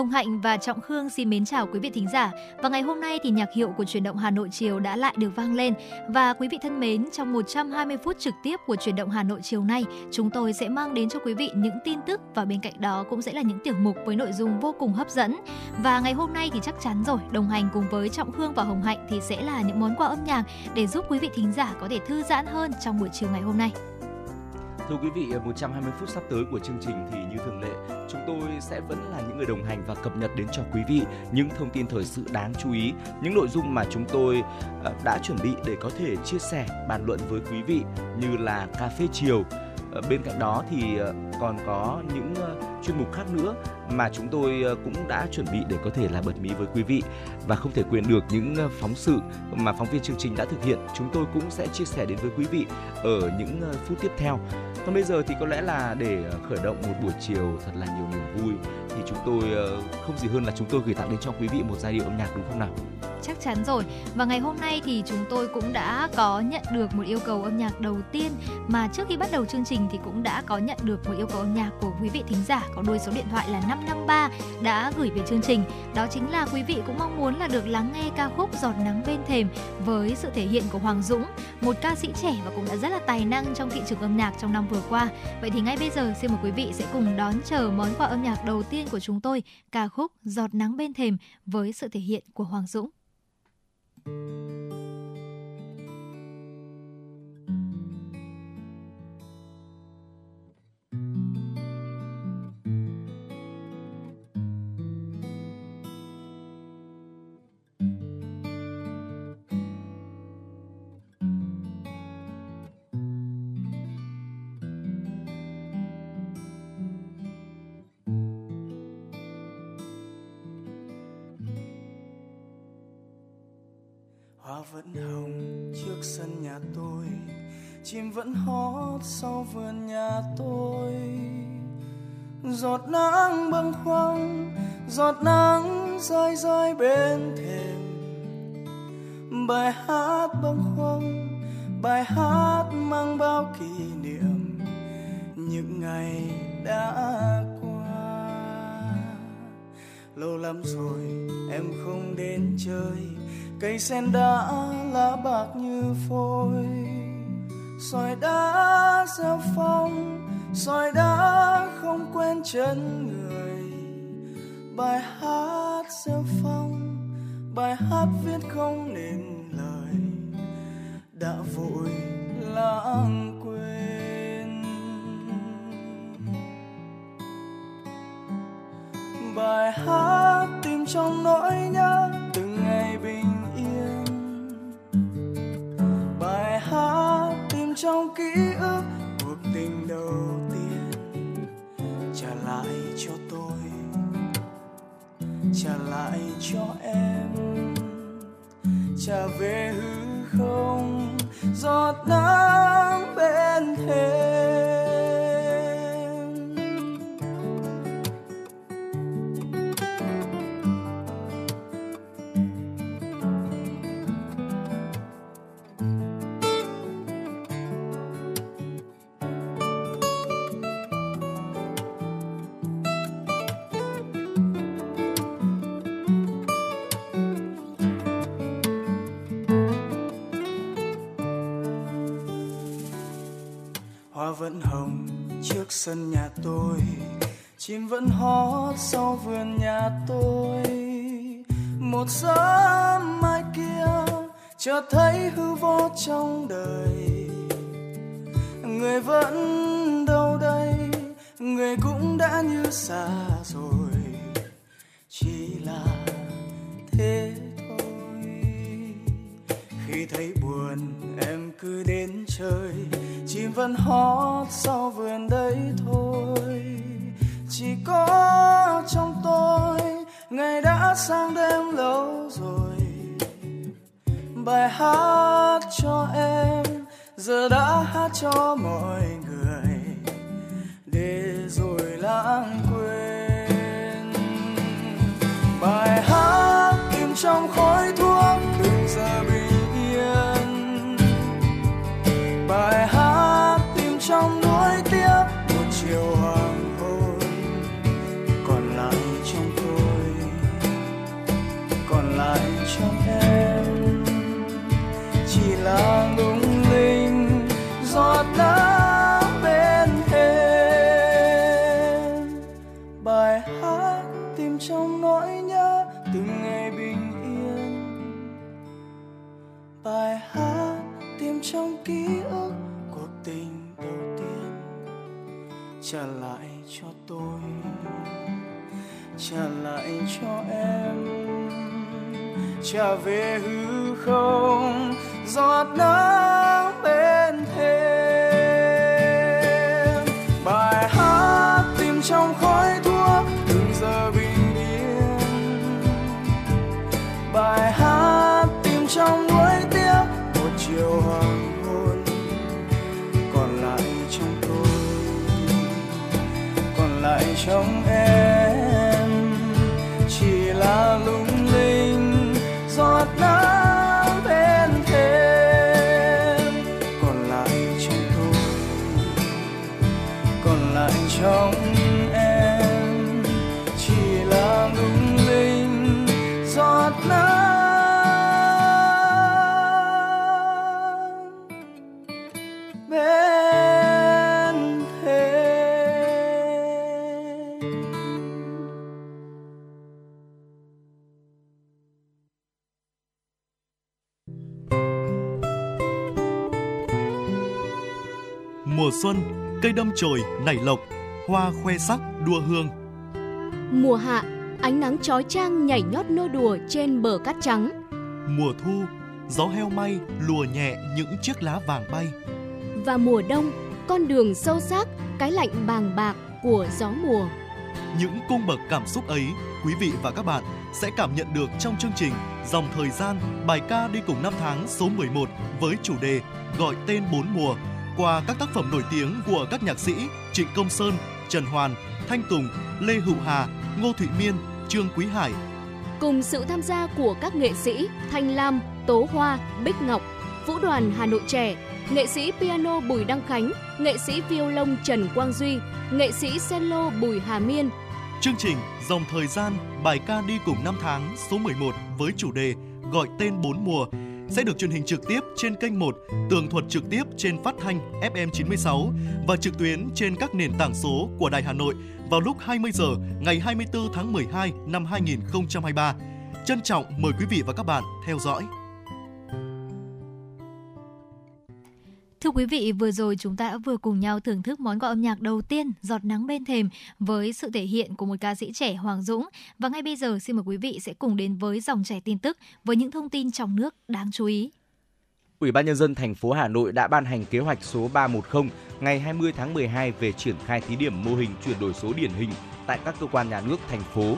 Hồng Hạnh và Trọng Khương xin mến chào quý vị thính giả. Và ngày hôm nay thì nhạc hiệu của chuyển động Hà Nội chiều đã lại được vang lên. Và quý vị thân mến, trong 120 phút trực tiếp của chuyển động Hà Nội chiều nay, chúng tôi sẽ mang đến cho quý vị những tin tức và bên cạnh đó cũng sẽ là những tiểu mục với nội dung vô cùng hấp dẫn. Và ngày hôm nay thì chắc chắn rồi, đồng hành cùng với Trọng Khương và Hồng Hạnh thì sẽ là những món quà âm nhạc để giúp quý vị thính giả có thể thư giãn hơn trong buổi chiều ngày hôm nay. Thưa quý vị, 120 phút sắp tới của chương trình thì như thường lệ, chúng tôi sẽ vẫn là những người đồng hành và cập nhật đến cho quý vị những thông tin thời sự đáng chú ý, những nội dung mà chúng tôi ờ, đã chuẩn bị để có thể chia sẻ, bàn luận với quý vị như là cà phê chiều. Ờ, bên cạnh đó thì ờ, còn có những chuyên mục khác nữa mà chúng tôi ờ, cũng đã chuẩn bị để có thể là bật mí với quý vị. Và không thể quên được những ờ, phóng sự mà phóng viên chương trình đã thực hiện, chúng tôi cũng sẽ chia sẻ đến với quý vị ở những ờ, phút tiếp theo. Còn bây giờ thì có lẽ là để khởi động một buổi chiều thật là nhiều niềm vui, thì chúng tôi không gì hơn là chúng tôi gửi tặng đến cho quý vị một giai điệu âm nhạc đúng không nào? chắc chắn rồi. Và ngày hôm nay thì chúng tôi cũng đã có nhận được một yêu cầu âm nhạc đầu tiên, mà trước khi bắt đầu chương trình thì cũng đã có nhận được một yêu cầu âm nhạc của quý vị thính giả có đuôi số điện thoại là 553 đã gửi về chương trình. Đó chính là quý vị cũng mong muốn là được lắng nghe ca khúc giọt nắng bên thềm với sự thể hiện của Hoàng Dũng, một ca sĩ trẻ và cũng đã rất là tài năng trong thị trường âm nhạc trong năm vừa qua. Vậy thì ngay bây giờ, xin mời quý vị sẽ cùng đón chờ món quà âm nhạc đầu tiên của chúng tôi, ca khúc giọt nắng bên thềm với sự thể hiện của Hoàng Dũng. Hoa vẫn hồng trước sân nhà tôi, chim vẫn hót sau vườn nhà tôi. Giọt nắng bâng khuâng, giọt nắng rơi rơi bên thềm. Bài hát bâng khuâng, bài hát mang bao kỷ niệm những ngày đã qua. Lâu lắm rồi em không đến chơi cây sen đã lá bạc như phôi. Sỏi đá gieo phong, sỏi đá không quen chân người. Bài hát gieo phong, bài hát viết không nên lời. Đã vội lãng quên. Bài hát tìm trong nỗi nhớ trong ký ức, cuộc tình đầu tiên trả lại cho tôi, trả lại cho em. Trả về hư không, giọt nắng bên thềm. Vẫn hồng trước sân nhà tôi. Chim vẫn hót sau vườn nhà tôi. Một sớm mai kia chợt thấy hư vô trong đời. Người vẫn đâu đây, người cũng đã như xa rồi. Vẫn hót sau vườn đấy thôi. Chỉ có trong tôi, ngày đã sang đêm lâu rồi. Bài hát cho em, giờ đã hát cho mọi người. Để rồi lãng quên. Bài hát im trong khói trả về hư không, giọt nắng bên thêm bài hát tìm trong khói thuốc, từng giờ bình yên. Bài hát tìm trong nuối tiếc, một chiều hoàng hôn. Còn lại trong tôi, còn lại trong em. Mùa xuân, cây đâm chồi nảy lộc, hoa khoe sắc đua hương. Mùa hạ, ánh nắng chói chang nhảy nhót nô đùa trên bờ cát trắng. Mùa thu, gió heo may lùa nhẹ những chiếc lá vàng bay. Và mùa đông, con đường sâu xác, cái lạnh bàng bạc của gió mùa. Những cung bậc cảm xúc ấy, quý vị và các bạn sẽ cảm nhận được trong chương trình Dòng thời gian, bài ca đi cùng năm tháng số 11 với chủ đề Gọi tên bốn mùa qua các tác phẩm nổi tiếng của các nhạc sĩ Trịnh Công Sơn, Trần Hoàn, Thanh Tùng, Lê Hữu Hà, Ngô Thụy Miên, Trương Quý Hải, Cùng sự tham gia của các nghệ sĩ Thanh Lam, Tố Hoa, Bích Ngọc, Vũ đoàn Hà Nội Trẻ, nghệ sĩ piano Bùi Đăng Khánh, nghệ sĩ violon Trần Quang Duy, nghệ sĩ cello Bùi Hà Miên, Chương trình Dòng thời gian, bài ca đi cùng năm tháng số 11 với chủ đề Gọi tên bốn mùa sẽ được truyền hình trực tiếp trên kênh 1, tường thuật trực tiếp trên phát thanh FM 96 và trực tuyến trên các nền tảng số của Đài Hà Nội vào lúc 20 giờ ngày 24 tháng 12 năm 2023. Trân trọng mời quý vị và các bạn theo dõi. Thưa quý vị, vừa rồi chúng ta đã vừa cùng nhau thưởng thức món quà âm nhạc đầu tiên Giọt nắng bên thềm với sự thể hiện của một ca sĩ trẻ Hoàng Dũng. Và ngay bây giờ xin mời quý vị sẽ cùng đến với dòng chảy tin tức với những thông tin trong nước đáng chú ý. Ủy ban nhân dân thành phố Hà Nội đã ban hành kế hoạch số 310 ngày 20 tháng 12 về triển khai thí điểm mô hình chuyển đổi số điển hình tại các cơ quan nhà nước thành phố.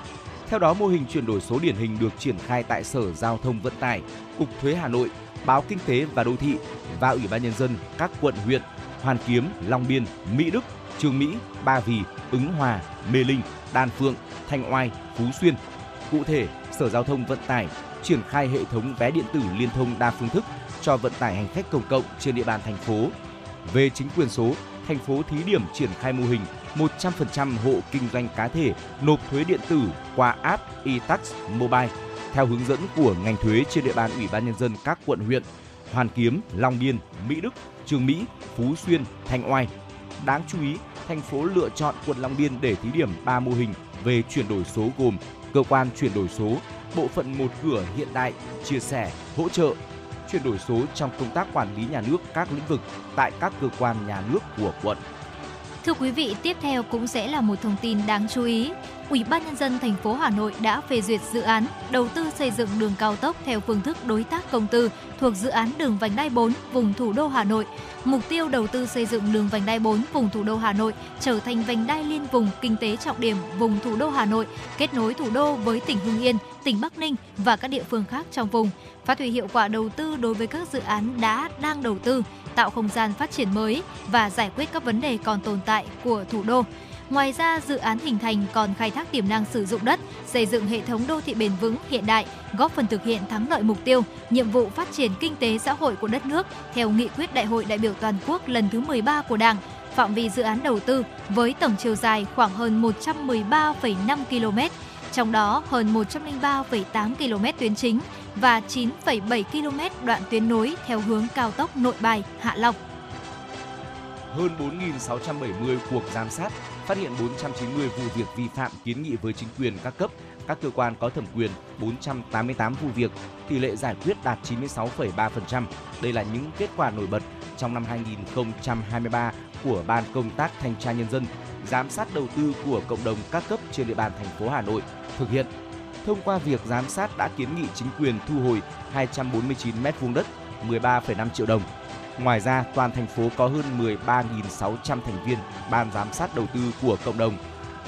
Theo đó, mô hình chuyển đổi số điển hình được triển khai tại Sở Giao thông Vận tải, Cục Thuế Hà Nội, Báo Kinh tế và Đô thị và Ủy ban nhân dân các quận huyện Hoàn Kiếm, Long Biên, Mỹ Đức, Trương Mỹ, Ba Vì, Ứng Hòa, Mê Linh, Đan Phượng, Thanh Oai, Phú Xuyên. Cụ thể, Sở Giao thông Vận tải triển khai hệ thống vé điện tử liên thông đa phương thức cho vận tải hành khách công cộng trên địa bàn thành phố. Về chính quyền số, thành phố thí điểm triển khai mô hình 100% hộ kinh doanh cá thể nộp thuế điện tử qua app eTax Mobile theo hướng dẫn của ngành thuế trên địa bàn Ủy ban nhân dân các quận huyện Hoàn Kiếm, Long Biên, Mỹ Đức, Trường Mỹ, Phú Xuyên, Thanh Oai. Đáng chú ý, thành phố lựa chọn quận Long Biên để thí điểm 3 mô hình về chuyển đổi số gồm cơ quan chuyển đổi số, bộ phận một cửa hiện đại, chia sẻ, hỗ trợ, chuyển đổi số trong công tác quản lý nhà nước các lĩnh vực tại các cơ quan nhà nước của quận. Thưa quý vị, tiếp theo cũng sẽ là một thông tin đáng chú ý. Ủy ban nhân dân thành phố Hà Nội đã phê duyệt dự án đầu tư xây dựng đường cao tốc theo phương thức đối tác công tư thuộc dự án đường vành đai 4 vùng thủ đô Hà Nội. Mục tiêu đầu tư xây dựng đường vành đai 4 vùng thủ đô Hà Nội trở thành vành đai liên vùng kinh tế trọng điểm vùng thủ đô Hà Nội, kết nối thủ đô với tỉnh Hưng Yên, tỉnh Bắc Ninh và các địa phương khác trong vùng, phát huy hiệu quả đầu tư đối với các dự án đã đang đầu tư, tạo không gian phát triển mới và giải quyết các vấn đề còn tồn tại của thủ đô. Ngoài ra, dự án hình thành còn khai thác tiềm năng sử dụng đất, xây dựng hệ thống đô thị bền vững hiện đại, góp phần thực hiện thắng lợi mục tiêu, nhiệm vụ phát triển kinh tế xã hội của đất nước theo nghị quyết Đại hội đại biểu toàn quốc lần thứ 13 của Đảng. Phạm vi dự án đầu tư với tổng chiều dài khoảng hơn 113,5 km, trong đó hơn 103,8 km tuyến chính và 9,7 km đoạn tuyến nối theo hướng cao tốc Nội Bài Hạ Long hơn 4.670 cuộc giám sát, phát hiện 490 vụ việc vi phạm kiến nghị với chính quyền các cấp, các cơ quan có thẩm quyền 488 vụ việc, tỷ lệ giải quyết đạt 96,3%. Đây là những kết quả nổi bật trong năm 2023 của Ban công tác thanh tra nhân dân, giám sát đầu tư của cộng đồng các cấp trên địa bàn thành phố Hà Nội thực hiện. Thông qua việc giám sát đã kiến nghị chính quyền thu hồi 249 m2 đất, 13,5 triệu đồng. Ngoài ra, toàn thành phố có hơn 13.600 thành viên ban giám sát đầu tư của cộng đồng.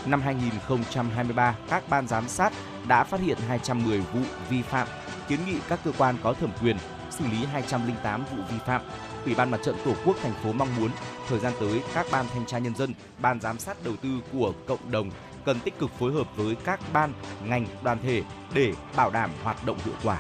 Năm 2023, các ban giám sát đã phát hiện 210 vụ vi phạm, kiến nghị các cơ quan có thẩm quyền xử lý 208 vụ vi phạm. Ủy ban Mặt trận Tổ quốc thành phố mong muốn thời gian tới các ban thanh tra nhân dân, ban giám sát đầu tư của cộng đồng cần tích cực phối hợp với các ban, ngành, đoàn thể để bảo đảm hoạt động hiệu quả.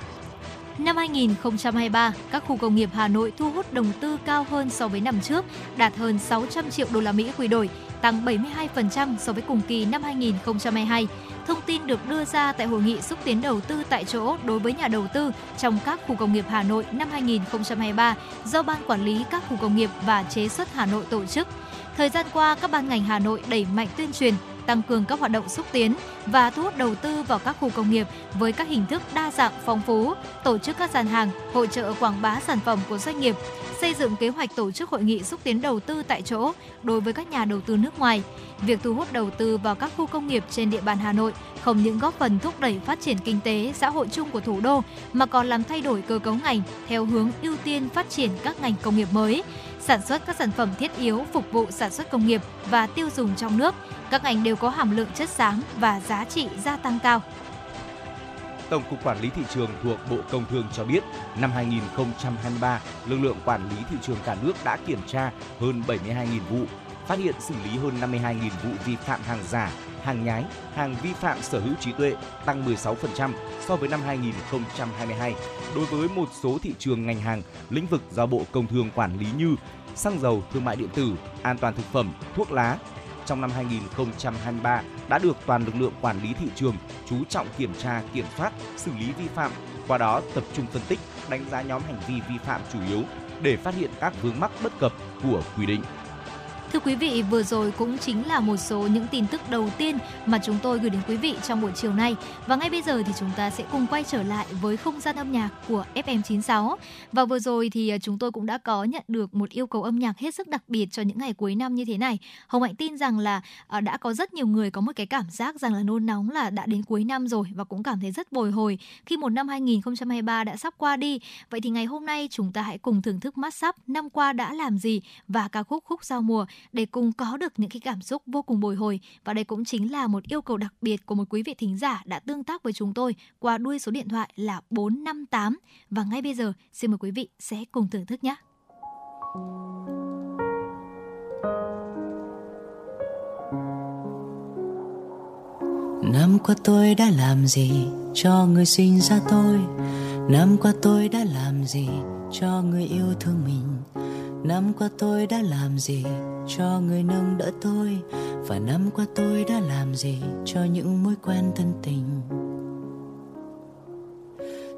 Năm 2023, các khu công nghiệp Hà Nội thu hút đầu tư cao hơn so với năm trước, đạt hơn 600 triệu đô la Mỹ quy đổi, tăng 72% so với cùng kỳ năm 2022. Thông tin được đưa ra tại hội nghị xúc tiến đầu tư tại chỗ đối với nhà đầu tư trong các khu công nghiệp Hà Nội năm 2023 do Ban Quản lý các khu công nghiệp và chế xuất Hà Nội tổ chức. Thời gian qua, các ban ngành Hà Nội đẩy mạnh tuyên truyền, tăng cường các hoạt động xúc tiến và thu hút đầu tư vào các khu công nghiệp với các hình thức đa dạng phong phú, tổ chức các gian hàng, hội trợ quảng bá sản phẩm của doanh nghiệp, xây dựng kế hoạch tổ chức hội nghị xúc tiến đầu tư tại chỗ đối với các nhà đầu tư nước ngoài. Việc thu hút đầu tư vào các khu công nghiệp trên địa bàn Hà Nội không những góp phần thúc đẩy phát triển kinh tế xã hội chung của thủ đô mà còn làm thay đổi cơ cấu ngành theo hướng ưu tiên phát triển các ngành công nghiệp mới, sản xuất các sản phẩm thiết yếu phục vụ sản xuất công nghiệp và tiêu dùng trong nước. Các ngành đều có hàm lượng chất xám và giá trị gia tăng cao. Tổng cục Quản lý thị trường thuộc Bộ Công Thương cho biết, năm 2023, lực lượng quản lý thị trường cả nước đã kiểm tra hơn 72.000 vụ, phát hiện xử lý hơn 52.000 vụ vi phạm hàng giả, hàng nhái, hàng vi phạm sở hữu trí tuệ, tăng 16% so với năm 2022. Đối với một số thị trường ngành hàng, lĩnh vực do Bộ Công Thương quản lý như xăng dầu, thương mại điện tử, an toàn thực phẩm, thuốc lá, trong năm 2023 đã được toàn lực lượng quản lý thị trường chú trọng kiểm tra, kiểm soát, xử lý vi phạm, qua đó tập trung phân tích, đánh giá nhóm hành vi vi phạm chủ yếu để phát hiện các vướng mắc bất cập của quy định. Thưa quý vị, vừa rồi cũng chính là một số những tin tức đầu tiên mà chúng tôi gửi đến quý vị trong buổi chiều nay. Và ngay bây giờ thì chúng ta sẽ cùng quay trở lại với không gian âm nhạc của FM96. Và vừa rồi thì à, chúng tôi cũng đã có nhận được một yêu cầu âm nhạc hết sức đặc biệt cho những ngày cuối năm như thế này. Hồng Hạnh tin rằng là à, đã có rất nhiều người có một cái cảm giác rằng là nôn nóng là đã đến cuối năm rồi và cũng cảm thấy rất bồi hồi khi một năm 2023 đã sắp qua đi. Vậy thì ngày hôm nay chúng ta hãy cùng thưởng thức mắt sắp năm qua đã làm gì và ca khúc khúc giao mùa để cùng có được những cái cảm xúc vô cùng bồi hồi. Và đây cũng chính là một yêu cầu đặc biệt của một quý vị thính giả đã tương tác với chúng tôi qua đuôi số điện thoại là 458 và ngay bây giờ, xin mời quý vị sẽ cùng thưởng thức nhé. Năm qua tôi đã làm gì cho người sinh ra tôi? Năm qua tôi đã làm gì cho người yêu thương mình? Năm qua tôi đã làm gì cho người nâng đỡ tôi? Và năm qua tôi đã làm gì cho những mối quen thân tình?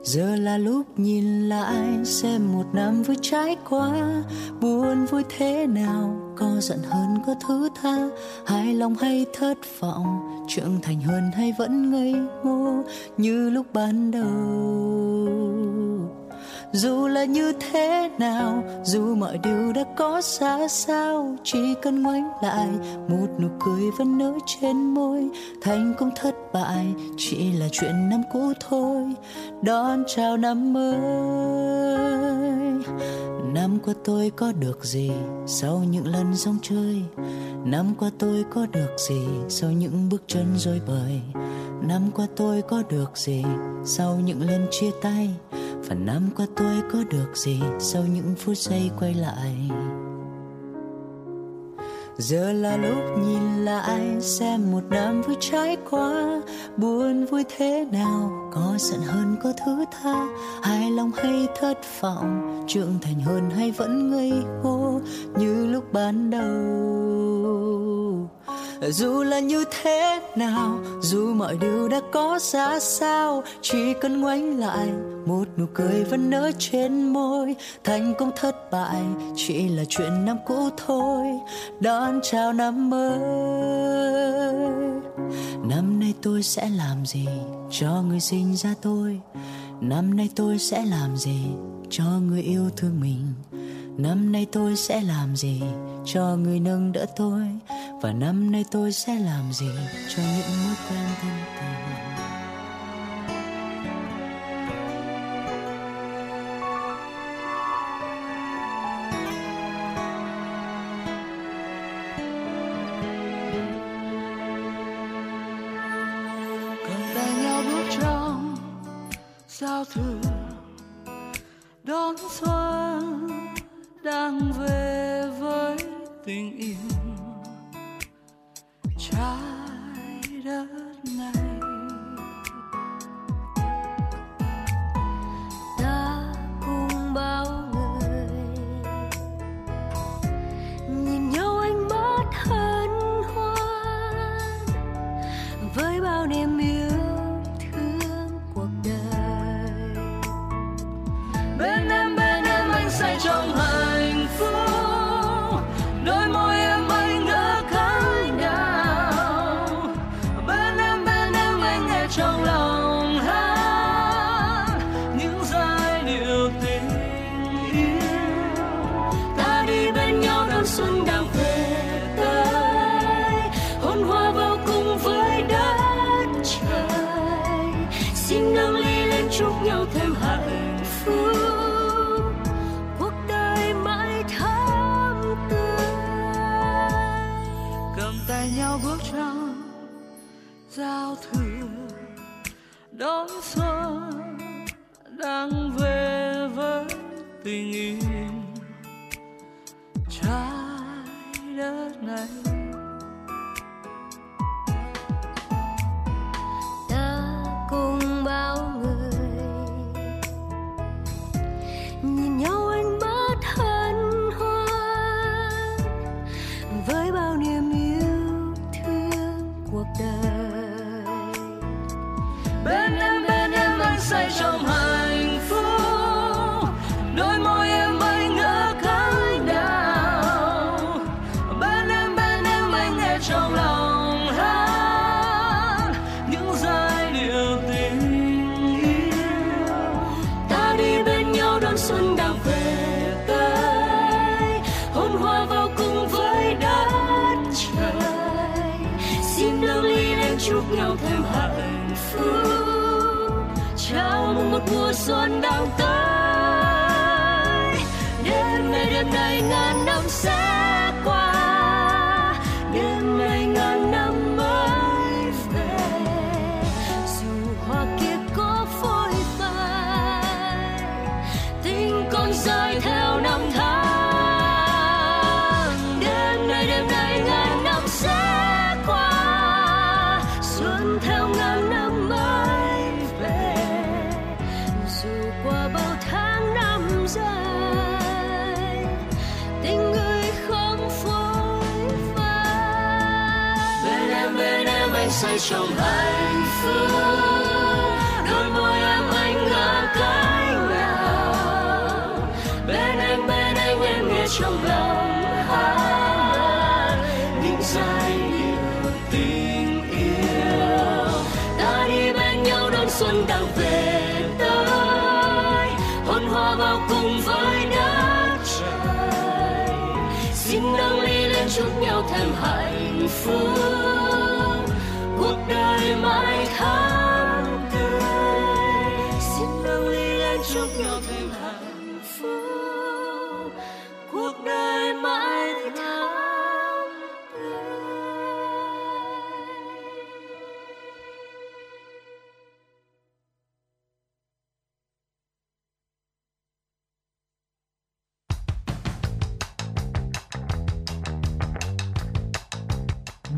Giờ là lúc nhìn lại xem một năm vừa trải qua. Buồn vui thế nào, có giận hơn có thứ tha. Hài lòng hay thất vọng, trưởng thành hơn hay vẫn ngây ngô như lúc ban đầu dù là như thế nào, dù mọi điều đã có xa sao chỉ cần ngoảnh lại, một nụ cười vẫn nở trên môi. Thành công thất bại chỉ là chuyện năm cũ thôi. Đón chào năm mới. Năm qua tôi có được gì sau những lần rong chơi? Năm qua tôi có được gì sau những bước chân rối bời? Năm qua tôi có được gì sau những lần chia tay? phần năm qua tôi có được gì sau những phút giây quay lại? Giờ là lúc nhìn lại xem một năm vừa trải qua. Buồn vui thế nào, có giận hơn có thứ tha. Hài lòng hay thất vọng, trưởng thành hơn hay vẫn ngây ngô như lúc ban đầu dù là như thế nào, dù mọi điều đã có ra sao, chỉ cần ngoảnh lại, một nụ cười vẫn nở trên môi. Thành công thất bại chỉ là chuyện năm cũ thôi. Đón chào năm mới, năm nay tôi sẽ làm gì cho người sinh ra tôi? Năm nay tôi sẽ làm gì cho người yêu thương mình? năm nay tôi sẽ làm gì cho người nâng đỡ tôi? Và năm nay tôi sẽ làm gì cho những mối quen thân tình? Giao thừa, đón xuân mang về với tình yêu. trong hạnh phúc. Đôi môi em anh là cánh nào? Bên em bên anh em nghe trong lòng hát. Những giai điệu tình yêu. Ta đi bên nhau đón xuân đang về tới. Hôn hoa vào cùng với đất trời. Xin nâng ly lên chúc nhau thêm hạnh phúc.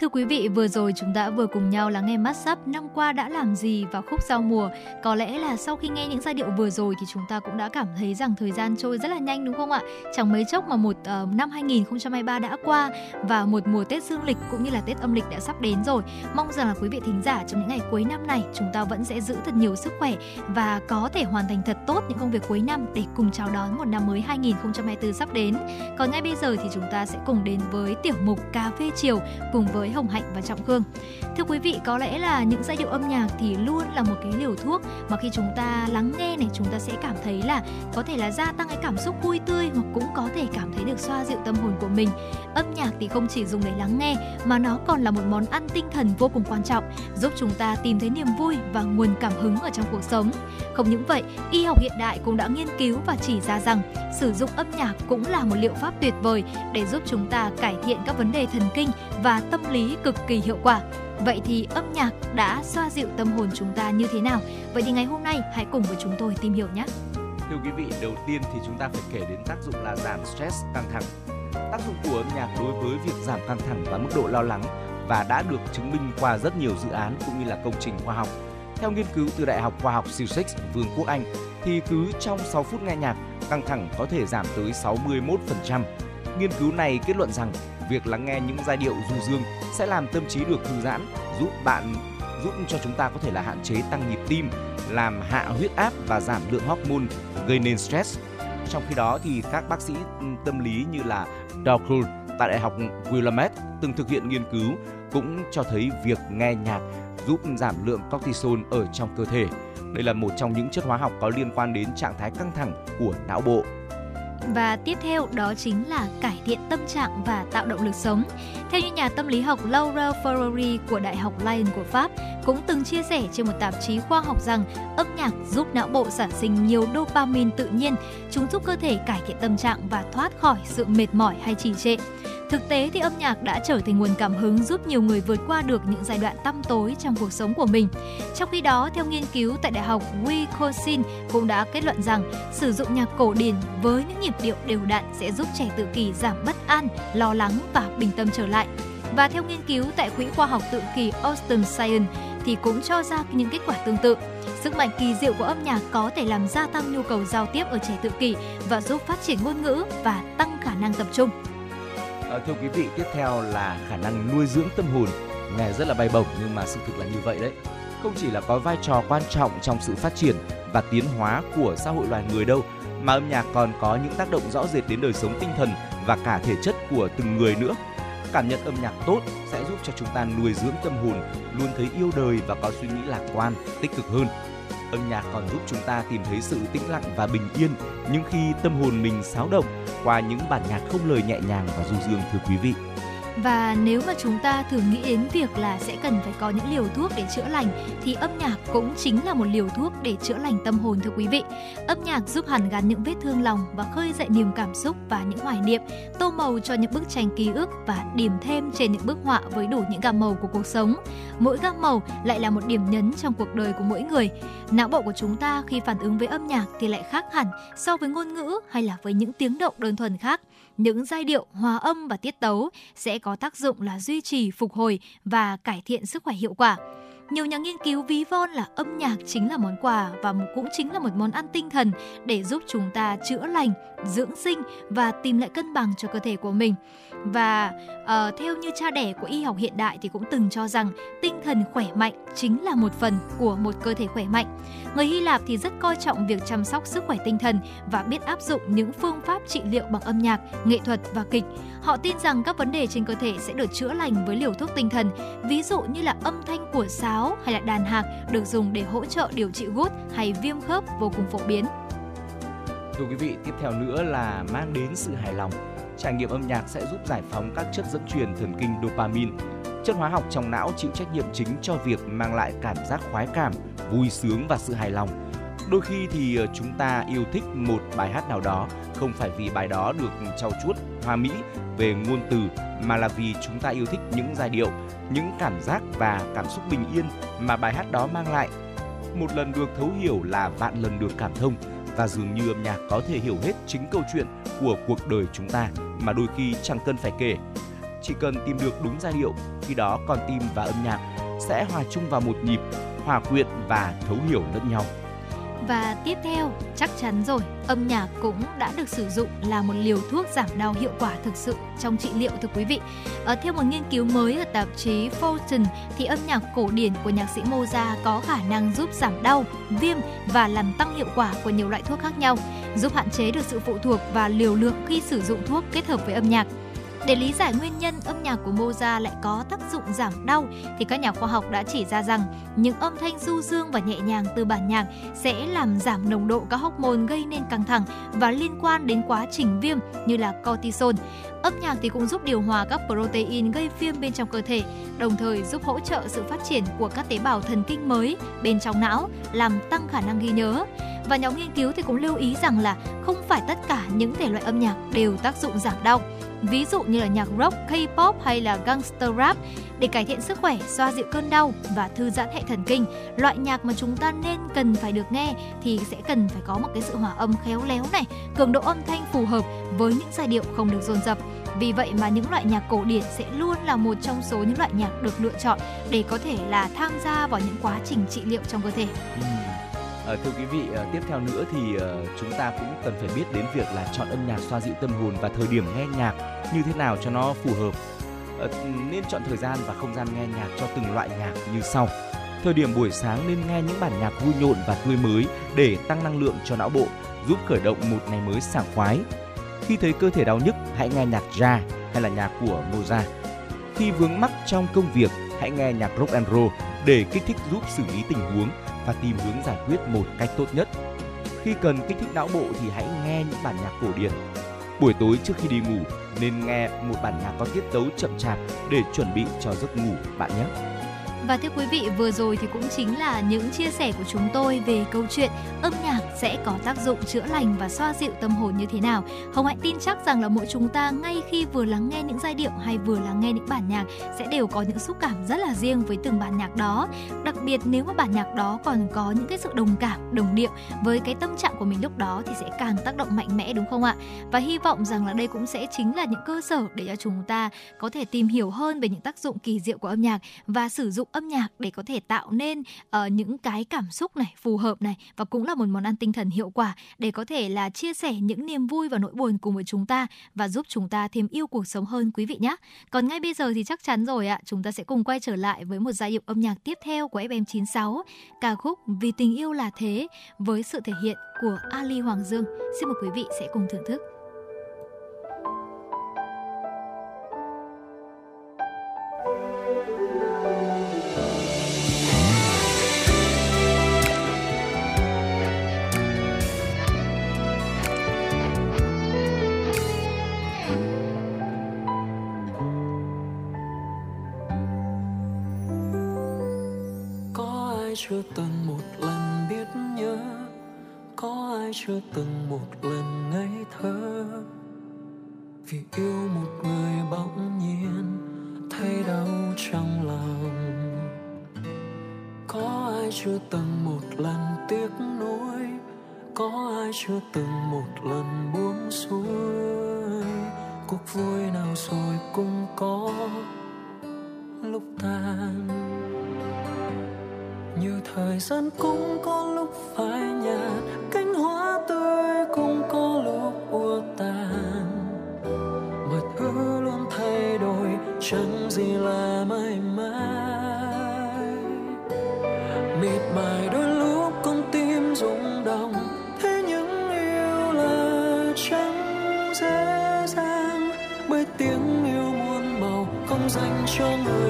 Thưa quý vị, vừa rồi chúng ta vừa cùng nhau lắng nghe mắt sắp năm qua đã làm gì vào khúc giao mùa. Có lẽ là sau khi nghe những giai điệu vừa rồi thì chúng ta cũng đã cảm thấy rằng thời gian trôi rất là nhanh đúng không ạ? Chẳng mấy chốc mà một uh, năm 2023 đã qua và một mùa Tết dương lịch cũng như là Tết âm lịch đã sắp đến rồi. Mong rằng là quý vị thính giả trong những ngày cuối năm này chúng ta vẫn sẽ giữ thật nhiều sức khỏe và có thể hoàn thành thật tốt những công việc cuối năm để cùng chào đón một năm mới 2024 sắp đến. Còn ngay bây giờ thì chúng ta sẽ cùng đến với tiểu mục cà phê chiều cùng với Hồng Hạnh và Trọng Khương. Thưa quý vị, có lẽ là những giai điệu âm nhạc thì luôn là một cái liều thuốc mà khi chúng ta lắng nghe này chúng ta sẽ cảm thấy là có thể là gia tăng cái cảm xúc vui tươi hoặc cũng có thể cảm thấy được xoa dịu tâm hồn của mình. Âm nhạc thì không chỉ dùng để lắng nghe mà nó còn là một món ăn tinh thần vô cùng quan trọng, giúp chúng ta tìm thấy niềm vui và nguồn cảm hứng ở trong cuộc sống. Không những vậy, y học hiện đại cũng đã nghiên cứu và chỉ ra rằng sử dụng âm nhạc cũng là một liệu pháp tuyệt vời để giúp chúng ta cải thiện các vấn đề thần kinh và tâm lý cực kỳ hiệu quả. Vậy thì âm nhạc đã xoa dịu tâm hồn chúng ta như thế nào? Vậy thì ngày hôm nay hãy cùng với chúng tôi tìm hiểu nhé. Thưa quý vị, đầu tiên thì chúng ta phải kể đến tác dụng là giảm stress căng thẳng. Tác dụng của âm nhạc đối với việc giảm căng thẳng và mức độ lo lắng và đã được chứng minh qua rất nhiều dự án cũng như là công trình khoa học. Theo nghiên cứu từ Đại học Khoa học Sussex, Vương quốc Anh, thì cứ trong 6 phút nghe nhạc, căng thẳng có thể giảm tới 61%. Nghiên cứu này kết luận rằng việc lắng nghe những giai điệu du dương sẽ làm tâm trí được thư giãn, giúp bạn giúp cho chúng ta có thể là hạn chế tăng nhịp tim, làm hạ huyết áp và giảm lượng hormone gây nên stress. Trong khi đó thì các bác sĩ tâm lý như là Dr. tại Đại học Willamette từng thực hiện nghiên cứu cũng cho thấy việc nghe nhạc giúp giảm lượng cortisol ở trong cơ thể. Đây là một trong những chất hóa học có liên quan đến trạng thái căng thẳng của não bộ. Và tiếp theo đó chính là cải thiện tâm trạng và tạo động lực sống. Theo như nhà tâm lý học Laura Ferrari của Đại học Lyon của Pháp cũng từng chia sẻ trên một tạp chí khoa học rằng âm nhạc giúp não bộ sản sinh nhiều dopamine tự nhiên, chúng giúp cơ thể cải thiện tâm trạng và thoát khỏi sự mệt mỏi hay trì trệ. Thực tế thì âm nhạc đã trở thành nguồn cảm hứng giúp nhiều người vượt qua được những giai đoạn tăm tối trong cuộc sống của mình. Trong khi đó, theo nghiên cứu tại Đại học Wisconsin cũng đã kết luận rằng sử dụng nhạc cổ điển với những nhịp điệu đều đặn sẽ giúp trẻ tự kỷ giảm bất an, lo lắng và bình tâm trở lại. Và theo nghiên cứu tại Quỹ khoa học tự kỷ Austin Science thì cũng cho ra những kết quả tương tự. Sức mạnh kỳ diệu của âm nhạc có thể làm gia tăng nhu cầu giao tiếp ở trẻ tự kỷ và giúp phát triển ngôn ngữ và tăng khả năng tập trung. À, thưa quý vị, tiếp theo là khả năng nuôi dưỡng tâm hồn. Nghe rất là bay bổng nhưng mà sự thực là như vậy đấy. Không chỉ là có vai trò quan trọng trong sự phát triển và tiến hóa của xã hội loài người đâu, mà âm nhạc còn có những tác động rõ rệt đến đời sống tinh thần và cả thể chất của từng người nữa. Cảm nhận âm nhạc tốt sẽ giúp cho chúng ta nuôi dưỡng tâm hồn, luôn thấy yêu đời và có suy nghĩ lạc quan, tích cực hơn. Âm nhạc còn giúp chúng ta tìm thấy sự tĩnh lặng và bình yên những khi tâm hồn mình xáo động qua những bản nhạc không lời nhẹ nhàng và du dương thưa quý vị. Và nếu mà chúng ta thường nghĩ đến việc là sẽ cần phải có những liều thuốc để chữa lành thì âm nhạc cũng chính là một liều thuốc để chữa lành tâm hồn thưa quý vị. Âm nhạc giúp hàn gắn những vết thương lòng và khơi dậy niềm cảm xúc và những hoài niệm, tô màu cho những bức tranh ký ức và điểm thêm trên những bức họa với đủ những gam màu của cuộc sống. Mỗi gam màu lại là một điểm nhấn trong cuộc đời của mỗi người. Não bộ của chúng ta khi phản ứng với âm nhạc thì lại khác hẳn so với ngôn ngữ hay là với những tiếng động đơn thuần khác những giai điệu, hòa âm và tiết tấu sẽ có tác dụng là duy trì, phục hồi và cải thiện sức khỏe hiệu quả. Nhiều nhà nghiên cứu ví von là âm nhạc chính là món quà và cũng chính là một món ăn tinh thần để giúp chúng ta chữa lành, dưỡng sinh và tìm lại cân bằng cho cơ thể của mình. Và uh, theo như cha đẻ của y học hiện đại thì cũng từng cho rằng tinh thần khỏe mạnh chính là một phần của một cơ thể khỏe mạnh. Người Hy Lạp thì rất coi trọng việc chăm sóc sức khỏe tinh thần và biết áp dụng những phương pháp trị liệu bằng âm nhạc, nghệ thuật và kịch. Họ tin rằng các vấn đề trên cơ thể sẽ được chữa lành với liều thuốc tinh thần, ví dụ như là âm thanh của sáo sáo hay là đàn hạc được dùng để hỗ trợ điều trị gút hay viêm khớp vô cùng phổ biến. Thưa quý vị, tiếp theo nữa là mang đến sự hài lòng. Trải nghiệm âm nhạc sẽ giúp giải phóng các chất dẫn truyền thần kinh dopamine. Chất hóa học trong não chịu trách nhiệm chính cho việc mang lại cảm giác khoái cảm, vui sướng và sự hài lòng. Đôi khi thì ờ, chúng ta yêu thích một bài hát nào đó không phải vì bài đó được trau chuốt hoa mỹ về ngôn từ mà là vì chúng ta yêu thích những giai điệu, những cảm giác và cảm xúc bình yên mà bài hát đó mang lại. Một lần được thấu hiểu là vạn lần được cảm thông và dường như âm nhạc có thể hiểu hết chính câu chuyện của cuộc đời chúng ta mà đôi khi chẳng cần phải kể. Chỉ cần tìm được đúng giai điệu, khi đó con tim và âm nhạc sẽ hòa chung vào một nhịp, hòa quyện và thấu hiểu lẫn nhau. Và tiếp theo, chắc chắn rồi, âm nhạc cũng đã được sử dụng là một liều thuốc giảm đau hiệu quả thực sự trong trị liệu thưa quý vị. Ở theo một nghiên cứu mới ở tạp chí Fortune thì âm nhạc cổ điển của nhạc sĩ Mozart có khả năng giúp giảm đau, viêm và làm tăng hiệu quả của nhiều loại thuốc khác nhau, giúp hạn chế được sự phụ thuộc và liều lượng khi sử dụng thuốc kết hợp với âm nhạc. Để lý giải nguyên nhân âm nhạc của Mozart lại có tác dụng giảm đau thì các nhà khoa học đã chỉ ra rằng những âm thanh du dương và nhẹ nhàng từ bản nhạc sẽ làm giảm nồng độ các hormone gây nên căng thẳng và liên quan đến quá trình viêm như là cortisol. Âm nhạc thì cũng giúp điều hòa các protein gây viêm bên trong cơ thể, đồng thời giúp hỗ trợ sự phát triển của các tế bào thần kinh mới bên trong não, làm tăng khả năng ghi nhớ. Và nhóm nghiên cứu thì cũng lưu ý rằng là không phải tất cả những thể loại âm nhạc đều tác dụng giảm đau ví dụ như là nhạc rock, K-pop hay là gangster rap để cải thiện sức khỏe, xoa dịu cơn đau và thư giãn hệ thần kinh. Loại nhạc mà chúng ta nên cần phải được nghe thì sẽ cần phải có một cái sự hòa âm khéo léo này, cường độ âm thanh phù hợp với những giai điệu không được dồn dập. Vì vậy mà những loại nhạc cổ điển sẽ luôn là một trong số những loại nhạc được lựa chọn để có thể là tham gia vào những quá trình trị liệu trong cơ thể. Ừ. À, thưa quý vị, à, tiếp theo nữa thì à, chúng ta cũng cần phải biết đến việc là chọn âm nhạc xoa dịu tâm hồn và thời điểm nghe nhạc như thế nào cho nó phù hợp. À, nên chọn thời gian và không gian nghe nhạc cho từng loại nhạc như sau. Thời điểm buổi sáng nên nghe những bản nhạc vui nhộn và tươi mới để tăng năng lượng cho não bộ, giúp khởi động một ngày mới sảng khoái. Khi thấy cơ thể đau nhức, hãy nghe nhạc jazz hay là nhạc của Mozart. Khi vướng mắc trong công việc, hãy nghe nhạc rock and roll để kích thích giúp xử lý tình huống và tìm hướng giải quyết một cách tốt nhất. Khi cần kích thích não bộ thì hãy nghe những bản nhạc cổ điển. Buổi tối trước khi đi ngủ, nên nghe một bản nhạc có tiết tấu chậm chạp để chuẩn bị cho giấc ngủ, bạn nhé. Và thưa quý vị, vừa rồi thì cũng chính là những chia sẻ của chúng tôi về câu chuyện âm nhạc sẽ có tác dụng chữa lành và xoa dịu tâm hồn như thế nào. Hồng Hạnh tin chắc rằng là mỗi chúng ta ngay khi vừa lắng nghe những giai điệu hay vừa lắng nghe những bản nhạc sẽ đều có những xúc cảm rất là riêng với từng bản nhạc đó. Đặc biệt nếu mà bản nhạc đó còn có những cái sự đồng cảm, đồng điệu với cái tâm trạng của mình lúc đó thì sẽ càng tác động mạnh mẽ đúng không ạ? Và hy vọng rằng là đây cũng sẽ chính là những cơ sở để cho chúng ta có thể tìm hiểu hơn về những tác dụng kỳ diệu của âm nhạc và sử dụng âm âm nhạc để có thể tạo nên uh, những cái cảm xúc này phù hợp này và cũng là một món ăn tinh thần hiệu quả để có thể là chia sẻ những niềm vui và nỗi buồn cùng với chúng ta và giúp chúng ta thêm yêu cuộc sống hơn quý vị nhé. Còn ngay bây giờ thì chắc chắn rồi ạ, chúng ta sẽ cùng quay trở lại với một giai điệu âm nhạc tiếp theo của FM96, ca khúc Vì tình yêu là thế với sự thể hiện của Ali Hoàng Dương. Xin mời quý vị sẽ cùng thưởng thức. Chưa từng một lần biết nhớ, có ai chưa từng một lần ngây thơ. Vì yêu một người bỗng nhiên, thấy đau trong lòng. Có ai chưa từng một lần tiếc nuối, có ai chưa từng một lần buông xuôi. Cuộc vui nào rồi cũng có lúc tan như thời gian cũng có lúc phai nhạt, cánh hoa tươi cũng có lúc ua tàn. Mọi thứ luôn thay đổi, chẳng gì là mãi mãi. Mịt mài đôi lúc con tim rung động, thế nhưng yêu là chẳng dễ dàng. Bởi tiếng yêu muôn màu, không dành cho người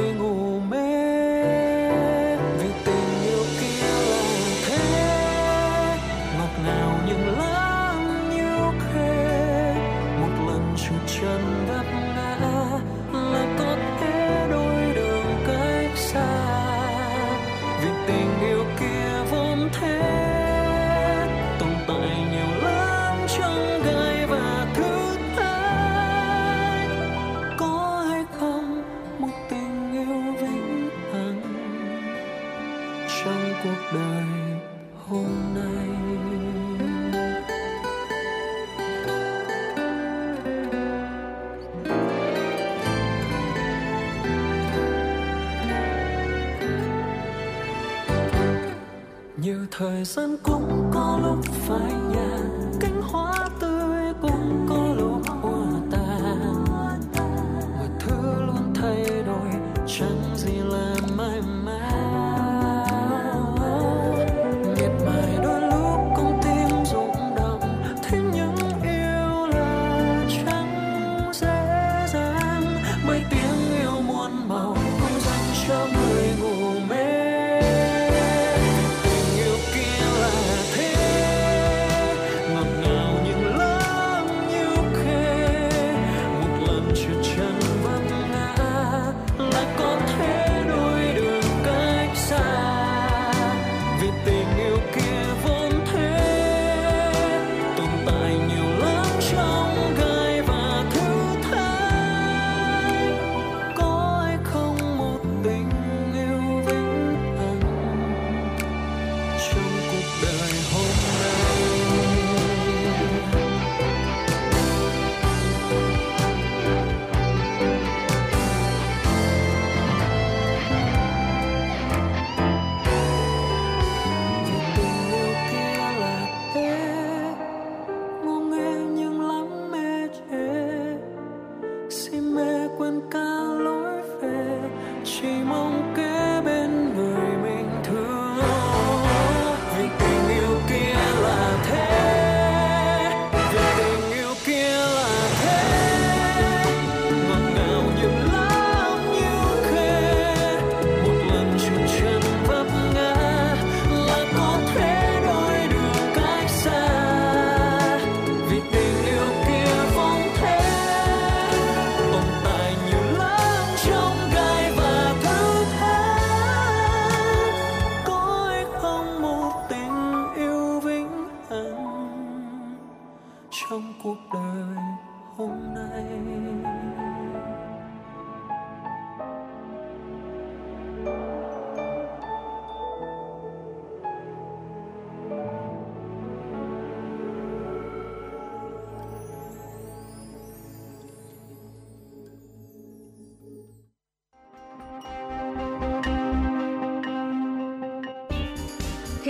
thời gian cũng có lúc phải nhạt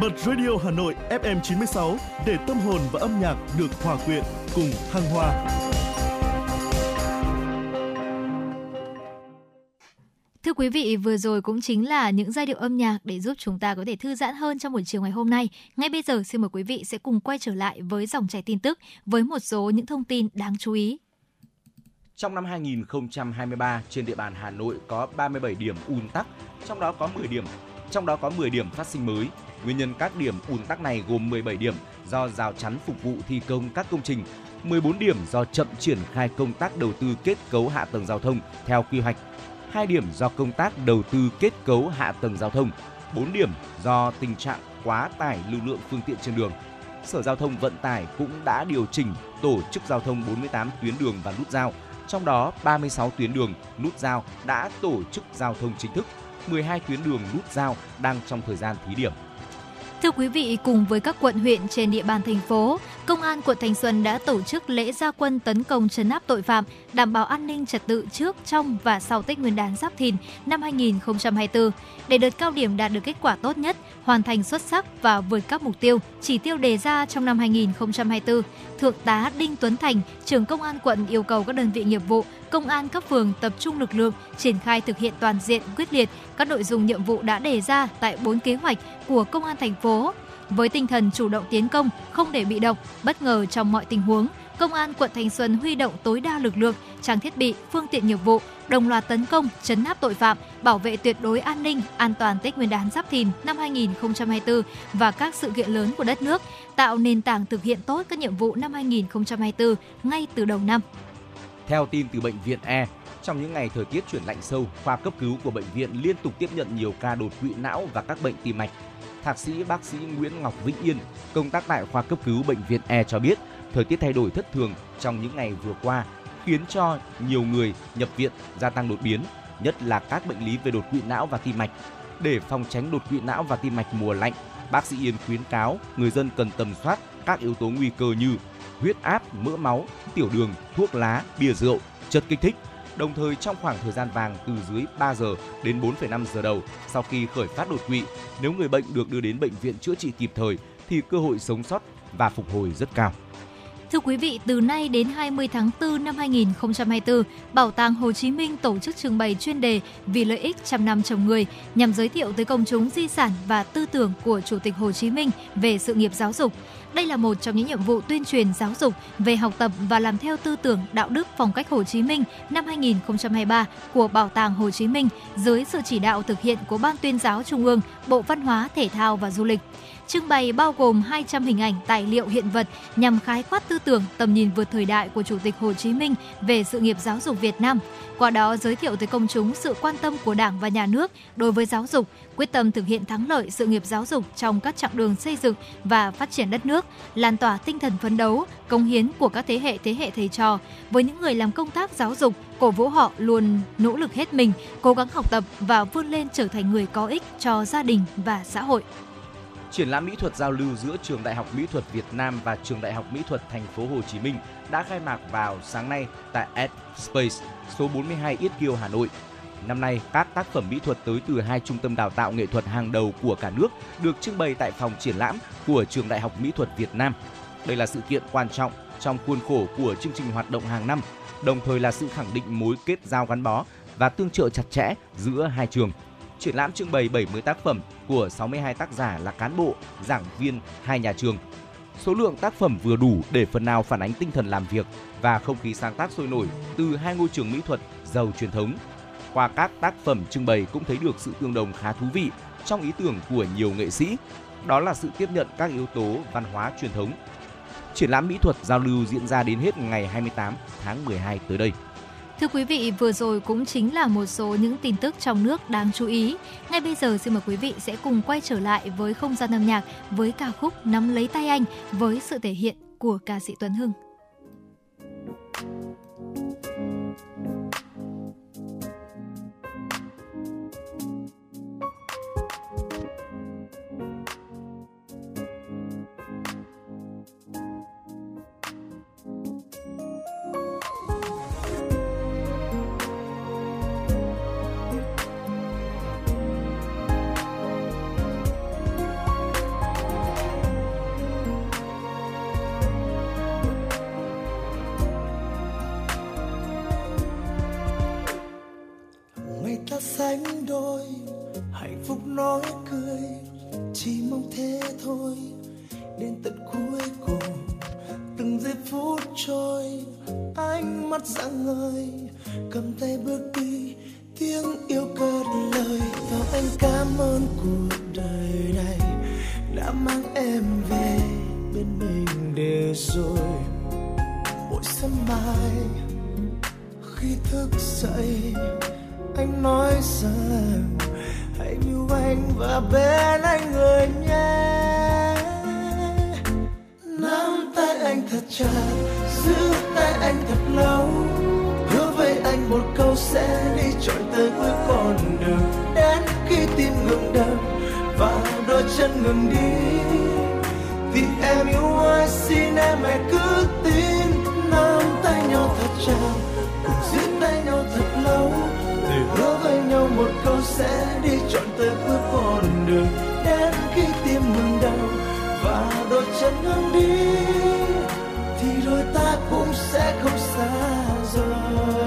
Bật Radio Hà Nội FM 96 để tâm hồn và âm nhạc được hòa quyện cùng thăng hoa. Thưa quý vị, vừa rồi cũng chính là những giai điệu âm nhạc để giúp chúng ta có thể thư giãn hơn trong buổi chiều ngày hôm nay. Ngay bây giờ xin mời quý vị sẽ cùng quay trở lại với dòng chảy tin tức với một số những thông tin đáng chú ý. Trong năm 2023, trên địa bàn Hà Nội có 37 điểm ùn tắc, trong đó có 10 điểm trong đó có 10 điểm phát sinh mới. Nguyên nhân các điểm ùn tắc này gồm 17 điểm do rào chắn phục vụ thi công các công trình, 14 điểm do chậm triển khai công tác đầu tư kết cấu hạ tầng giao thông theo quy hoạch, 2 điểm do công tác đầu tư kết cấu hạ tầng giao thông, 4 điểm do tình trạng quá tải lưu lượng phương tiện trên đường. Sở Giao thông Vận tải cũng đã điều chỉnh tổ chức giao thông 48 tuyến đường và nút giao, trong đó 36 tuyến đường, nút giao đã tổ chức giao thông chính thức, 12 tuyến đường nút giao đang trong thời gian thí điểm. Thưa quý vị, cùng với các quận huyện trên địa bàn thành phố, Công an quận Thanh Xuân đã tổ chức lễ gia quân tấn công trấn áp tội phạm, đảm bảo an ninh trật tự trước, trong và sau Tết Nguyên đán Giáp Thìn năm 2024 để đợt cao điểm đạt được kết quả tốt nhất, hoàn thành xuất sắc và vượt các mục tiêu, chỉ tiêu đề ra trong năm 2024. Thượng tá Đinh Tuấn Thành, trưởng công an quận yêu cầu các đơn vị nghiệp vụ, công an các phường tập trung lực lượng triển khai thực hiện toàn diện quyết liệt các nội dung nhiệm vụ đã đề ra tại 4 kế hoạch của công an thành phố. Với tinh thần chủ động tiến công, không để bị động, bất ngờ trong mọi tình huống, Công an quận Thanh Xuân huy động tối đa lực lượng, trang thiết bị, phương tiện nghiệp vụ, đồng loạt tấn công, chấn áp tội phạm, bảo vệ tuyệt đối an ninh, an toàn Tết Nguyên đán Giáp Thìn năm 2024 và các sự kiện lớn của đất nước, tạo nền tảng thực hiện tốt các nhiệm vụ năm 2024 ngay từ đầu năm. Theo tin từ bệnh viện E, trong những ngày thời tiết chuyển lạnh sâu, khoa cấp cứu của bệnh viện liên tục tiếp nhận nhiều ca đột quỵ não và các bệnh tim mạch. Thạc sĩ bác sĩ Nguyễn Ngọc Vĩnh Yên, công tác tại khoa cấp cứu bệnh viện E cho biết, thời tiết thay đổi thất thường trong những ngày vừa qua khiến cho nhiều người nhập viện gia tăng đột biến, nhất là các bệnh lý về đột quỵ não và tim mạch. Để phòng tránh đột quỵ não và tim mạch mùa lạnh, bác sĩ Yên khuyến cáo người dân cần tầm soát các yếu tố nguy cơ như huyết áp, mỡ máu, tiểu đường, thuốc lá, bia rượu, chất kích thích. Đồng thời trong khoảng thời gian vàng từ dưới 3 giờ đến 4,5 giờ đầu sau khi khởi phát đột quỵ, nếu người bệnh được đưa đến bệnh viện chữa trị kịp thời thì cơ hội sống sót và phục hồi rất cao. Thưa quý vị, từ nay đến 20 tháng 4 năm 2024, Bảo tàng Hồ Chí Minh tổ chức trưng bày chuyên đề Vì lợi ích trăm năm trồng người nhằm giới thiệu tới công chúng di sản và tư tưởng của Chủ tịch Hồ Chí Minh về sự nghiệp giáo dục. Đây là một trong những nhiệm vụ tuyên truyền giáo dục về học tập và làm theo tư tưởng đạo đức phong cách Hồ Chí Minh năm 2023 của Bảo tàng Hồ Chí Minh dưới sự chỉ đạo thực hiện của Ban tuyên giáo Trung ương, Bộ Văn hóa, Thể thao và Du lịch. Trưng bày bao gồm 200 hình ảnh tài liệu hiện vật nhằm khái quát tư tưởng, tầm nhìn vượt thời đại của Chủ tịch Hồ Chí Minh về sự nghiệp giáo dục Việt Nam. Qua đó giới thiệu tới công chúng sự quan tâm của Đảng và Nhà nước đối với giáo dục, quyết tâm thực hiện thắng lợi sự nghiệp giáo dục trong các chặng đường xây dựng và phát triển đất nước, lan tỏa tinh thần phấn đấu, công hiến của các thế hệ thế hệ thầy trò với những người làm công tác giáo dục, cổ vũ họ luôn nỗ lực hết mình, cố gắng học tập và vươn lên trở thành người có ích cho gia đình và xã hội. Triển lãm mỹ thuật giao lưu giữa Trường Đại học Mỹ thuật Việt Nam và Trường Đại học Mỹ thuật Thành phố Hồ Chí Minh đã khai mạc vào sáng nay tại Ad Space, số 42 Yết Kiêu, Hà Nội. Năm nay, các tác phẩm mỹ thuật tới từ hai trung tâm đào tạo nghệ thuật hàng đầu của cả nước được trưng bày tại phòng triển lãm của Trường Đại học Mỹ thuật Việt Nam. Đây là sự kiện quan trọng trong khuôn khổ của chương trình hoạt động hàng năm, đồng thời là sự khẳng định mối kết giao gắn bó và tương trợ chặt chẽ giữa hai trường triển lãm trưng bày 70 tác phẩm của 62 tác giả là cán bộ, giảng viên hai nhà trường. Số lượng tác phẩm vừa đủ để phần nào phản ánh tinh thần làm việc và không khí sáng tác sôi nổi từ hai ngôi trường mỹ thuật giàu truyền thống. Qua các tác phẩm trưng bày cũng thấy được sự tương đồng khá thú vị trong ý tưởng của nhiều nghệ sĩ, đó là sự tiếp nhận các yếu tố văn hóa truyền thống. Triển lãm mỹ thuật giao lưu diễn ra đến hết ngày 28 tháng 12 tới đây. Thưa quý vị, vừa rồi cũng chính là một số những tin tức trong nước đáng chú ý. Ngay bây giờ xin mời quý vị sẽ cùng quay trở lại với không gian âm nhạc với ca khúc Nắm lấy tay anh với sự thể hiện của ca sĩ Tuấn Hưng. Sánh đôi, hạnh phúc nói cười, chỉ mong thế thôi. Đến tận cuối cùng, từng giây phút trôi, ánh mắt rạng ngời, cầm tay bước đi, tiếng yêu cất lời. Và anh cảm ơn cuộc đời này, đã mang em về bên mình để rồi mỗi sớm mai khi thức dậy anh nói rằng hãy yêu anh và bên anh người nhé. Nắm tay anh thật chặt, giữ tay anh thật lâu. Hứa với anh một câu sẽ đi trọn tới cuối con đường. Đến khi tim ngừng đập và đôi chân ngừng đi. Thì em yêu ai, xin em hãy cứ tin. Nắm tay nhau thật chặt, cùng giữ tay nhau thật lâu hứa với nhau một câu sẽ đi chọn tới cuối con đường đến khi tim ngừng đau và đôi chân ngừng đi, thì đôi ta cũng sẽ không xa rời.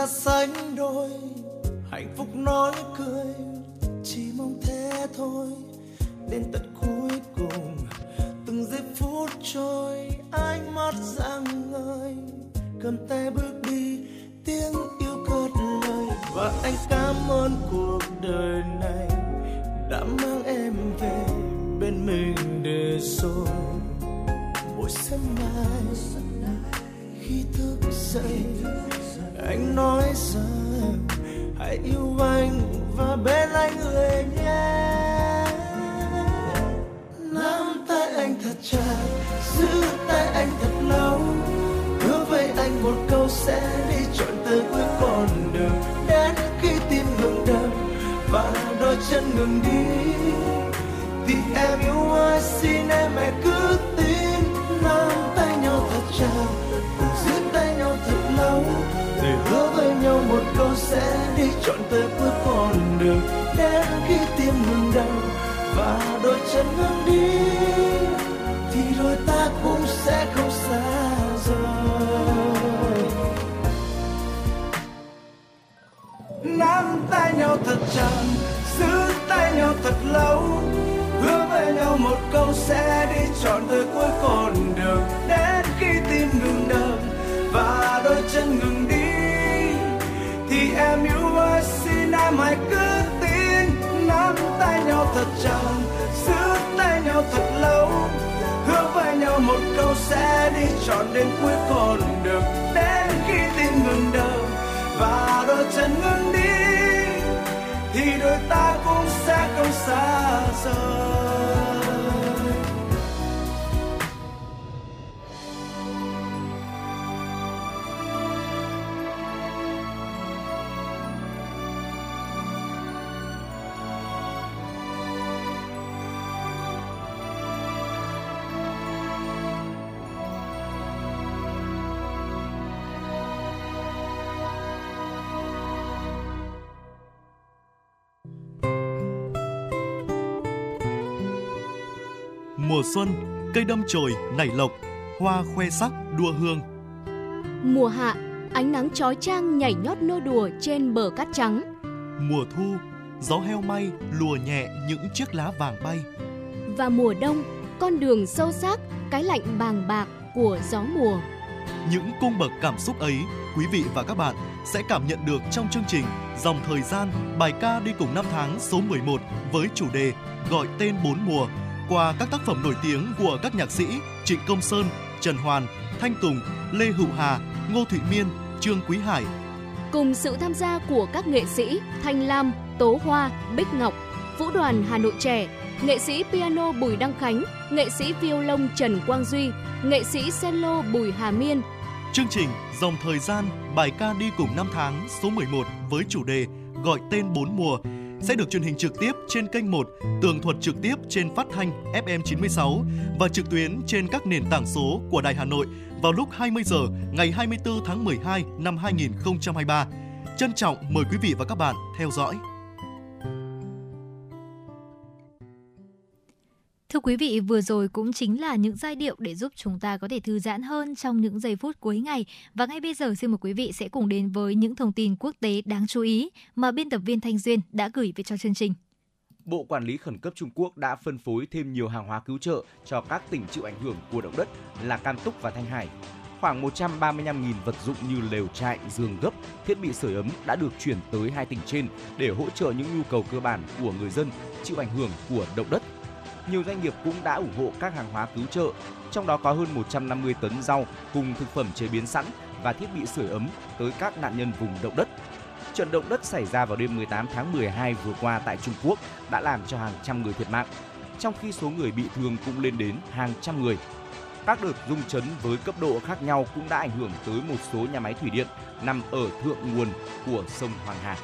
Ta sánh đôi, hạnh phúc nói cười, chỉ mong thế thôi. Đến tận cuối cùng, từng giây phút trôi, ánh mắt rạng ngời, cầm tay bước đi, tiếng yêu cất lời. Và anh cảm ơn cuộc đời này, đã mang em về bên mình để rồi. Mỗi sớm mai khi thức dậy. Anh nói rằng hãy yêu anh và bên anh người nhé. Nắm tay anh thật chặt, giữ tay anh thật lâu. Hứa với anh một câu sẽ đi trọn tới cuối con đường. Đến khi tim ngừng đập và đôi chân ngừng đi, thì em yêu ai xin em hãy cứ tin. Nắm tay nhau thật chặt. Một câu sẽ đi chọn tới cuối con đường. Đến khi tim ngừng đau và đôi chân ngừng đi, thì đôi ta cũng sẽ không xa rời. Nắm tay nhau thật chặt, giữ tay nhau thật lâu, hứa với nhau một câu sẽ đi trọn tới cuối con đường. Đến khi tim ngừng đập và đôi chân ngừng đi em yêu ơi, xin em hãy cứ tin. Nắm tay nhau thật chặt, giữ tay nhau thật lâu. Hứa với nhau một câu sẽ đi trọn đến cuối con đường. Đến khi tim ngừng đập và đôi chân ngừng đi, thì đôi ta cũng sẽ không xa rời. Mùa xuân, cây đâm chồi nảy lộc, hoa khoe sắc đua hương. Mùa hạ, ánh nắng chói chang nhảy nhót nô đùa trên bờ cát trắng. Mùa thu, gió heo may lùa nhẹ những chiếc lá vàng bay. Và mùa đông, con đường sâu xác, cái lạnh bàng bạc của gió mùa. Những cung bậc cảm xúc ấy, quý vị và các bạn sẽ cảm nhận được trong chương trình Dòng thời gian, bài ca đi cùng năm tháng số 11 với chủ đề Gọi tên bốn mùa qua các tác phẩm nổi tiếng của các nhạc sĩ Trịnh Công Sơn, Trần Hoàn, Thanh Tùng, Lê Hữu Hà, Ngô Thụy Miên, Trương Quý Hải. Cùng sự tham gia của các nghệ sĩ Thanh Lam, Tố Hoa, Bích Ngọc, Vũ đoàn Hà Nội trẻ, nghệ sĩ piano Bùi Đăng Khánh, nghệ sĩ violon Trần Quang Duy, nghệ sĩ cello Bùi Hà Miên. Chương trình Dòng thời gian, bài ca đi cùng năm tháng số 11 với chủ đề Gọi tên bốn mùa sẽ được truyền hình trực tiếp trên kênh 1, tường thuật trực tiếp trên phát thanh FM 96 và trực tuyến trên các nền tảng số của Đài Hà Nội vào lúc 20 giờ ngày 24 tháng 12 năm 2023. Trân trọng mời quý vị và các bạn theo dõi. Thưa quý vị, vừa rồi cũng chính là những giai điệu để giúp chúng ta có thể thư giãn hơn trong những giây phút cuối ngày. Và ngay bây giờ xin mời quý vị sẽ cùng đến với những thông tin quốc tế đáng chú ý mà biên tập viên Thanh Duyên đã gửi về cho chương trình. Bộ Quản lý Khẩn cấp Trung Quốc đã phân phối thêm nhiều hàng hóa cứu trợ cho các tỉnh chịu ảnh hưởng của động đất là Cam Túc và Thanh Hải. Khoảng 135.000 vật dụng như lều trại, giường gấp, thiết bị sưởi ấm đã được chuyển tới hai tỉnh trên để hỗ trợ những nhu cầu cơ bản của người dân chịu ảnh hưởng của động đất nhiều doanh nghiệp cũng đã ủng hộ các hàng hóa cứu trợ, trong đó có hơn 150 tấn rau cùng thực phẩm chế biến sẵn và thiết bị sưởi ấm tới các nạn nhân vùng động đất. Trận động đất xảy ra vào đêm 18 tháng 12 vừa qua tại Trung Quốc đã làm cho hàng trăm người thiệt mạng, trong khi số người bị thương cũng lên đến hàng trăm người. Các đợt rung chấn với cấp độ khác nhau cũng đã ảnh hưởng tới một số nhà máy thủy điện nằm ở thượng nguồn của sông Hoàng Hà.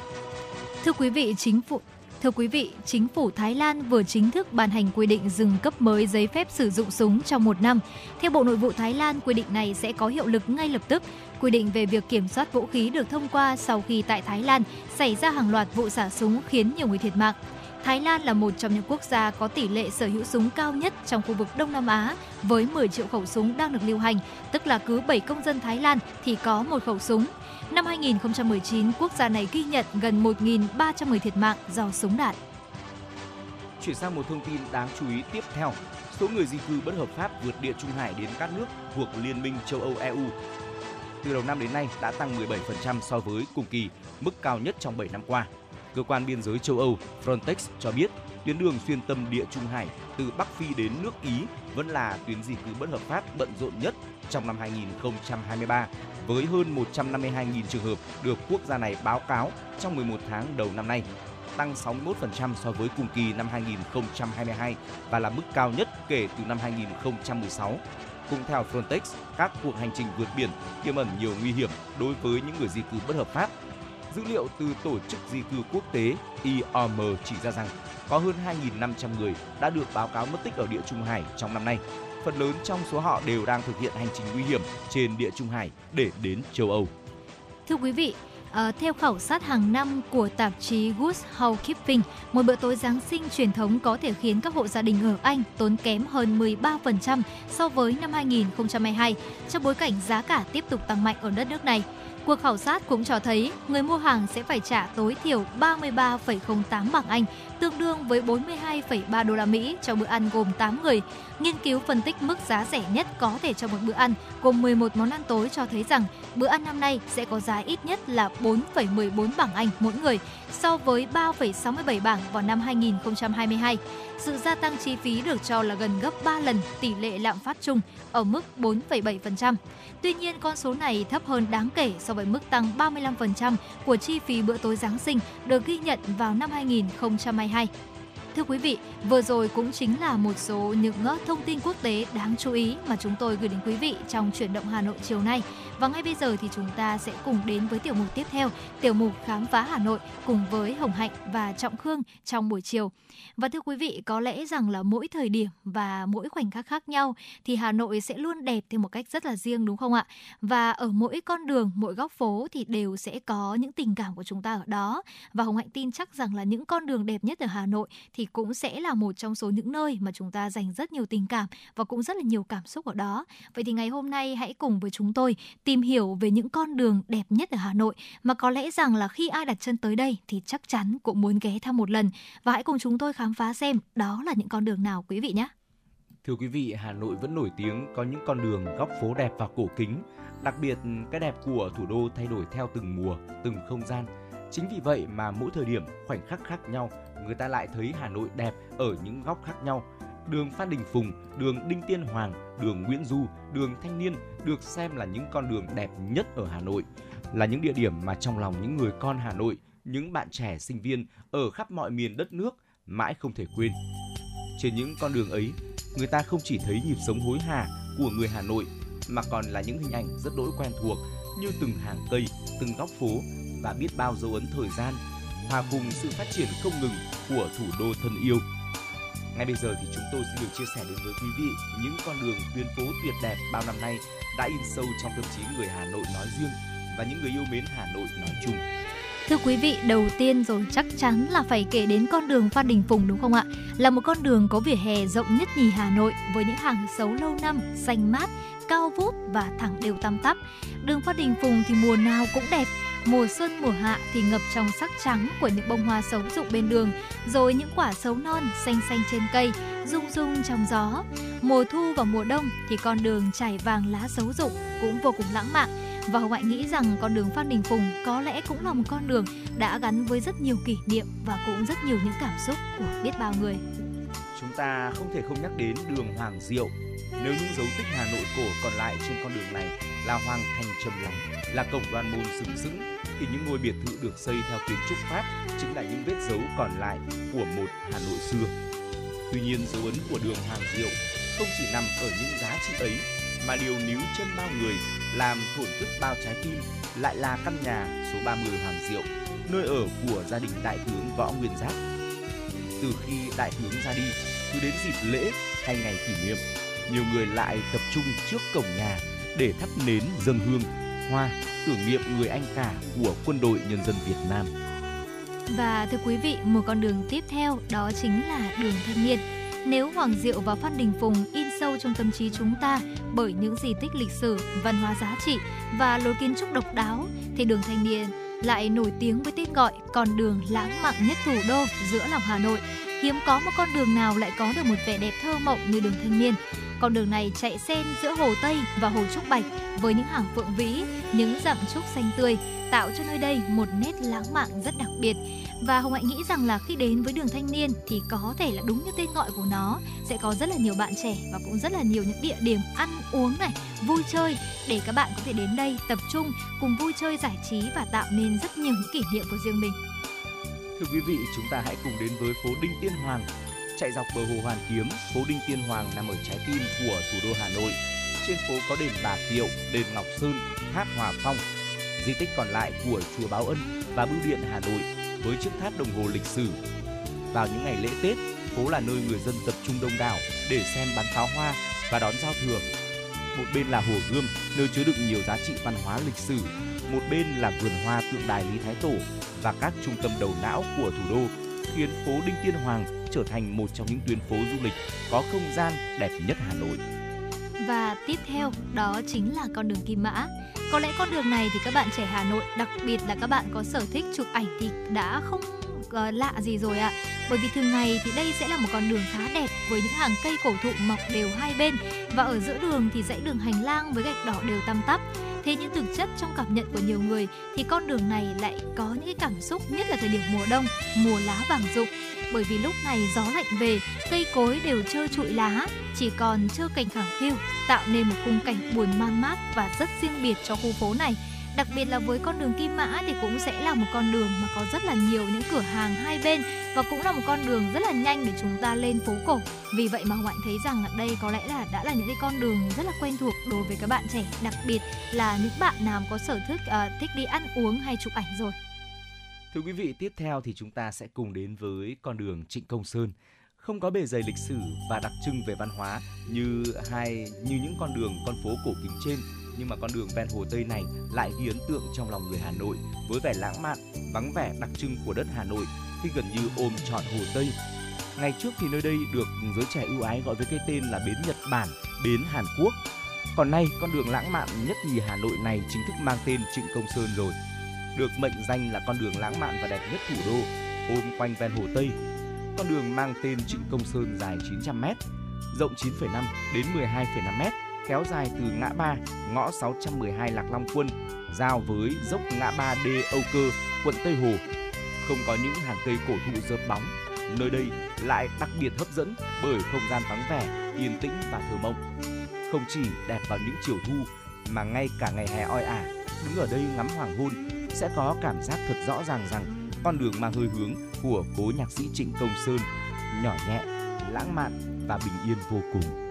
Thưa quý vị, chính phủ Thưa quý vị, chính phủ Thái Lan vừa chính thức ban hành quy định dừng cấp mới giấy phép sử dụng súng trong một năm. Theo Bộ Nội vụ Thái Lan, quy định này sẽ có hiệu lực ngay lập tức. Quy định về việc kiểm soát vũ khí được thông qua sau khi tại Thái Lan xảy ra hàng loạt vụ xả súng khiến nhiều người thiệt mạng. Thái Lan là một trong những quốc gia có tỷ lệ sở hữu súng cao nhất trong khu vực Đông Nam Á với 10 triệu khẩu súng đang được lưu hành, tức là cứ 7 công dân Thái Lan thì có một khẩu súng. Năm 2019, quốc gia này ghi nhận gần 1.300 người thiệt mạng do súng đạn. Chuyển sang một thông tin đáng chú ý tiếp theo. Số người di cư bất hợp pháp vượt địa Trung Hải đến các nước thuộc Liên minh châu Âu EU từ đầu năm đến nay đã tăng 17% so với cùng kỳ, mức cao nhất trong 7 năm qua. Cơ quan biên giới châu Âu Frontex cho biết tuyến đường xuyên tâm địa Trung Hải từ Bắc Phi đến nước Ý vẫn là tuyến di cư bất hợp pháp bận rộn nhất trong năm 2023 với hơn 152.000 trường hợp được quốc gia này báo cáo trong 11 tháng đầu năm nay, tăng 61% so với cùng kỳ năm 2022 và là mức cao nhất kể từ năm 2016. Cũng theo Frontex, các cuộc hành trình vượt biển tiềm ẩn nhiều nguy hiểm đối với những người di cư bất hợp pháp. Dữ liệu từ Tổ chức Di cư Quốc tế IOM chỉ ra rằng có hơn 2.500 người đã được báo cáo mất tích ở địa Trung Hải trong năm nay. Phần lớn trong số họ đều đang thực hiện hành trình nguy hiểm trên địa Trung Hải để đến châu Âu. Thưa quý vị, Uh, theo khảo sát hàng năm của tạp chí Good Housekeeping, một bữa tối Giáng sinh truyền thống có thể khiến các hộ gia đình ở Anh tốn kém hơn 13% so với năm 2022, trong bối cảnh giá cả tiếp tục tăng mạnh ở đất nước này. Cuộc khảo sát cũng cho thấy người mua hàng sẽ phải trả tối thiểu 33,08 bảng Anh, tương đương với 42,3 đô la Mỹ cho bữa ăn gồm 8 người. Nghiên cứu phân tích mức giá rẻ nhất có thể cho một bữa ăn gồm 11 món ăn tối cho thấy rằng bữa ăn năm nay sẽ có giá ít nhất là 4,14 bảng Anh mỗi người so với 3,67 bảng vào năm 2022. Sự gia tăng chi phí được cho là gần gấp 3 lần tỷ lệ lạm phát chung ở mức 4,7%. Tuy nhiên, con số này thấp hơn đáng kể so với mức tăng 35% của chi phí bữa tối Giáng sinh được ghi nhận vào năm 2022. Thưa quý vị, vừa rồi cũng chính là một số những ờ, thông tin quốc tế đáng chú ý mà chúng tôi gửi đến quý vị trong chuyển động Hà Nội chiều nay. Và ngay bây giờ thì chúng ta sẽ cùng đến với tiểu mục tiếp theo, tiểu mục khám phá Hà Nội cùng với Hồng Hạnh và Trọng Khương trong buổi chiều. Và thưa quý vị, có lẽ rằng là mỗi thời điểm và mỗi khoảnh khắc khác nhau thì Hà Nội sẽ luôn đẹp theo một cách rất là riêng đúng không ạ? Và ở mỗi con đường, mỗi góc phố thì đều sẽ có những tình cảm của chúng ta ở đó. Và Hồng Hạnh tin chắc rằng là những con đường đẹp nhất ở Hà Nội thì cũng sẽ là một trong số những nơi mà chúng ta dành rất nhiều tình cảm và cũng rất là nhiều cảm xúc ở đó. Vậy thì ngày hôm nay hãy cùng với chúng tôi tìm hiểu về những con đường đẹp nhất ở Hà Nội mà có lẽ rằng là khi ai đặt chân tới đây thì chắc chắn cũng muốn ghé thăm một lần và hãy cùng chúng tôi khám phá xem đó là những con đường nào quý vị nhé. Thưa quý vị, Hà Nội vẫn nổi tiếng có những con đường góc phố đẹp và cổ kính. Đặc biệt, cái đẹp của thủ đô thay đổi theo từng mùa, từng không gian. Chính vì vậy mà mỗi thời điểm, khoảnh khắc khác nhau, người ta lại thấy Hà Nội đẹp ở những góc khác nhau. Đường Phan Đình Phùng, đường Đinh Tiên Hoàng, đường Nguyễn Du, đường Thanh Niên được xem là những con đường đẹp nhất ở Hà Nội, là những địa điểm mà trong lòng những người con Hà Nội, những bạn trẻ sinh viên ở khắp mọi miền đất nước mãi không thể quên. Trên những con đường ấy, người ta không chỉ thấy nhịp sống hối hả của người Hà Nội mà còn là những hình ảnh rất đỗi quen thuộc như từng hàng cây, từng góc phố và biết bao dấu ấn thời gian hòa cùng sự phát triển không ngừng của thủ đô thân yêu. Ngay bây giờ thì chúng tôi xin được chia sẻ đến với quý vị những con đường tuyến phố tuyệt đẹp bao năm nay đã in sâu trong tâm trí người Hà Nội nói riêng và những người yêu mến Hà Nội nói chung. Thưa quý vị, đầu tiên rồi chắc chắn là phải kể đến con đường Phan Đình Phùng đúng không ạ? Là một con đường có vỉa hè rộng nhất nhì Hà Nội với những hàng xấu lâu năm, xanh mát, cao vút và thẳng đều tăm tắp. Đường Phan Đình Phùng thì mùa nào cũng đẹp, mùa xuân mùa hạ thì ngập trong sắc trắng của những bông hoa xấu rụng bên đường, rồi những quả xấu non xanh xanh trên cây, rung rung trong gió. Mùa thu và mùa đông thì con đường trải vàng lá xấu rụng cũng vô cùng lãng mạn. Và Hồng Hạnh nghĩ rằng con đường Phan Đình Phùng có lẽ cũng là một con đường đã gắn với rất nhiều kỷ niệm và cũng rất nhiều những cảm xúc của biết bao người. Chúng ta không thể không nhắc đến đường Hoàng Diệu nếu những dấu tích Hà Nội cổ còn lại trên con đường này là Hoàng Thành Trầm Lắng, là cổng đoan môn sừng sững, thì những ngôi biệt thự được xây theo kiến trúc Pháp chính là những vết dấu còn lại của một Hà Nội xưa. Tuy nhiên dấu ấn của đường Hàng Diệu không chỉ nằm ở những giá trị ấy mà điều níu chân bao người làm thổn thức bao trái tim lại là căn nhà số 30 Hàng Diệu, nơi ở của gia đình đại tướng Võ Nguyên Giáp. Từ khi đại tướng ra đi, cứ đến dịp lễ hay ngày kỷ niệm, nhiều người lại tập trung trước cổng nhà để thắp nến dâng hương, hoa tưởng niệm người anh cả của quân đội nhân dân Việt Nam. Và thưa quý vị, một con đường tiếp theo đó chính là đường thanh niên. Nếu Hoàng Diệu và Phan Đình Phùng in sâu trong tâm trí chúng ta bởi những di tích lịch sử, văn hóa giá trị và lối kiến trúc độc đáo, thì đường thanh niên lại nổi tiếng với tên gọi con đường lãng mạn nhất thủ đô giữa lòng Hà Nội. Hiếm có một con đường nào lại có được một vẻ đẹp thơ mộng như đường thanh niên. Con đường này chạy xen giữa Hồ Tây và Hồ Trúc Bạch với những hàng phượng vĩ, những dặm trúc xanh tươi, tạo cho nơi đây một nét lãng mạn rất đặc biệt. Và Hồng Hạnh nghĩ rằng là khi đến với đường thanh niên thì có thể là đúng như tên gọi của nó sẽ có rất là nhiều bạn trẻ và cũng rất là nhiều những địa điểm ăn uống này, vui chơi để các bạn có thể đến đây tập trung cùng vui chơi giải trí và tạo nên rất nhiều những kỷ niệm của riêng mình. Thưa quý vị, chúng ta hãy cùng đến với phố Đinh Tiên Hoàng, chạy dọc bờ hồ Hoàn Kiếm, phố Đinh Tiên Hoàng nằm ở trái tim của thủ đô Hà Nội. Trên phố có đền Bà Kiệu, đền Ngọc Sơn, tháp Hòa Phong, di tích còn lại của chùa Báo Ân và bưu điện Hà Nội với chiếc tháp đồng hồ lịch sử. Vào những ngày lễ Tết, phố là nơi người dân tập trung đông đảo để xem bắn pháo hoa và đón giao thừa. Một bên là hồ Gươm, nơi chứa đựng nhiều giá trị văn hóa lịch sử. Một bên là vườn hoa tượng đài Lý Thái Tổ và các trung tâm đầu não của thủ đô, khiến phố Đinh Tiên Hoàng trở thành một trong những tuyến phố du lịch có không gian đẹp nhất Hà Nội. Và tiếp theo đó chính là con đường Kim Mã. Có lẽ con đường này thì các bạn trẻ Hà Nội, đặc biệt là các bạn có sở thích chụp ảnh thì đã không uh, lạ gì rồi ạ. Bởi vì thường ngày thì đây sẽ là một con đường khá đẹp với những hàng cây cổ thụ mọc đều hai bên và ở giữa đường thì dãy đường hành lang với gạch đỏ đều tăm tắp. Thế nhưng thực chất trong cảm nhận của nhiều người thì con đường này lại có những cái cảm xúc nhất là thời điểm mùa đông, mùa lá vàng rụng bởi vì lúc này gió lạnh về, cây cối đều trơ trụi lá, chỉ còn trơ cành khẳng khiu, tạo nên một khung cảnh buồn man mát và rất riêng biệt cho khu phố này. Đặc biệt là với con đường Kim Mã thì cũng sẽ là một con đường mà có rất là nhiều những cửa hàng hai bên và cũng là một con đường rất là nhanh để chúng ta lên phố cổ. Vì vậy mà Hồng Hạnh thấy rằng là đây có lẽ là đã là những cái con đường rất là quen thuộc đối với các bạn trẻ, đặc biệt là những bạn nào có sở thích uh, ờ, thích đi ăn uống hay chụp ảnh rồi. Thưa quý vị, tiếp theo thì chúng ta sẽ cùng đến với con đường Trịnh Công Sơn. Không có bề dày lịch sử và đặc trưng về văn hóa như hai như những con đường con phố cổ kính trên, nhưng mà con đường ven hồ Tây này lại ghi ấn tượng trong lòng người Hà Nội với vẻ lãng mạn, vắng vẻ đặc trưng của đất Hà Nội khi gần như ôm trọn hồ Tây. Ngày trước thì nơi đây được giới trẻ ưu ái gọi với cái tên là bến Nhật Bản, bến Hàn Quốc. Còn nay, con đường lãng mạn nhất nhì Hà Nội này chính thức mang tên Trịnh Công Sơn rồi được mệnh danh là con đường lãng mạn và đẹp nhất thủ đô, ôm quanh ven hồ Tây. Con đường mang tên Trịnh Công Sơn dài 900m, rộng 9,5 đến 12,5m, kéo dài từ ngã ba ngõ 612 Lạc Long Quân giao với dốc ngã ba D Âu Cơ, quận Tây Hồ. Không có những hàng cây cổ thụ rợp bóng, nơi đây lại đặc biệt hấp dẫn bởi không gian vắng vẻ, yên tĩnh và thơ mộng. Không chỉ đẹp vào những chiều thu mà ngay cả ngày hè oi ả, đứng ở đây ngắm hoàng hôn sẽ có cảm giác thật rõ ràng rằng con đường mang hơi hướng của cố nhạc sĩ Trịnh Công Sơn nhỏ nhẹ, lãng mạn và bình yên vô cùng.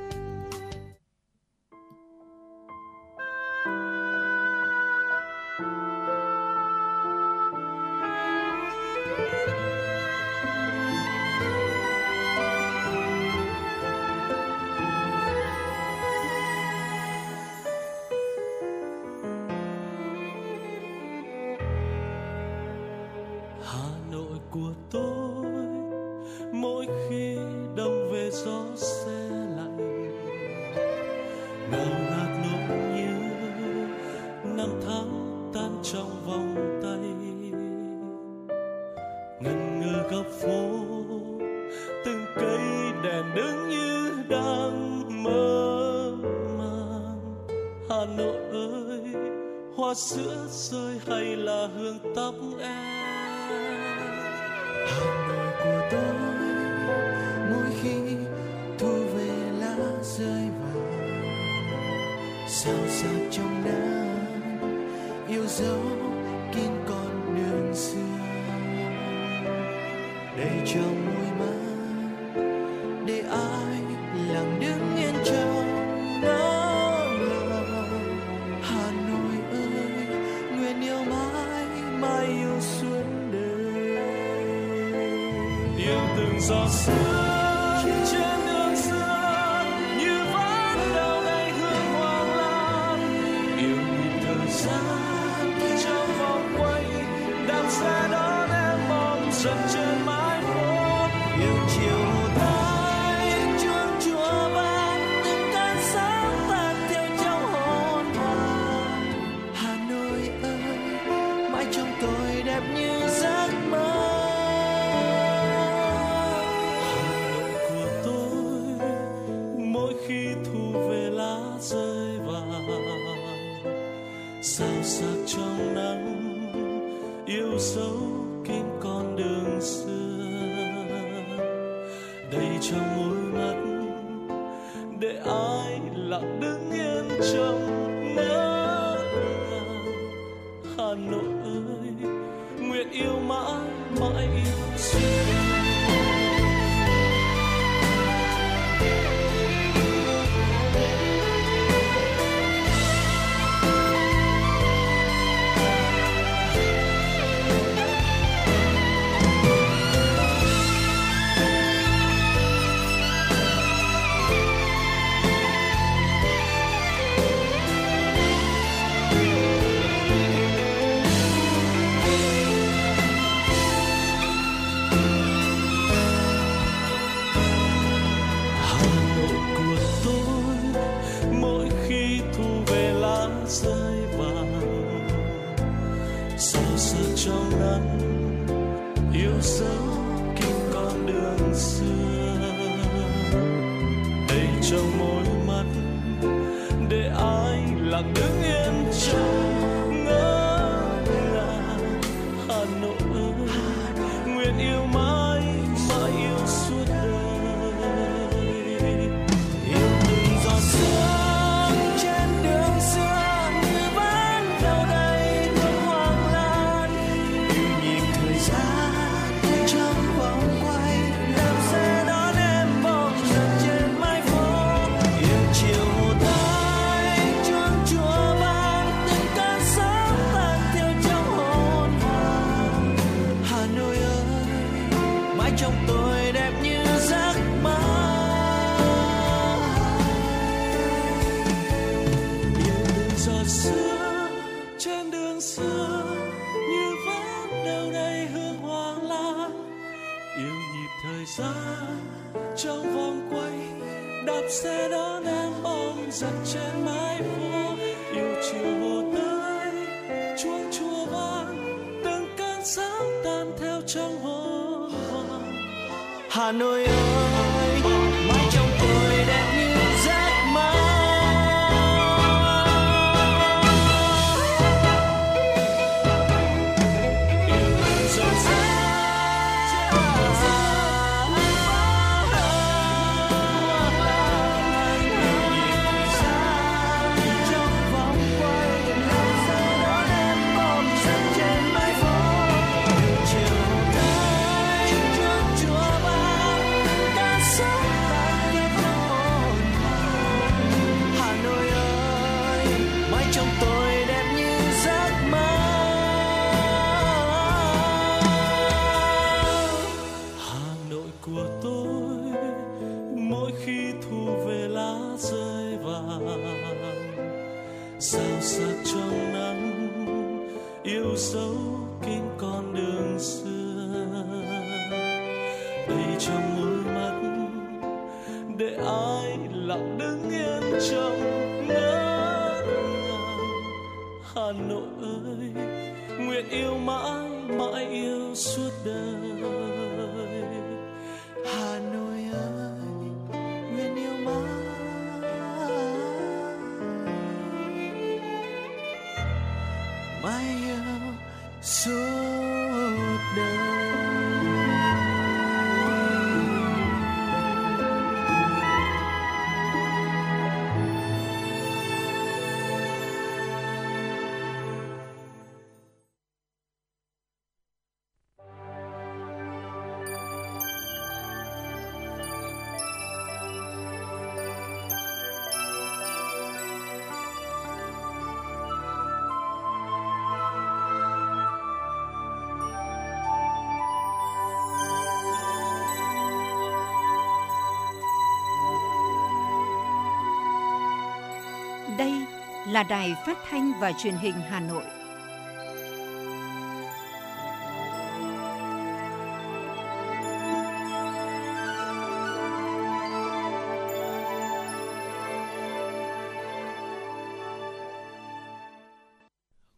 Là đài phát thanh và truyền hình Hà Nội.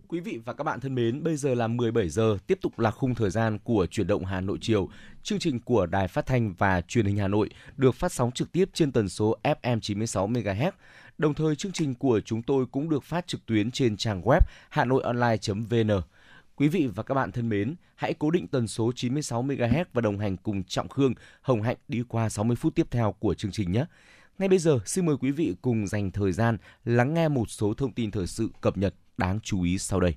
Quý vị và các bạn thân mến, bây giờ là 17 giờ, tiếp tục là khung thời gian của chuyển động Hà Nội chiều. Chương trình của Đài Phát thanh và Truyền hình Hà Nội được phát sóng trực tiếp trên tần số FM 96 MHz. Đồng thời chương trình của chúng tôi cũng được phát trực tuyến trên trang web hanoionline.vn. Quý vị và các bạn thân mến, hãy cố định tần số 96 MHz và đồng hành cùng Trọng Khương, Hồng Hạnh đi qua 60 phút tiếp theo của chương trình nhé. Ngay bây giờ, xin mời quý vị cùng dành thời gian lắng nghe một số thông tin thời sự cập nhật đáng chú ý sau đây.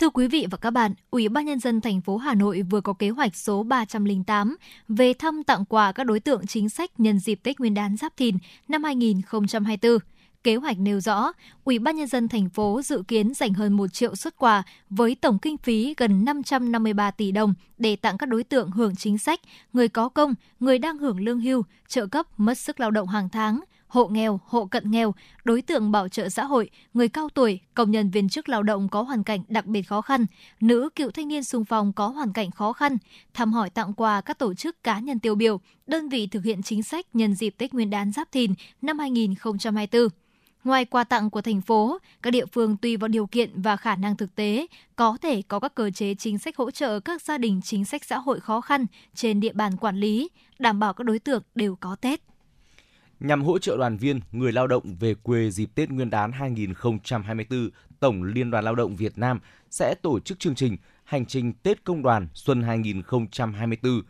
Thưa quý vị và các bạn, Ủy ban nhân dân thành phố Hà Nội vừa có kế hoạch số 308 về thăm tặng quà các đối tượng chính sách nhân dịp Tết Nguyên đán Giáp Thìn năm 2024. Kế hoạch nêu rõ, Ủy ban nhân dân thành phố dự kiến dành hơn 1 triệu xuất quà với tổng kinh phí gần 553 tỷ đồng để tặng các đối tượng hưởng chính sách, người có công, người đang hưởng lương hưu, trợ cấp mất sức lao động hàng tháng, hộ nghèo, hộ cận nghèo, đối tượng bảo trợ xã hội, người cao tuổi, công nhân viên chức lao động có hoàn cảnh đặc biệt khó khăn, nữ cựu thanh niên sung phong có hoàn cảnh khó khăn, thăm hỏi tặng quà các tổ chức cá nhân tiêu biểu, đơn vị thực hiện chính sách nhân dịp Tết Nguyên đán Giáp Thìn năm 2024. Ngoài quà tặng của thành phố, các địa phương tùy vào điều kiện và khả năng thực tế có thể có các cơ chế chính sách hỗ trợ các gia đình chính sách xã hội khó khăn trên địa bàn quản lý, đảm bảo các đối tượng đều có Tết nhằm hỗ trợ đoàn viên, người lao động về quê dịp Tết Nguyên đán 2024, Tổng Liên đoàn Lao động Việt Nam sẽ tổ chức chương trình Hành trình Tết Công đoàn Xuân 2024.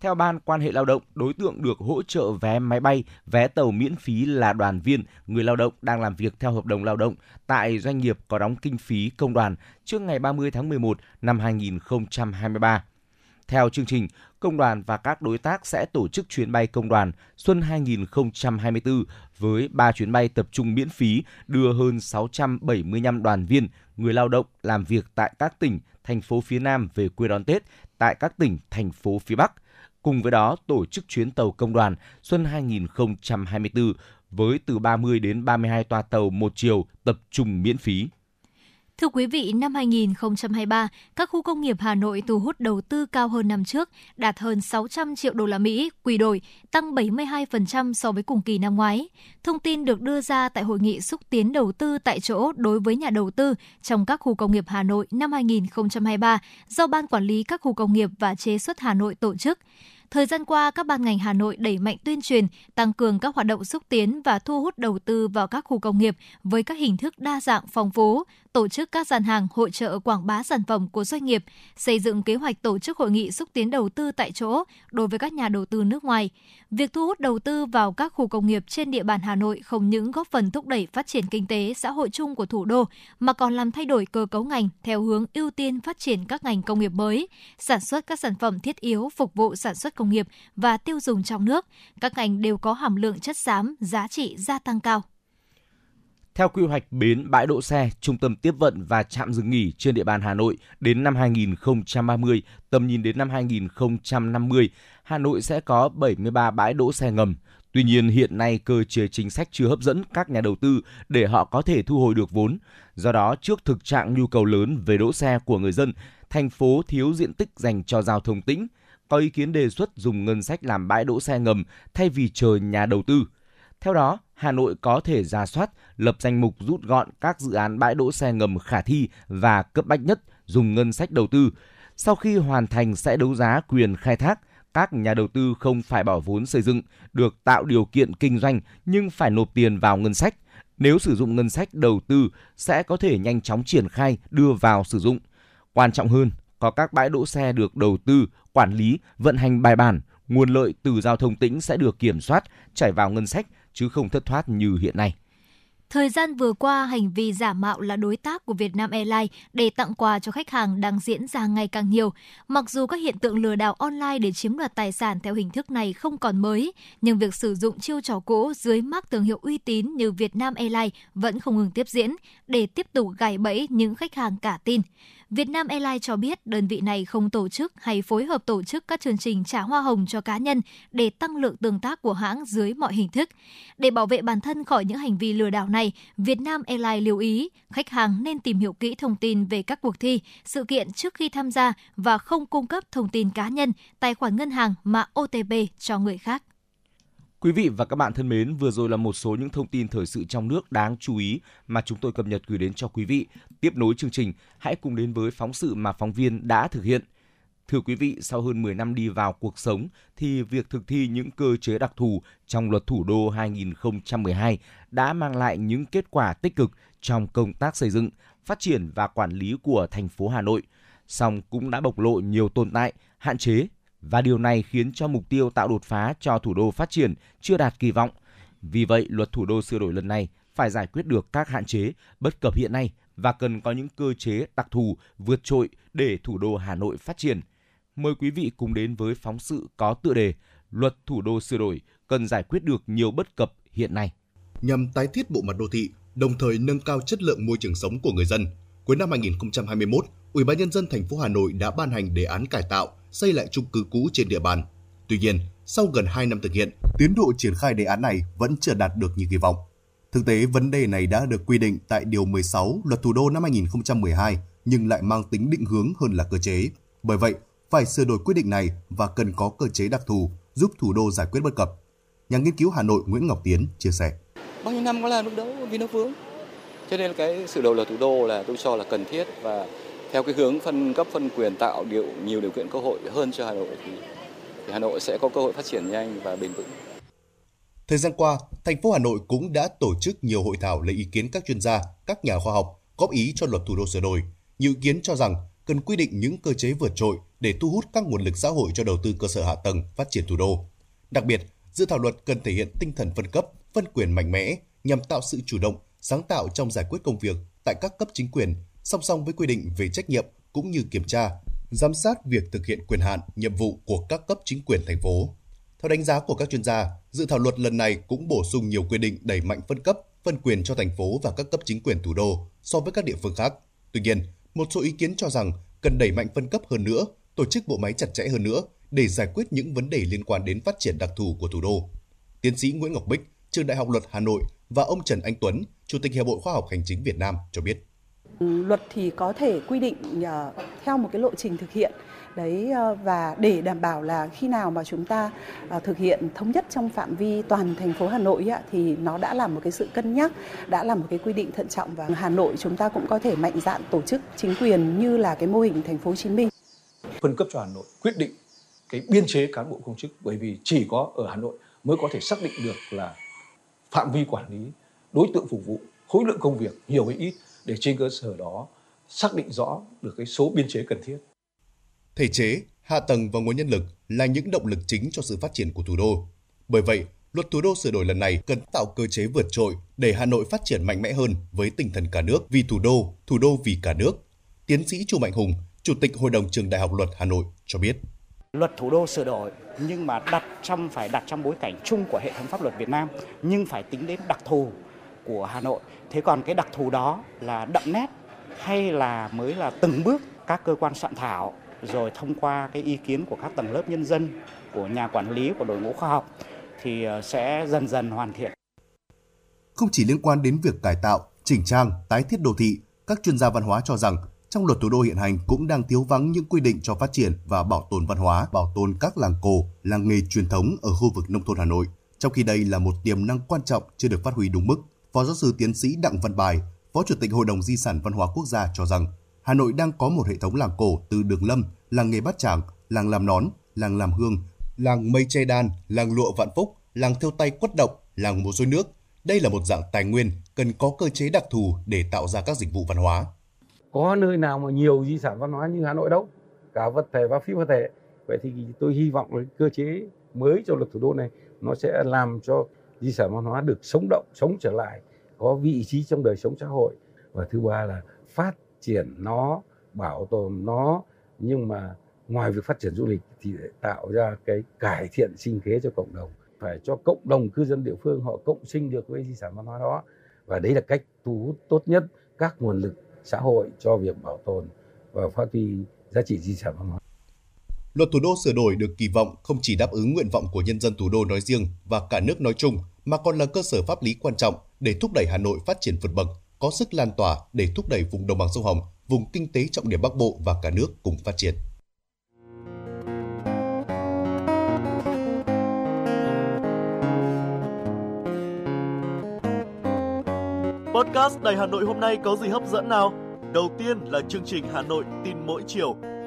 Theo Ban quan hệ lao động, đối tượng được hỗ trợ vé máy bay, vé tàu miễn phí là đoàn viên, người lao động đang làm việc theo hợp đồng lao động tại doanh nghiệp có đóng kinh phí công đoàn trước ngày 30 tháng 11 năm 2023. Theo chương trình, công đoàn và các đối tác sẽ tổ chức chuyến bay công đoàn Xuân 2024 với 3 chuyến bay tập trung miễn phí đưa hơn 675 đoàn viên, người lao động làm việc tại các tỉnh, thành phố phía Nam về quê đón Tết tại các tỉnh, thành phố phía Bắc. Cùng với đó, tổ chức chuyến tàu công đoàn Xuân 2024 với từ 30 đến 32 toa tàu một chiều tập trung miễn phí. Thưa quý vị, năm 2023, các khu công nghiệp Hà Nội thu hút đầu tư cao hơn năm trước, đạt hơn 600 triệu đô la Mỹ quy đổi, tăng 72% so với cùng kỳ năm ngoái. Thông tin được đưa ra tại hội nghị xúc tiến đầu tư tại chỗ đối với nhà đầu tư trong các khu công nghiệp Hà Nội năm 2023 do Ban quản lý các khu công nghiệp và chế xuất Hà Nội tổ chức. Thời gian qua, các ban ngành Hà Nội đẩy mạnh tuyên truyền, tăng cường các hoạt động xúc tiến và thu hút đầu tư vào các khu công nghiệp với các hình thức đa dạng phong phú, tổ chức các gian hàng hội trợ quảng bá sản phẩm của doanh nghiệp, xây dựng kế hoạch tổ chức hội nghị xúc tiến đầu tư tại chỗ đối với các nhà đầu tư nước ngoài. Việc thu hút đầu tư vào các khu công nghiệp trên địa bàn Hà Nội không những góp phần thúc đẩy phát triển kinh tế xã hội chung của thủ đô mà còn làm thay đổi cơ cấu ngành theo hướng ưu tiên phát triển các ngành công nghiệp mới, sản xuất các sản phẩm thiết yếu phục vụ sản xuất công nghiệp và tiêu dùng trong nước. Các ngành đều có hàm lượng chất xám, giá trị gia tăng cao. Theo quy hoạch bến, bãi đỗ xe, trung tâm tiếp vận và trạm dừng nghỉ trên địa bàn Hà Nội đến năm 2030, tầm nhìn đến năm 2050, Hà Nội sẽ có 73 bãi đỗ xe ngầm. Tuy nhiên hiện nay cơ chế chính sách chưa hấp dẫn các nhà đầu tư để họ có thể thu hồi được vốn. Do đó, trước thực trạng nhu cầu lớn về đỗ xe của người dân, thành phố thiếu diện tích dành cho giao thông tĩnh. Có ý kiến đề xuất dùng ngân sách làm bãi đỗ xe ngầm thay vì chờ nhà đầu tư. Theo đó, Hà Nội có thể ra soát, lập danh mục rút gọn các dự án bãi đỗ xe ngầm khả thi và cấp bách nhất dùng ngân sách đầu tư. Sau khi hoàn thành sẽ đấu giá quyền khai thác, các nhà đầu tư không phải bỏ vốn xây dựng, được tạo điều kiện kinh doanh nhưng phải nộp tiền vào ngân sách. Nếu sử dụng ngân sách đầu tư sẽ có thể nhanh chóng triển khai đưa vào sử dụng. Quan trọng hơn, có các bãi đỗ xe được đầu tư, quản lý, vận hành bài bản, nguồn lợi từ giao thông tỉnh sẽ được kiểm soát, chảy vào ngân sách chứ không thất thoát như hiện nay. Thời gian vừa qua, hành vi giả mạo là đối tác của Vietnam Airlines để tặng quà cho khách hàng đang diễn ra ngày càng nhiều. Mặc dù các hiện tượng lừa đảo online để chiếm đoạt tài sản theo hình thức này không còn mới, nhưng việc sử dụng chiêu trò cũ dưới mác thương hiệu uy tín như Vietnam Airlines vẫn không ngừng tiếp diễn để tiếp tục gài bẫy những khách hàng cả tin. Việt Nam Airlines cho biết đơn vị này không tổ chức hay phối hợp tổ chức các chương trình trả hoa hồng cho cá nhân để tăng lượng tương tác của hãng dưới mọi hình thức. Để bảo vệ bản thân khỏi những hành vi lừa đảo này, Việt Nam Airlines lưu ý khách hàng nên tìm hiểu kỹ thông tin về các cuộc thi, sự kiện trước khi tham gia và không cung cấp thông tin cá nhân, tài khoản ngân hàng mà OTP cho người khác. Quý vị và các bạn thân mến, vừa rồi là một số những thông tin thời sự trong nước đáng chú ý mà chúng tôi cập nhật gửi đến cho quý vị. Tiếp nối chương trình, hãy cùng đến với phóng sự mà phóng viên đã thực hiện. Thưa quý vị, sau hơn 10 năm đi vào cuộc sống thì việc thực thi những cơ chế đặc thù trong luật thủ đô 2012 đã mang lại những kết quả tích cực trong công tác xây dựng, phát triển và quản lý của thành phố Hà Nội, song cũng đã bộc lộ nhiều tồn tại, hạn chế và điều này khiến cho mục tiêu tạo đột phá cho thủ đô phát triển chưa đạt kỳ vọng. Vì vậy, luật thủ đô sửa đổi lần này phải giải quyết được các hạn chế, bất cập hiện nay và cần có những cơ chế đặc thù vượt trội để thủ đô Hà Nội phát triển. Mời quý vị cùng đến với phóng sự có tựa đề Luật thủ đô sửa đổi cần giải quyết được nhiều bất cập hiện nay. Nhằm tái thiết bộ mặt đô thị, đồng thời nâng cao chất lượng môi trường sống của người dân, cuối năm 2021, Ủy ban nhân dân thành phố Hà Nội đã ban hành đề án cải tạo, xây lại chung cư cũ trên địa bàn. Tuy nhiên, sau gần 2 năm thực hiện, tiến độ triển khai đề án này vẫn chưa đạt được như kỳ vọng. Thực tế, vấn đề này đã được quy định tại Điều 16 Luật Thủ đô năm 2012 nhưng lại mang tính định hướng hơn là cơ chế. Bởi vậy, phải sửa đổi quy định này và cần có cơ chế đặc thù giúp thủ đô giải quyết bất cập. Nhà nghiên cứu Hà Nội Nguyễn Ngọc Tiến chia sẻ. Bao nhiêu năm có làm được đâu vì nó vướng. Cho nên cái sự đổi luật thủ đô là tôi cho là cần thiết và theo cái hướng phân cấp phân quyền tạo điều nhiều điều kiện cơ hội hơn cho Hà Nội thì, thì Hà Nội sẽ có cơ hội phát triển nhanh và bền vững. Thời gian qua, thành phố Hà Nội cũng đã tổ chức nhiều hội thảo lấy ý kiến các chuyên gia, các nhà khoa học góp ý cho luật thủ đô sửa đổi. Nhiều ý kiến cho rằng cần quy định những cơ chế vượt trội để thu hút các nguồn lực xã hội cho đầu tư cơ sở hạ tầng phát triển thủ đô. Đặc biệt, dự thảo luật cần thể hiện tinh thần phân cấp, phân quyền mạnh mẽ nhằm tạo sự chủ động, sáng tạo trong giải quyết công việc tại các cấp chính quyền, song song với quy định về trách nhiệm cũng như kiểm tra, giám sát việc thực hiện quyền hạn, nhiệm vụ của các cấp chính quyền thành phố. Theo đánh giá của các chuyên gia, dự thảo luật lần này cũng bổ sung nhiều quy định đẩy mạnh phân cấp, phân quyền cho thành phố và các cấp chính quyền thủ đô so với các địa phương khác. Tuy nhiên, một số ý kiến cho rằng cần đẩy mạnh phân cấp hơn nữa, tổ chức bộ máy chặt chẽ hơn nữa để giải quyết những vấn đề liên quan đến phát triển đặc thù của thủ đô. Tiến sĩ Nguyễn Ngọc Bích, trường Đại học Luật Hà Nội và ông Trần Anh Tuấn, Chủ tịch Hiệp hội Khoa học Hành chính Việt Nam cho biết. Luật thì có thể quy định uh, theo một cái lộ trình thực hiện đấy uh, và để đảm bảo là khi nào mà chúng ta uh, thực hiện thống nhất trong phạm vi toàn thành phố Hà Nội thì nó đã là một cái sự cân nhắc, đã là một cái quy định thận trọng và Hà Nội chúng ta cũng có thể mạnh dạn tổ chức chính quyền như là cái mô hình thành phố Hồ Chí Minh. Phân cấp cho Hà Nội quyết định cái biên chế cán bộ công chức bởi vì chỉ có ở Hà Nội mới có thể xác định được là phạm vi quản lý, đối tượng phục vụ, khối lượng công việc nhiều hay ít để trên cơ sở đó xác định rõ được cái số biên chế cần thiết. Thể chế, hạ tầng và nguồn nhân lực là những động lực chính cho sự phát triển của thủ đô. Bởi vậy, luật thủ đô sửa đổi lần này cần tạo cơ chế vượt trội để Hà Nội phát triển mạnh mẽ hơn với tinh thần cả nước vì thủ đô, thủ đô vì cả nước. Tiến sĩ Chu Mạnh Hùng, Chủ tịch Hội đồng Trường Đại học Luật Hà Nội cho biết. Luật thủ đô sửa đổi nhưng mà đặt trong phải đặt trong bối cảnh chung của hệ thống pháp luật Việt Nam nhưng phải tính đến đặc thù của Hà Nội. Thế còn cái đặc thù đó là đậm nét hay là mới là từng bước các cơ quan soạn thảo rồi thông qua cái ý kiến của các tầng lớp nhân dân, của nhà quản lý, của đội ngũ khoa học thì ờ, sẽ dần dần hoàn thiện. Không chỉ liên quan đến việc cải tạo, chỉnh trang, tái thiết đô thị, các chuyên gia văn hóa cho rằng trong luật thủ đô hiện hành cũng đang thiếu vắng những quy định cho phát triển và bảo tồn văn hóa, bảo tồn các làng cổ, làng nghề truyền thống ở khu vực nông thôn Hà Nội. Trong khi đây là một tiềm năng quan trọng chưa được phát huy đúng mức, Phó giáo sư tiến sĩ Đặng Văn Bài, Phó Chủ tịch Hội đồng Di sản Văn hóa Quốc gia cho rằng Hà Nội đang có một hệ thống làng cổ từ Đường Lâm, làng nghề Bát Tràng, làng làm nón, làng làm hương, làng mây che đan, làng lụa Vạn Phúc, làng thêu tay quất động, làng múa rối nước. Đây là một dạng tài nguyên cần có cơ chế đặc thù để tạo ra các dịch vụ văn hóa. Có nơi nào mà nhiều di sản văn hóa như Hà Nội đâu, cả vật thể và phi vật thể. Vậy thì tôi hy vọng là cơ chế mới cho luật thủ đô này nó sẽ làm cho di sản văn hóa được sống động, sống trở lại, có vị trí trong đời sống xã hội. Và thứ ba là phát triển nó, bảo tồn nó, nhưng mà ngoài việc phát triển du lịch thì để tạo ra cái cải thiện sinh kế cho cộng đồng phải cho cộng đồng cư dân địa phương họ cộng sinh được với di sản văn hóa đó và đấy là cách thu hút tốt nhất các nguồn lực xã hội cho việc bảo tồn và phát huy giá trị di sản văn hóa. Luật thủ đô sửa đổi được kỳ vọng không chỉ đáp ứng nguyện vọng của nhân dân thủ đô nói riêng và cả nước nói chung, mà còn là cơ sở pháp lý quan trọng để thúc đẩy Hà Nội phát triển vượt bậc, có sức lan tỏa để thúc đẩy vùng đồng bằng sông Hồng, vùng kinh tế trọng điểm Bắc Bộ và cả nước cùng phát triển. Podcast Đài Hà Nội hôm nay có gì hấp dẫn nào? Đầu tiên là chương trình Hà Nội tin mỗi chiều,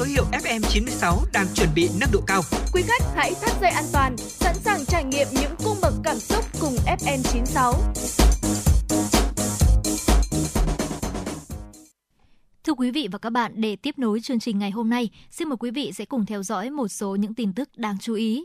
Số hiệu FM96 đang chuẩn bị nâng độ cao. Quý khách hãy thắt dây an toàn, sẵn sàng trải nghiệm những cung bậc cảm xúc cùng FN96. Thưa quý vị và các bạn, để tiếp nối chương trình ngày hôm nay, xin mời quý vị sẽ cùng theo dõi một số những tin tức đáng chú ý.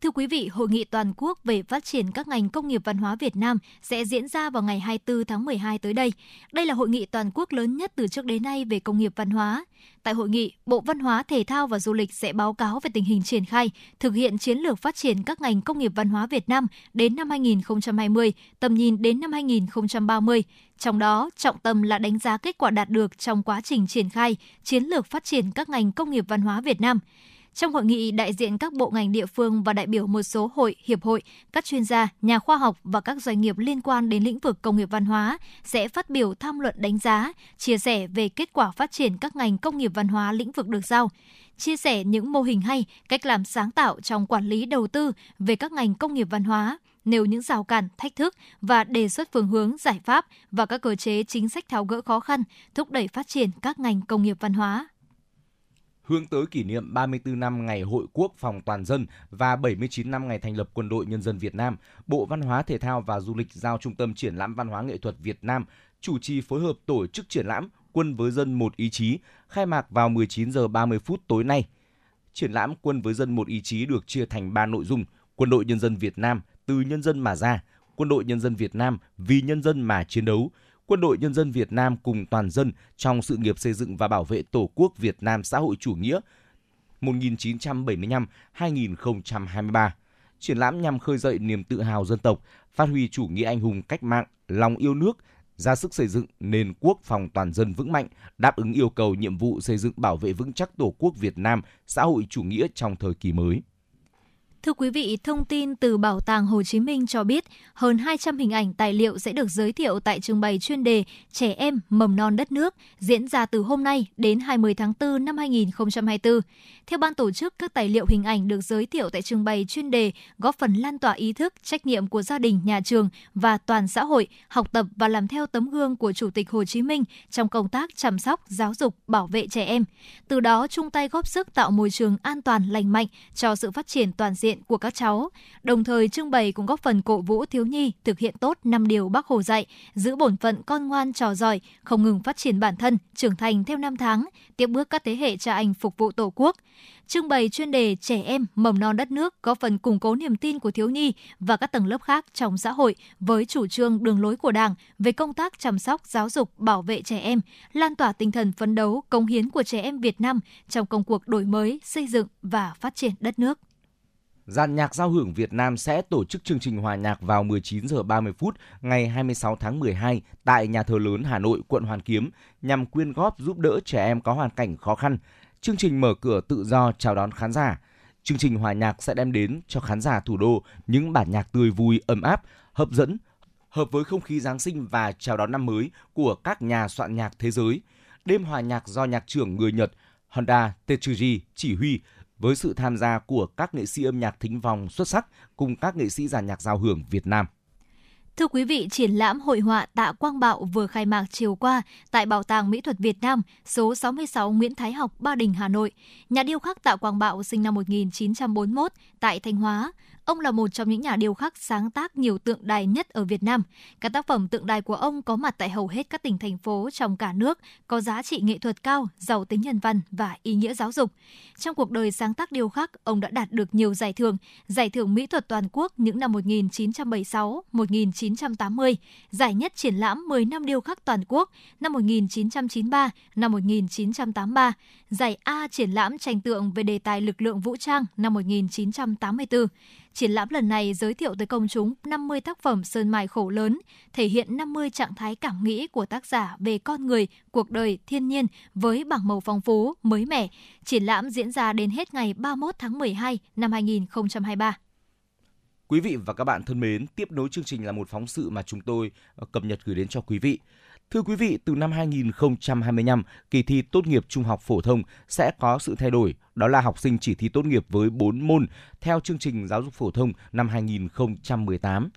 Thưa quý vị, Hội nghị toàn quốc về phát triển các ngành công nghiệp văn hóa Việt Nam sẽ diễn ra vào ngày 24 tháng 12 tới đây. Đây là hội nghị toàn quốc lớn nhất từ trước đến nay về công nghiệp văn hóa. Tại hội nghị, Bộ Văn hóa, Thể thao và Du lịch sẽ báo cáo về tình hình triển khai, thực hiện chiến lược phát triển các ngành công nghiệp văn hóa Việt Nam đến năm 2020, tầm nhìn đến năm 2030. Trong đó, trọng tâm là đánh giá kết quả đạt được trong quá trình triển khai chiến lược phát triển các ngành công nghiệp văn hóa Việt Nam. Trong hội nghị, đại diện các bộ ngành địa phương và đại biểu một số hội, hiệp hội, các chuyên gia, nhà khoa học và các doanh nghiệp liên quan đến lĩnh vực công nghiệp văn hóa sẽ phát biểu tham luận đánh giá, chia sẻ về kết quả phát triển các ngành công nghiệp văn hóa lĩnh vực được giao chia sẻ những mô hình hay, cách làm sáng tạo trong quản lý đầu tư về các ngành công nghiệp văn hóa, nêu những rào cản, thách thức và đề xuất phương hướng, giải pháp và các cơ chế chính sách tháo gỡ khó khăn, thúc đẩy phát triển các ngành công nghiệp văn hóa hướng tới kỷ niệm 34 năm ngày Hội Quốc phòng toàn dân và 79 năm ngày thành lập Quân đội Nhân dân Việt Nam, Bộ Văn hóa Thể thao và Du lịch giao Trung tâm Triển lãm Văn hóa Nghệ thuật Việt Nam chủ trì phối hợp tổ chức triển lãm Quân với dân một ý chí khai mạc vào 19 giờ 30 phút tối nay. Triển lãm Quân với dân một ý chí được chia thành 3 nội dung: Quân đội Nhân dân Việt Nam từ nhân dân mà ra, Quân đội Nhân dân Việt Nam vì nhân dân mà chiến đấu, Quân đội Nhân dân Việt Nam cùng toàn dân trong sự nghiệp xây dựng và bảo vệ Tổ quốc Việt Nam xã hội chủ nghĩa 1975-2023. Triển lãm nhằm khơi dậy niềm tự hào dân tộc, phát huy chủ nghĩa anh hùng cách mạng, lòng yêu nước, ra sức xây dựng nền quốc phòng toàn dân vững mạnh, đáp ứng yêu cầu nhiệm vụ xây dựng bảo vệ vững chắc Tổ quốc Việt Nam xã hội chủ nghĩa trong thời kỳ mới. Thưa quý vị, thông tin từ Bảo tàng Hồ Chí Minh cho biết hơn 200 hình ảnh tài liệu sẽ được giới thiệu tại trưng bày chuyên đề Trẻ em mầm non đất nước diễn ra từ hôm nay đến 20 tháng 4 năm 2024. Theo ban tổ chức, các tài liệu hình ảnh được giới thiệu tại trưng bày chuyên đề góp phần lan tỏa ý thức, trách nhiệm của gia đình, nhà trường và toàn xã hội, học tập và làm theo tấm gương của Chủ tịch Hồ Chí Minh trong công tác chăm sóc, giáo dục, bảo vệ trẻ em. Từ đó chung tay góp sức tạo môi trường an toàn, lành mạnh cho sự phát triển toàn diện diện của các cháu. Đồng thời trưng bày cũng góp phần cổ vũ thiếu nhi thực hiện tốt năm điều Bác Hồ dạy, giữ bổn phận con ngoan trò giỏi, không ngừng phát triển bản thân, trưởng thành theo năm tháng, tiếp bước các thế hệ cha anh phục vụ Tổ quốc. Trưng bày chuyên đề trẻ em mầm non đất nước có phần củng cố niềm tin của thiếu nhi và các tầng lớp khác trong xã hội với chủ trương đường lối của Đảng về công tác chăm sóc, giáo dục, bảo vệ trẻ em, lan tỏa tinh thần phấn đấu, công hiến của trẻ em Việt Nam trong công cuộc đổi mới, xây dựng và phát triển đất nước. Giàn nhạc giao hưởng Việt Nam sẽ tổ chức chương trình hòa nhạc vào 19 giờ 30 phút ngày 26 tháng 12 tại nhà thờ lớn Hà Nội, quận Hoàn Kiếm nhằm quyên góp giúp đỡ trẻ em có hoàn cảnh khó khăn. Chương trình mở cửa tự do chào đón khán giả. chương trình hòa nhạc sẽ đem đến cho khán giả thủ đô những bản nhạc tươi vui, ấm áp, hấp dẫn, hợp với không khí Giáng sinh và chào đón năm mới của các nhà soạn nhạc thế giới. Đêm hòa nhạc do nhạc trưởng người Nhật Honda Tetsuji chỉ huy với sự tham gia của các nghệ sĩ âm nhạc thính vòng xuất sắc cùng các nghệ sĩ giàn nhạc giao hưởng Việt Nam. Thưa quý vị, triển lãm hội họa Tạ Quang Bạo vừa khai mạc chiều qua tại Bảo tàng Mỹ thuật Việt Nam, số 66 Nguyễn Thái Học, Ba Đình, Hà Nội. Nhà điêu khắc Tạ Quang Bạo sinh năm 1941 tại Thanh Hóa. Ông là một trong những nhà điêu khắc sáng tác nhiều tượng đài nhất ở Việt Nam. Các tác phẩm tượng đài của ông có mặt tại hầu hết các tỉnh thành phố trong cả nước, có giá trị nghệ thuật cao, giàu tính nhân văn và ý nghĩa giáo dục. Trong cuộc đời sáng tác điêu khắc, ông đã đạt được nhiều giải thưởng, giải thưởng mỹ thuật toàn quốc những năm 1976, 1980, giải nhất triển lãm 10 năm điêu khắc toàn quốc năm 1993, năm 1983, giải A triển lãm tranh tượng về đề tài lực lượng vũ trang năm 1984. Triển lãm lần này giới thiệu tới công chúng 50 tác phẩm sơn mài khổ lớn, thể hiện 50 trạng thái cảm nghĩ của tác giả về con người, cuộc đời, thiên nhiên với bảng màu phong phú, mới mẻ. Triển lãm diễn ra đến hết ngày 31 tháng 12 năm 2023. Quý vị và các bạn thân mến, tiếp nối chương trình là một phóng sự mà chúng tôi ờ, cập nhật gửi đến cho quý vị. Thưa quý vị, từ năm 2025, kỳ thi tốt nghiệp trung học phổ thông sẽ có sự thay đổi, đó là học sinh chỉ thi tốt nghiệp với 4 môn theo chương trình giáo dục phổ thông năm 2018.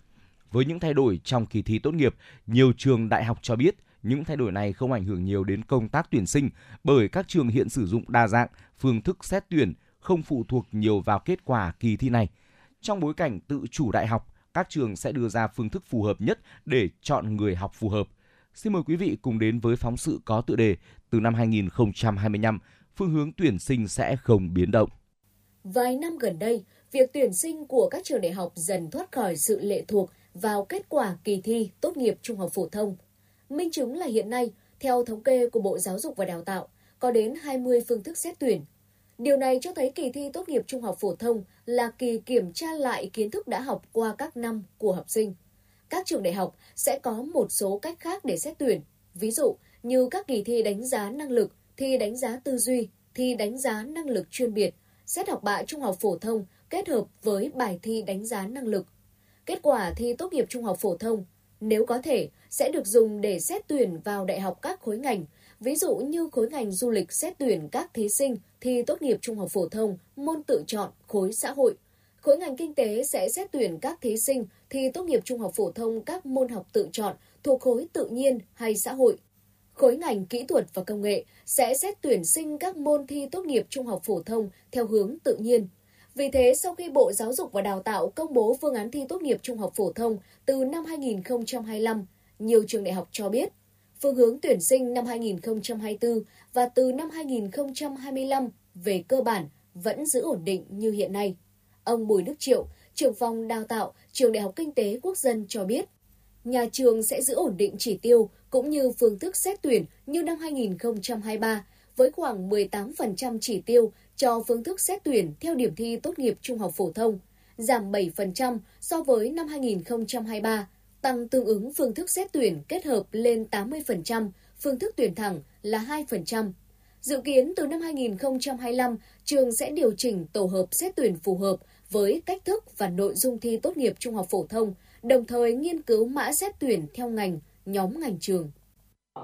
Với những thay đổi trong kỳ thi tốt nghiệp, nhiều trường đại học cho biết những thay đổi này không ảnh hưởng nhiều đến công tác tuyển sinh bởi các trường hiện sử dụng đa dạng phương thức xét tuyển, không phụ thuộc nhiều vào kết quả kỳ thi này. Trong bối cảnh tự chủ đại học, các trường sẽ đưa ra phương thức phù hợp nhất để chọn người học phù hợp – Xin mời quý vị cùng đến với phóng sự có tựa đề Từ năm 2025, phương hướng tuyển sinh sẽ không biến động. Vài năm gần đây, việc tuyển sinh của các trường đại học dần thoát khỏi sự lệ thuộc vào kết quả kỳ thi tốt nghiệp trung học phổ thông. Minh chứng là hiện nay, theo thống kê của Bộ Giáo dục và Đào tạo, có đến 20 phương thức xét tuyển. Điều này cho thấy kỳ thi tốt nghiệp trung học phổ thông là kỳ kiểm tra lại kiến thức đã học qua các năm của học sinh các trường đại học sẽ có một số cách khác để xét tuyển. Ví dụ như các kỳ thi đánh giá năng lực, thi đánh giá tư duy, thi đánh giá năng lực chuyên biệt, xét học bạ trung học phổ thông kết hợp với bài thi đánh giá năng lực. Kết quả thi tốt nghiệp trung học phổ thông, nếu có thể, sẽ được dùng để xét tuyển vào đại học các khối ngành, ví dụ như khối ngành du lịch xét tuyển các thí sinh thi tốt nghiệp trung học phổ thông, môn tự chọn, khối xã hội – Khối ngành kinh tế sẽ xét tuyển các thí sinh thi tốt nghiệp trung học phổ thông các môn học tự chọn thuộc khối tự nhiên hay xã hội. Khối ngành kỹ thuật và công nghệ sẽ xét tuyển sinh các môn thi tốt nghiệp trung học phổ thông theo hướng tự nhiên. Vì thế, sau khi Bộ Giáo dục và Đào tạo công bố phương án thi tốt nghiệp trung học phổ thông từ năm 2025, nhiều trường đại học cho biết phương hướng tuyển sinh năm 2024 và từ năm 2025 về cơ bản vẫn giữ ổn định như hiện nay. Ông Bùi Đức Triệu, trưởng phòng đào tạo Trường Đại học Kinh tế Quốc dân cho biết, nhà trường sẽ giữ ổn định chỉ tiêu cũng như phương thức xét tuyển như năm 2023 với khoảng 18% chỉ tiêu cho phương thức xét tuyển theo điểm thi tốt nghiệp trung học phổ thông, giảm 7% so với năm 2023, tăng tương ứng phương thức xét tuyển kết hợp lên 80%, phương thức tuyển thẳng là 2%. Dự kiến từ năm 2025, trường sẽ điều chỉnh tổ hợp xét tuyển phù hợp với cách thức và nội dung thi tốt nghiệp trung học phổ thông, đồng thời nghiên cứu mã xét tuyển theo ngành, nhóm ngành trường.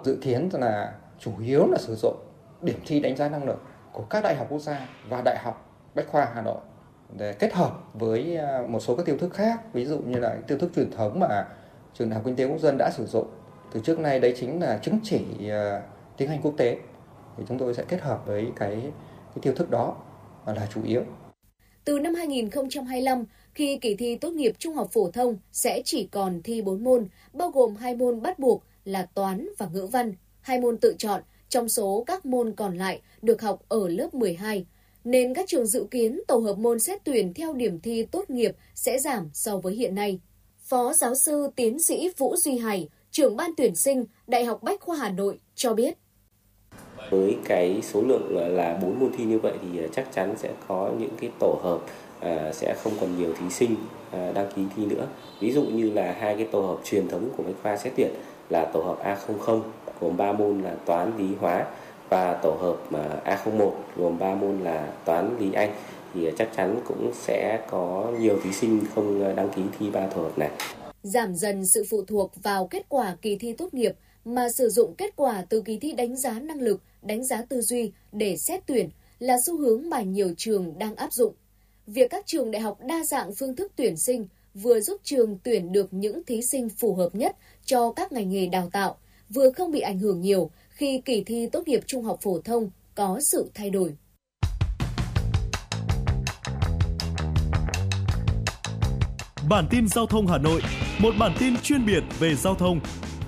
Dự kiến là chủ yếu là sử dụng điểm thi đánh giá năng lực của các đại học quốc gia và đại học Bách khoa Hà Nội để kết hợp với à, một số các tiêu thức khác, ví dụ như là tiêu thức truyền thống mà trường đại học kinh tế quốc dân đã sử dụng từ trước nay đấy chính là chứng chỉ à, tiếng Anh quốc tế thì chúng tôi sẽ kết hợp với cái cái tiêu thức đó là chủ yếu từ năm 2025, khi kỳ thi tốt nghiệp trung học phổ thông sẽ chỉ còn thi 4 môn, bao gồm hai môn bắt buộc là toán và ngữ văn, hai môn tự chọn trong số các môn còn lại được học ở lớp 12, nên các trường dự kiến tổ hợp môn xét tuyển theo điểm thi tốt nghiệp sẽ giảm so với hiện nay. Phó giáo sư tiến sĩ Vũ Duy Hải, trưởng ban tuyển sinh Đại học Bách khoa Hà Nội cho biết. Với cái số lượng là 4 môn thi như vậy thì à, chắc chắn sẽ có những cái tổ hợp à, sẽ không còn nhiều thí sinh à, đăng ký thi nữa. Ví dụ như là hai cái tổ hợp truyền thống của Bách khoa xét tuyển là tổ hợp A00 gồm 3 môn là toán, lý, hóa và tổ hợp à, A01 gồm 3 môn là toán, lý, anh thì à, chắc chắn cũng sẽ có nhiều thí sinh không đăng ký thi ba tổ hợp này. Giảm dần sự phụ thuộc vào kết quả kỳ thi tốt nghiệp mà sử dụng kết quả từ kỳ thi đánh giá năng lực, đánh giá tư duy để xét tuyển là xu hướng mà nhiều trường đang áp dụng. Việc các trường đại học đa dạng phương thức tuyển sinh vừa giúp trường tuyển được những thí sinh phù hợp nhất cho các ngành nghề đào tạo, vừa không bị ảnh hưởng nhiều khi kỳ thi tốt nghiệp trung học phổ thông có sự thay đổi. Bản tin giao thông Hà Nội, một bản tin chuyên biệt về giao thông.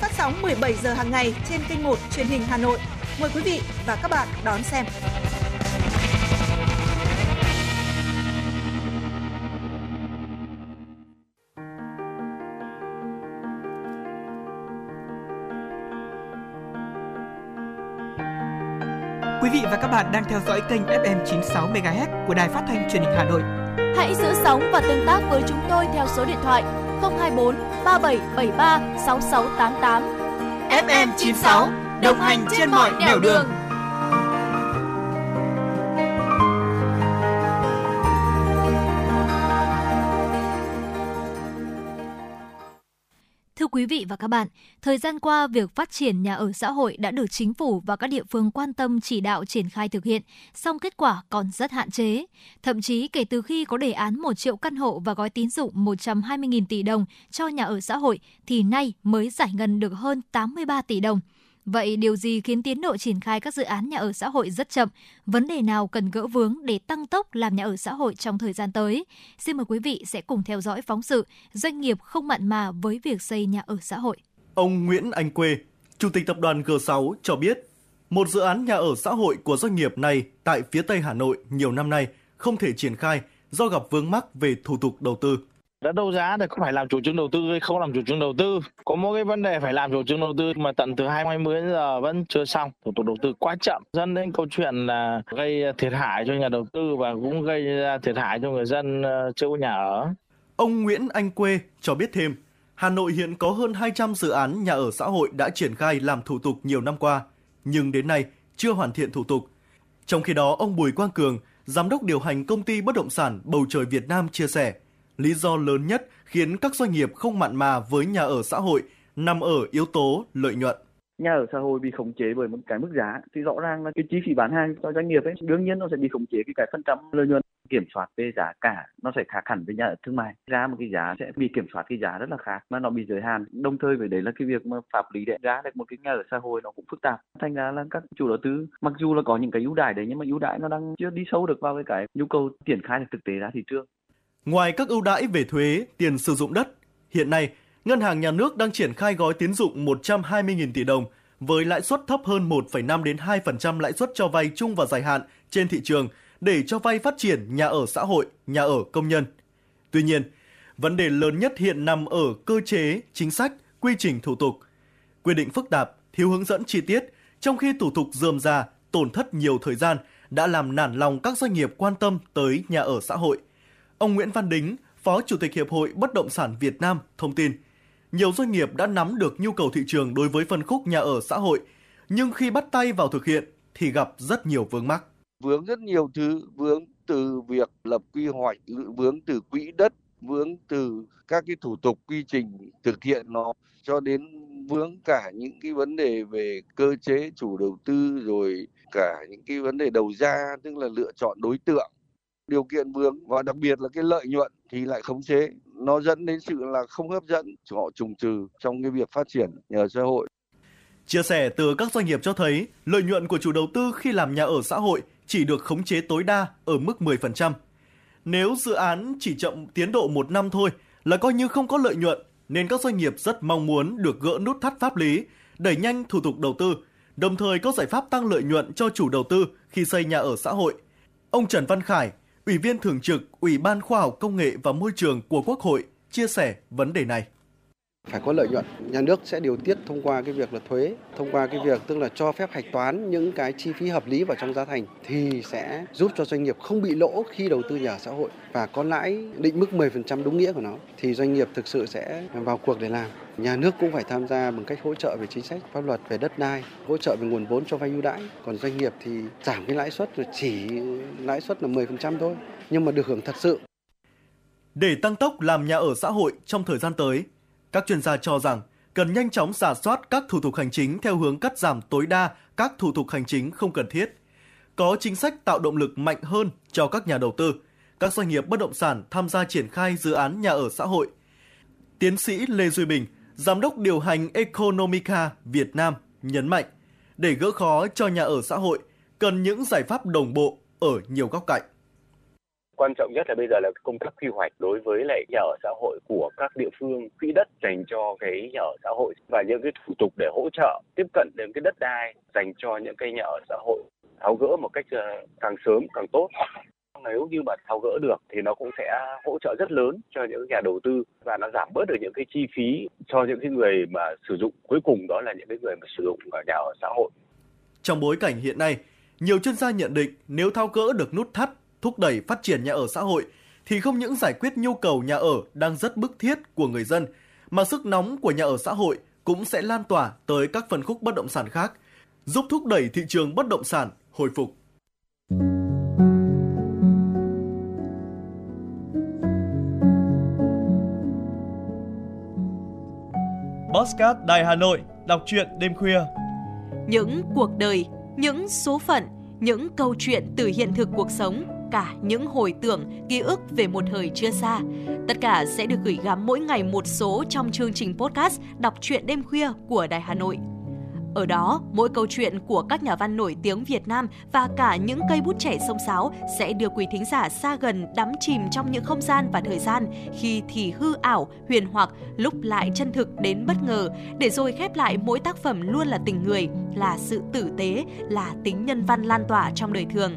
Phát sóng 17 giờ hàng ngày trên kênh 1 truyền hình Hà Nội. Mời quý vị và các bạn đón xem. Quý vị và các bạn đang theo dõi kênh FM 96 MHz của đài phát thanh truyền hình Hà Nội. Hãy giữ sóng và tương tác với chúng tôi theo số điện thoại 024 3773 6688. FM 96 đồng hành trên mọi nẻo đường. đường. Quý vị và các bạn, thời gian qua việc phát triển nhà ở xã hội đã được chính phủ và các địa phương quan tâm chỉ đạo triển khai thực hiện, song kết quả còn rất hạn chế. Thậm chí kể từ khi có đề án 1 triệu căn hộ và gói tín dụng 120.000 tỷ đồng cho nhà ở xã hội thì nay mới giải ngân được hơn 83 tỷ đồng. Vậy điều gì khiến tiến độ triển khai các dự án nhà ở xã hội rất chậm? Vấn đề nào cần gỡ vướng để tăng tốc làm nhà ở xã hội trong thời gian tới? Xin mời quý vị sẽ cùng theo dõi phóng sự Doanh nghiệp không mặn mà với việc xây nhà ở xã hội. Ông Nguyễn Anh Quê, Chủ tịch Tập đoàn G6 cho biết, một dự án nhà ở xã hội của doanh nghiệp này tại phía Tây Hà Nội nhiều năm nay không thể triển khai do gặp vướng mắc về thủ tục đầu tư đã đấu giá thì có phải làm chủ trương đầu tư hay không làm chủ trương đầu tư? Có một cái vấn đề phải làm chủ trương đầu tư mà tận từ 2020 đến giờ vẫn chưa xong. Thủ tục đầu tư quá chậm dẫn đến câu chuyện là gây thiệt hại cho nhà đầu tư và cũng gây ra thiệt hại cho người dân ờ, chưa có nhà ở. Ông Nguyễn Anh Quê cho biết thêm, Hà Nội hiện có hơn 200 dự án nhà ở xã hội đã triển khai làm thủ tục nhiều năm qua, nhưng đến nay chưa hoàn thiện thủ tục. Trong khi đó, ông Bùi Quang Cường, giám đốc điều hành công ty bất động sản Bầu Trời Việt Nam chia sẻ, lý do lớn nhất khiến các doanh nghiệp không mặn mà với nhà ở xã hội nằm ở yếu tố lợi nhuận. nhà ở xã hội bị khống chế bởi một cái mức giá. Thì rõ ràng là cái chi phí bán hàng cho doanh nghiệp ấy, đương nhiên nó sẽ bị khống chế cái cái phần trăm lợi nhuận. Kiểm soát về giá cả nó sẽ khác hẳn với nhà ở thương mại. Ra một cái giá sẽ bị kiểm soát cái giá rất là khác mà nó bị giới hạn. Đồng thời với đấy là cái việc mà pháp lý để ra được một cái nhà ở xã hội nó cũng phức tạp. Thành ra là các chủ đầu tư, mặc dù là có những cái ưu đãi đấy, nhưng mà ưu đãi nó đang chưa đi sâu được vào cái cái nhu cầu triển khai được thực tế ra thị trường. Ngoài các ưu đãi về thuế, tiền sử dụng đất, hiện nay Ngân hàng Nhà nước đang triển khai gói tín dụng 120.000 tỷ đồng với lãi suất thấp hơn 1,5 đến 2% lãi suất cho vay chung và dài hạn trên thị trường để cho vay phát triển nhà ở xã hội, nhà ở công nhân. Tuy nhiên, vấn đề lớn nhất hiện nằm ở cơ chế, chính sách, quy trình thủ tục. Quy định phức tạp, thiếu hướng dẫn chi tiết, trong khi thủ tục dườm già, tổn thất nhiều thời gian đã làm nản lòng các doanh nghiệp quan tâm tới nhà ở xã hội. Ông Nguyễn Văn Đính, Phó Chủ tịch Hiệp hội Bất động sản Việt Nam thông tin, nhiều doanh nghiệp đã nắm được nhu cầu thị trường đối với phân khúc nhà ở xã hội, nhưng khi bắt tay vào thực hiện thì gặp rất nhiều vướng mắc. vướng rất nhiều thứ vướng từ việc lập quy hoạch vướng từ quỹ đất vướng từ các cái thủ tục quy trình thực hiện nó cho đến vướng cả những cái vấn đề về cơ chế chủ đầu tư rồi cả những cái vấn đề đầu ra tức là lựa chọn đối tượng điều kiện vướng và đặc biệt là cái lợi nhuận thì lại khống chế nó dẫn đến sự là không hấp dẫn họ trùng trừ trong cái việc phát triển nhà ở xã hội Chia sẻ từ các doanh nghiệp cho thấy, lợi nhuận của chủ đầu tư khi làm nhà ở xã hội chỉ được khống chế tối đa ở mức 10%. Nếu dự án chỉ chậm tiến độ một năm thôi là coi như không có lợi nhuận, nên các doanh nghiệp rất mong muốn được gỡ nút thắt pháp lý, đẩy nhanh thủ tục đầu tư, đồng thời có giải pháp tăng lợi nhuận cho chủ đầu tư khi xây nhà ở xã hội. Ông Trần Văn Khải, Ủy viên Thường trực, Ủy ban Khoa học Công nghệ và Môi trường của Quốc hội chia sẻ vấn đề này phải có lợi nhuận. Nhà nước sẽ điều tiết thông qua cái việc là thuế, thông qua cái việc tức là cho phép hạch toán những cái chi phí hợp lý vào trong giá thành thì sẽ giúp cho doanh nghiệp không bị lỗ khi đầu tư nhà ở xã hội và có lãi định mức 10% đúng nghĩa của nó thì doanh nghiệp thực sự sẽ vào cuộc để làm. Nhà nước cũng phải tham gia bằng cách hỗ trợ về chính sách pháp luật về đất đai, hỗ trợ về nguồn vốn cho vay ưu đãi. Còn doanh nghiệp thì giảm cái lãi suất chỉ lãi suất là 10% thôi, nhưng mà được hưởng thật sự. Để tăng tốc làm nhà ở xã hội trong thời gian tới các chuyên gia cho rằng cần nhanh chóng giả soát các thủ tục hành chính theo hướng cắt giảm tối đa các thủ tục hành chính không cần thiết. Có chính sách tạo động lực mạnh hơn cho các nhà đầu tư, các doanh nghiệp bất động sản tham gia triển khai dự án nhà ở xã hội. Tiến sĩ Lê Duy Bình, Giám đốc điều hành Economica Việt Nam nhấn mạnh, để gỡ khó cho nhà ở xã hội, cần những giải pháp đồng bộ ở nhiều góc cạnh quan trọng nhất là bây giờ là công tác quy hoạch đối với lại nhà ở xã hội của các địa phương quỹ đất dành cho cái nhà ở xã hội và những cái thủ tục để hỗ trợ tiếp cận đến cái đất đai dành cho những cái nhà ở xã hội. Tháo gỡ một cách ờ, càng sớm càng tốt. Nếu như mà tháo gỡ được thì nó cũng sẽ hỗ trợ rất lớn cho những nhà đầu tư và nó giảm bớt được những cái chi phí cho những cái người mà sử dụng. Cuối cùng đó là những cái người mà sử dụng ở nhà ở xã hội. Trong bối cảnh hiện nay, nhiều chuyên gia nhận định nếu tháo gỡ được nút thắt thúc đẩy phát triển nhà ở xã hội thì không những giải quyết nhu cầu nhà ở đang rất bức thiết của người dân, mà sức nóng của nhà ở xã hội cũng sẽ lan tỏa tới các phân khúc bất động sản khác, giúp thúc đẩy thị trường bất động sản hồi phục. Postcard Đài Hà Nội, đọc truyện đêm khuya. Những cuộc đời, những số phận, những câu chuyện từ hiện thực cuộc sống cả những hồi tưởng, ký ức về một thời chưa xa. Tất cả sẽ được gửi gắm mỗi ngày một số trong chương trình podcast Đọc truyện đêm khuya của Đài Hà Nội. Ở đó, mỗi câu chuyện của các nhà văn nổi tiếng Việt Nam và cả những cây bút trẻ sông sáo sẽ đưa quý thính giả xa gần đắm chìm trong những không gian và thời gian khi thì hư ảo, huyền hoặc, lúc lại chân thực đến bất ngờ, để rồi khép lại mỗi tác phẩm luôn là tình người, là sự tử tế, là tính nhân văn lan tỏa trong đời thường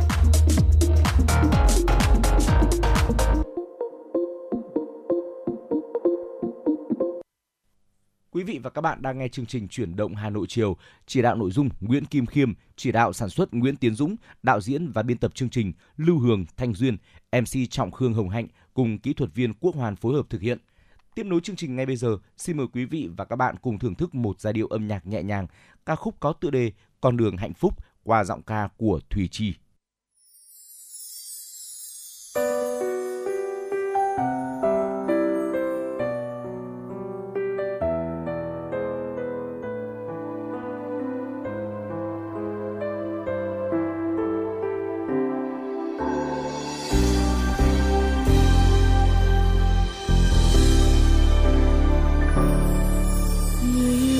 Quý vị và các bạn đang nghe chương trình Chuyển động Hà Nội chiều, chỉ đạo nội dung Nguyễn Kim Khiêm, chỉ đạo sản xuất Nguyễn Tiến Dũng, đạo diễn và biên tập chương trình Lưu Hường, Thanh Duyên, MC Trọng Khương Hồng Hạnh cùng kỹ thuật viên Quốc Hoàn phối hợp thực hiện. Tiếp nối chương trình ngay bây giờ, xin mời quý vị và các bạn cùng thưởng thức một giai điệu âm nhạc nhẹ nhàng, ca khúc có tựa đề Con đường hạnh phúc qua giọng ca của Thùy Chi. Sẽ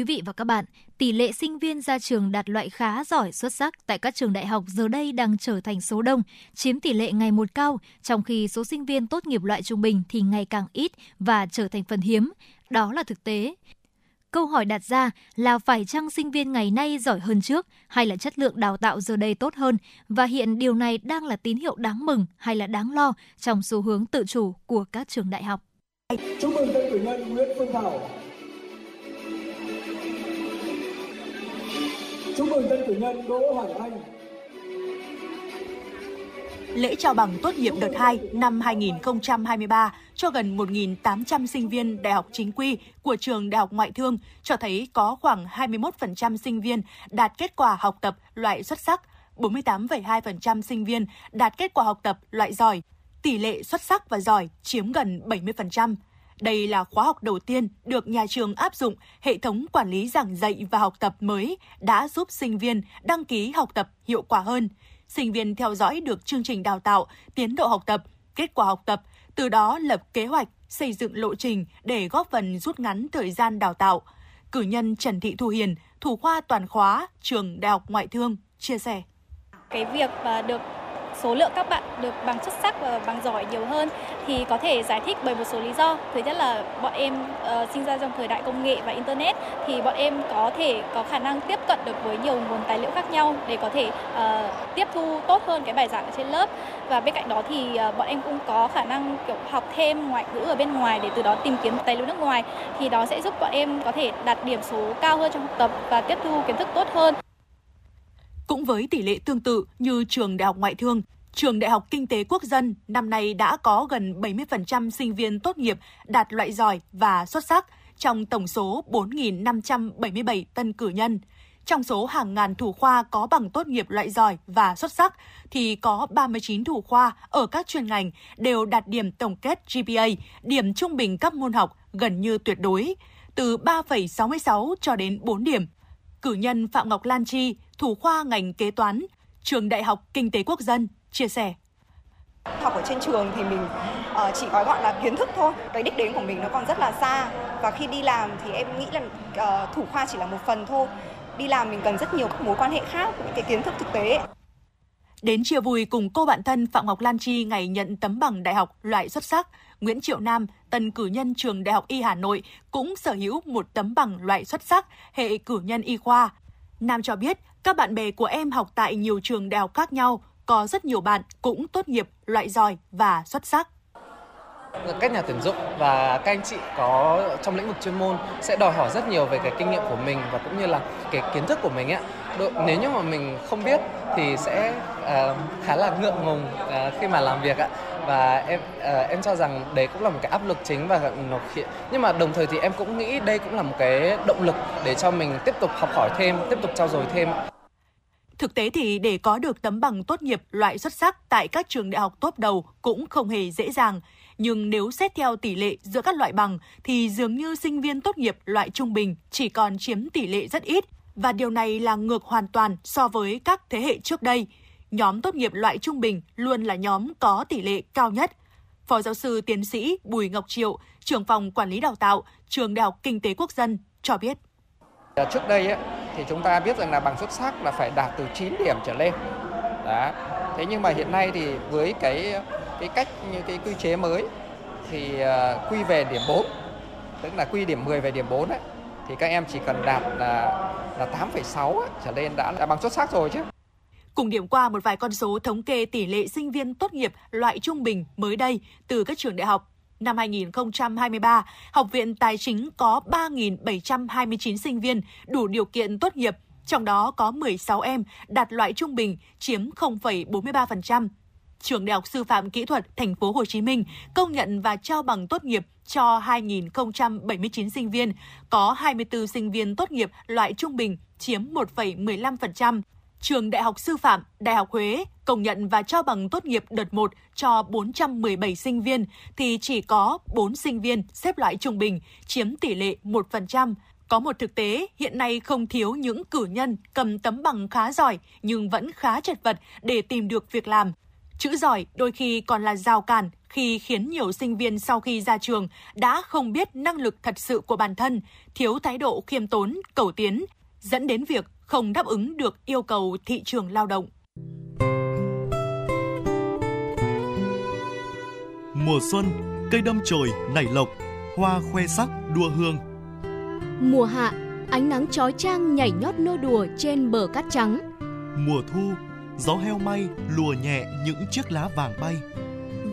quý vị và các bạn, tỷ lệ sinh viên ra trường đạt loại khá giỏi xuất sắc tại các trường đại học giờ đây đang trở thành số đông, chiếm tỷ lệ ngày một cao, trong khi số sinh viên tốt nghiệp loại trung bình thì ngày càng ít và trở thành phần hiếm. Đó là thực tế. Câu hỏi đặt ra là phải chăng sinh viên ngày nay giỏi hơn trước hay là chất lượng đào tạo giờ đây tốt hơn và hiện điều này đang là tín hiệu đáng mừng hay là đáng lo trong xu hướng tự chủ của các trường đại học. Chúc mừng tân cử nhân Nguyễn Phương Thảo Chúc mừng tân cử nhân Đỗ Hoài Anh. lễ trao bằng tốt nghiệp đợt 2 năm 2023 cho gần 1.800 sinh viên đại học chính quy của trường Đại học Ngoại thương cho thấy có khoảng 21% sinh viên đạt kết quả học tập loại xuất sắc, 48,2% sinh viên đạt kết quả học tập loại giỏi. Tỷ lệ xuất sắc và giỏi chiếm gần 70%. Đây là khóa học đầu tiên được nhà trường áp dụng hệ thống quản lý giảng dạy và học tập mới đã giúp sinh viên đăng ký học tập hiệu quả hơn. Sinh viên theo dõi được chương trình đào tạo, tiến độ học tập, kết quả học tập, từ đó lập kế hoạch, xây dựng lộ trình để góp phần rút ngắn thời gian đào tạo. Cử nhân Trần Thị Thu Hiền, thủ khoa toàn khóa trường Đại học Ngoại thương, chia sẻ. Cái việc à, được số lượng các bạn được bằng xuất sắc và bằng giỏi nhiều hơn thì có thể giải thích bởi một số lý do. Thứ nhất là bọn em uh, sinh ra trong thời đại công nghệ và internet thì bọn em có thể có khả năng tiếp cận được với nhiều nguồn tài liệu khác nhau để có thể uh, tiếp thu tốt hơn cái bài giảng ở trên lớp và bên cạnh đó thì uh, bọn em cũng có khả năng kiểu học thêm ngoại ngữ ở bên ngoài để từ đó tìm kiếm tài liệu nước ngoài thì đó sẽ giúp bọn em có thể đạt điểm số cao hơn trong học tập và tiếp thu kiến thức tốt hơn. Cũng với tỷ lệ tương tự như trường Đại học Ngoại thương, Trường Đại học Kinh tế Quốc dân năm nay đã có gần 70% sinh viên tốt nghiệp đạt loại giỏi và xuất sắc trong tổng số 4.577 tân cử nhân. Trong số hàng ngàn thủ khoa có bằng tốt nghiệp loại giỏi và xuất sắc thì có 39 thủ khoa ở các chuyên ngành đều đạt điểm tổng kết GPA, điểm trung bình các môn học gần như tuyệt đối, từ 3,66 cho đến 4 điểm. Cử nhân Phạm Ngọc Lan Chi, thủ khoa ngành kế toán, trường Đại học Kinh tế Quốc dân, chia sẻ. Học ở trên trường thì mình uh, chỉ gói gọn là kiến thức thôi, cái đích đến của mình nó còn rất là xa và khi đi làm thì em nghĩ là uh, thủ khoa chỉ là một phần thôi. Đi làm mình cần rất nhiều các mối quan hệ khác, những cái kiến thức thực tế. Đến chia vui cùng cô bạn thân Phạm Ngọc Lan Chi ngày nhận tấm bằng đại học loại xuất sắc, Nguyễn Triệu Nam, tân cử nhân trường Đại học Y Hà Nội cũng sở hữu một tấm bằng loại xuất sắc hệ cử nhân y khoa. Nam cho biết các bạn bè của em học tại nhiều trường đại học khác nhau, có rất nhiều bạn cũng tốt nghiệp loại giỏi và xuất sắc các nhà tuyển dụng và các anh chị có trong lĩnh vực chuyên môn sẽ đòi hỏi rất nhiều về cái kinh nghiệm của mình và cũng như là cái kiến thức của mình ạ. Nếu như mà mình không biết thì sẽ uh, khá là ngượng ngùng uh, khi mà làm việc ạ và em uh, em cho rằng đấy cũng là một cái áp lực chính và nó khiến nhưng mà đồng thời thì em cũng nghĩ đây cũng là một cái động lực để cho mình tiếp tục học hỏi thêm tiếp tục trau dồi thêm Thực tế thì để có được tấm bằng tốt nghiệp loại xuất sắc tại các trường đại học tốt đầu cũng không hề dễ dàng. Nhưng nếu xét theo tỷ lệ giữa các loại bằng thì dường như sinh viên tốt nghiệp loại trung bình chỉ còn chiếm tỷ lệ rất ít và điều này là ngược hoàn toàn so với các thế hệ trước đây. Nhóm tốt nghiệp loại trung bình luôn là nhóm có tỷ lệ cao nhất. Phó giáo sư tiến sĩ Bùi Ngọc Triệu, trưởng phòng quản lý đào tạo, trường Đại học Kinh tế Quốc dân cho biết. Ờ, trước đây ấy, thì chúng ta biết rằng là bằng xuất sắc là phải đạt từ 9 điểm trở lên. Đó. Thế nhưng mà hiện nay thì với cái cái cách như cái quy chế mới thì ờ, quy về điểm 4 tức là quy điểm 10 về điểm 4 ấy thì các em chỉ cần đạt là là 8,6 ấy, trở lên đã là bằng xuất sắc rồi chứ. Cùng điểm qua một vài con số thống kê tỷ lệ sinh viên tốt nghiệp loại trung bình mới đây từ các trường đại học năm 2023, Học viện Tài chính có 3.729 sinh viên đủ điều kiện tốt nghiệp, trong đó có 16 em đạt loại trung bình, chiếm 0,43%. Trường Đại học Sư phạm Kỹ thuật Thành phố Hồ Chí Minh công nhận và trao bằng tốt nghiệp cho 2.079 sinh viên, có 24 sinh viên tốt nghiệp loại trung bình, chiếm 1,15%. Trường Đại học Sư phạm, Đại học Huế công nhận và trao bằng tốt nghiệp đợt 1 cho 417 sinh viên thì chỉ có 4 sinh viên xếp loại trung bình, chiếm tỷ lệ 1%. Có một thực tế hiện nay không thiếu những cử nhân cầm tấm bằng khá giỏi nhưng vẫn khá chật vật để tìm được việc làm. Chữ giỏi đôi khi còn là rào cản khi khiến nhiều sinh viên sau khi ra trường đã không biết năng lực thật sự của bản thân, thiếu thái độ khiêm tốn, cầu tiến, dẫn đến việc không đáp ứng được yêu cầu thị trường lao động. Mùa xuân, cây đâm chồi nảy lộc, hoa khoe sắc đua hương. Mùa hạ, ánh nắng chói chang nhảy nhót nô đùa trên bờ cát trắng. Mùa thu, gió heo may lùa nhẹ những chiếc lá vàng bay.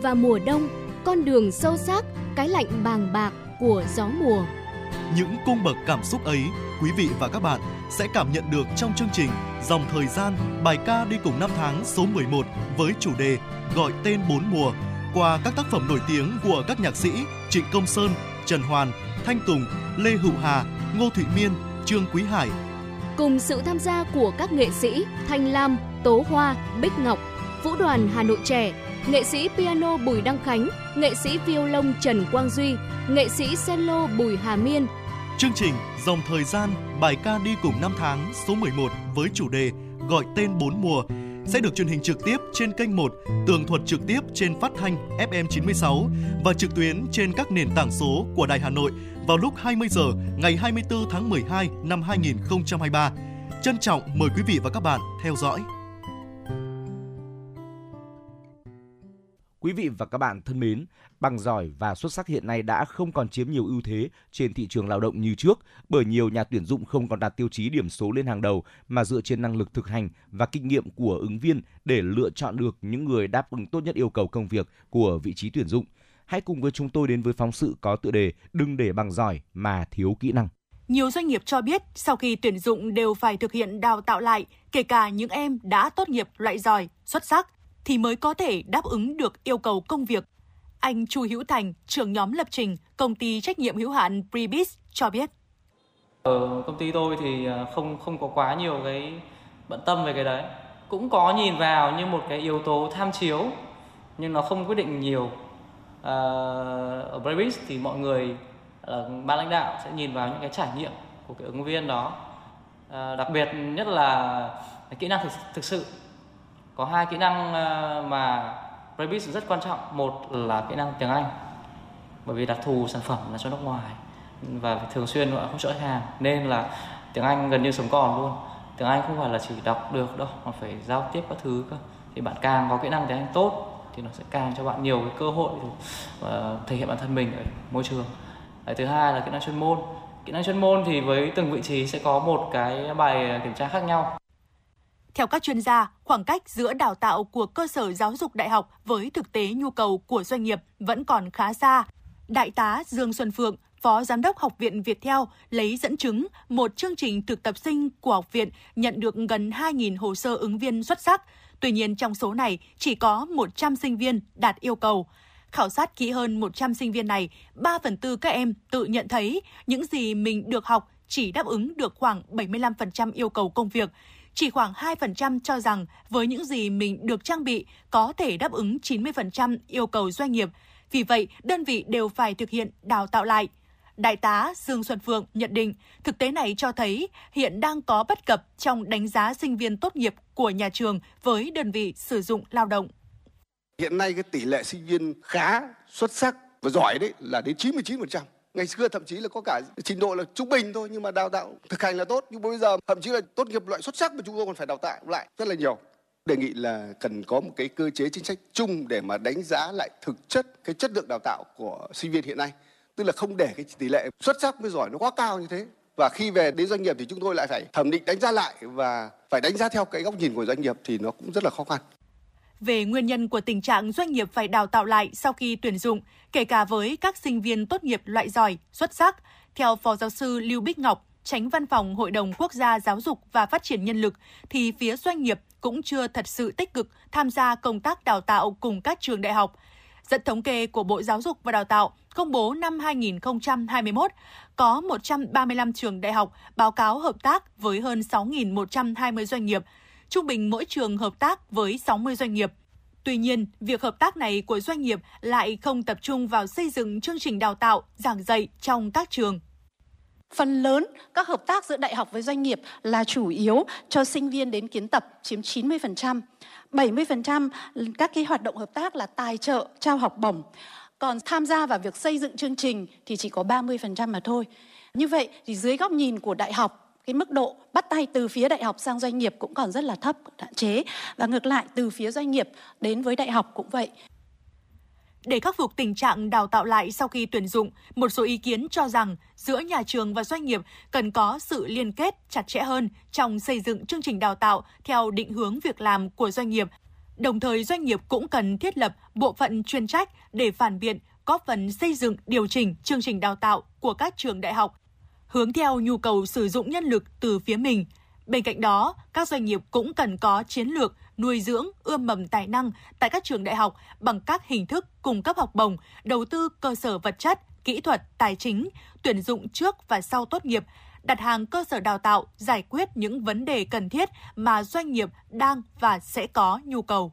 Và mùa đông, con đường sâu sắc, cái lạnh bàng bạc của gió mùa. Những cung bậc cảm xúc ấy, quý vị và các bạn sẽ cảm nhận được trong chương trình Dòng thời gian, bài ca đi cùng năm tháng số 11 với chủ đề Gọi tên bốn mùa qua các tác phẩm nổi tiếng của các nhạc sĩ Trịnh Công Sơn, Trần Hoàn, Thanh Tùng, Lê Hữu Hà, Ngô Thụy Miên, Trương Quý Hải. Cùng sự tham gia của các nghệ sĩ Thanh Lam, Tố Hoa, Bích Ngọc, Vũ đoàn Hà Nội trẻ, nghệ sĩ piano Bùi Đăng Khánh, nghệ sĩ violon Trần Quang Duy, nghệ sĩ cello Bùi Hà Miên. Chương trình Dòng thời gian, bài ca đi cùng năm tháng số 11 với chủ đề Gọi tên bốn mùa sẽ được truyền hình trực tiếp trên kênh 1, tường thuật trực tiếp trên phát thanh FM 96 và trực tuyến trên các nền tảng số của Đài Hà Nội vào lúc 20 giờ ngày 24 tháng 12 năm 2023. Trân trọng mời quý vị và các bạn theo dõi. Quý vị và các bạn thân mến, bằng giỏi và xuất sắc hiện nay đã không còn chiếm nhiều ưu thế trên thị trường lao động như trước bởi nhiều nhà tuyển dụng không còn đặt tiêu chí điểm số lên hàng đầu mà dựa trên năng lực thực hành và kinh nghiệm của ứng viên để lựa chọn được những người đáp ứng tốt nhất yêu cầu công việc của vị trí tuyển dụng. Hãy cùng với chúng tôi đến với phóng sự có tựa đề Đừng để bằng giỏi mà thiếu kỹ năng. Nhiều doanh nghiệp cho biết sau khi tuyển dụng đều phải thực hiện đào tạo lại, kể cả những em đã tốt nghiệp loại giỏi, xuất sắc thì mới có thể đáp ứng được yêu cầu công việc. Anh Chu Hữu Thành, trưởng nhóm lập trình công ty trách nhiệm hữu hạn Prebis cho biết. Ở công ty tôi thì à, không không có quá nhiều cái bận tâm về cái đấy. Cũng có nhìn vào như một cái yếu tố tham chiếu nhưng nó không quyết định nhiều. À, ở Prebis thì mọi người ờ, ban lãnh đạo sẽ nhìn vào những cái trải nghiệm của cái ứng viên đó. À, đặc biệt nhất là kỹ năng thực, thực sự có hai kỹ năng ờ, mà Rebis rất quan trọng. Một là kỹ năng tiếng Anh bởi vì đặc thù sản phẩm là cho nước ngoài và thường xuyên họ không chỗ hàng. Nên là tiếng Anh gần như sống còn luôn. Tiếng Anh không phải là chỉ đọc được đâu mà phải giao tiếp các thứ cơ. Thì bạn càng có kỹ năng tiếng Anh tốt thì nó sẽ càng cho bạn nhiều cái cơ hội để ờ, thể hiện bản thân mình ở môi trường. Đấy, thứ hai là kỹ năng chuyên môn. Kỹ năng chuyên môn thì với từng vị trí sẽ có một cái bài kiểm tra khác nhau theo các chuyên gia, khoảng cách giữa đào tạo của cơ sở giáo dục đại học với thực tế nhu cầu của doanh nghiệp vẫn còn khá xa. Đại tá Dương Xuân Phượng, Phó Giám đốc Học viện Việt Theo lấy dẫn chứng một chương trình thực tập sinh của học viện nhận được gần 2.000 hồ sơ ứng viên xuất sắc. Tuy nhiên trong số này chỉ có 100 sinh viên đạt yêu cầu. Khảo sát kỹ hơn 100 sinh viên này, 3 phần tư các em tự nhận thấy những gì mình được học chỉ đáp ứng được khoảng 75% yêu cầu công việc, chỉ khoảng 2% cho rằng với những gì mình được trang bị có thể đáp ứng 90% yêu cầu doanh nghiệp. Vì vậy, đơn vị đều phải thực hiện đào tạo lại. Đại tá Dương Xuân Phượng nhận định, thực tế này cho thấy hiện đang có bất cập trong đánh giá sinh viên tốt nghiệp của nhà trường với đơn vị sử dụng lao động. Hiện nay cái tỷ lệ sinh viên khá, xuất sắc và giỏi đấy là đến 99% ngày xưa thậm chí là có cả trình độ là trung bình thôi, nhưng mà đào tạo, thực hành là tốt. Nhưng bây giờ thậm chí là tốt nghiệp loại xuất sắc mà chúng tôi còn phải đào tạo lại rất là nhiều. Đề nghị là cần có một cái cơ chế chính sách chung để mà đánh giá lại thực chất cái chất lượng đào tạo của sinh viên hiện nay. Tức là không để cái tỷ lệ xuất sắc với giỏi nó quá cao như thế. Và khi về đến doanh nghiệp thì chúng tôi lại phải thẩm định đánh giá lại và phải đánh giá theo cái góc nhìn của doanh nghiệp thì nó cũng rất là khó khăn về nguyên nhân của tình trạng doanh nghiệp phải đào tạo lại sau khi tuyển dụng, kể cả với các sinh viên tốt nghiệp loại giỏi, xuất sắc. Theo Phó Giáo sư Lưu Bích Ngọc, tránh văn phòng Hội đồng Quốc gia Giáo dục và Phát triển Nhân lực, thì phía doanh nghiệp cũng chưa thật sự tích cực tham gia công tác đào tạo cùng các trường đại học. Dẫn thống kê của Bộ Giáo dục và Đào tạo công bố năm 2021, có 135 trường đại học báo cáo hợp tác với hơn 6.120 doanh nghiệp, trung bình mỗi trường hợp tác với 60 doanh nghiệp. Tuy nhiên, việc hợp tác này của doanh nghiệp lại không tập trung vào xây dựng chương trình đào tạo, giảng dạy trong các trường. Phần lớn các hợp tác giữa đại học với doanh nghiệp là chủ yếu cho sinh viên đến kiến tập chiếm 90%. 70% các cái hoạt động hợp tác là tài trợ, trao học bổng. Còn tham gia vào việc xây dựng chương trình thì chỉ có 30% mà thôi. Như vậy thì dưới góc nhìn của đại học cái mức độ bắt tay từ phía đại học sang doanh nghiệp cũng còn rất là thấp, hạn chế và ngược lại từ phía doanh nghiệp đến với đại học cũng vậy. Để khắc phục tình trạng đào tạo lại sau khi tuyển dụng, một số ý kiến cho rằng giữa nhà trường và doanh nghiệp cần có sự liên kết chặt chẽ hơn trong xây dựng chương trình đào tạo theo định hướng việc làm của doanh nghiệp. Đồng thời doanh nghiệp cũng cần thiết lập bộ phận chuyên trách để phản biện góp phần xây dựng điều chỉnh chương trình đào tạo của các trường đại học hướng theo nhu cầu sử dụng nhân lực từ phía mình. Bên cạnh đó, các doanh nghiệp cũng cần có chiến lược nuôi dưỡng, ươm mầm tài năng tại các trường đại học bằng các hình thức cung cấp học bổng, đầu tư cơ sở vật chất, kỹ thuật, tài chính, tuyển dụng trước và sau tốt nghiệp, đặt hàng cơ sở đào tạo, giải quyết những vấn đề cần thiết mà doanh nghiệp đang và sẽ có nhu cầu.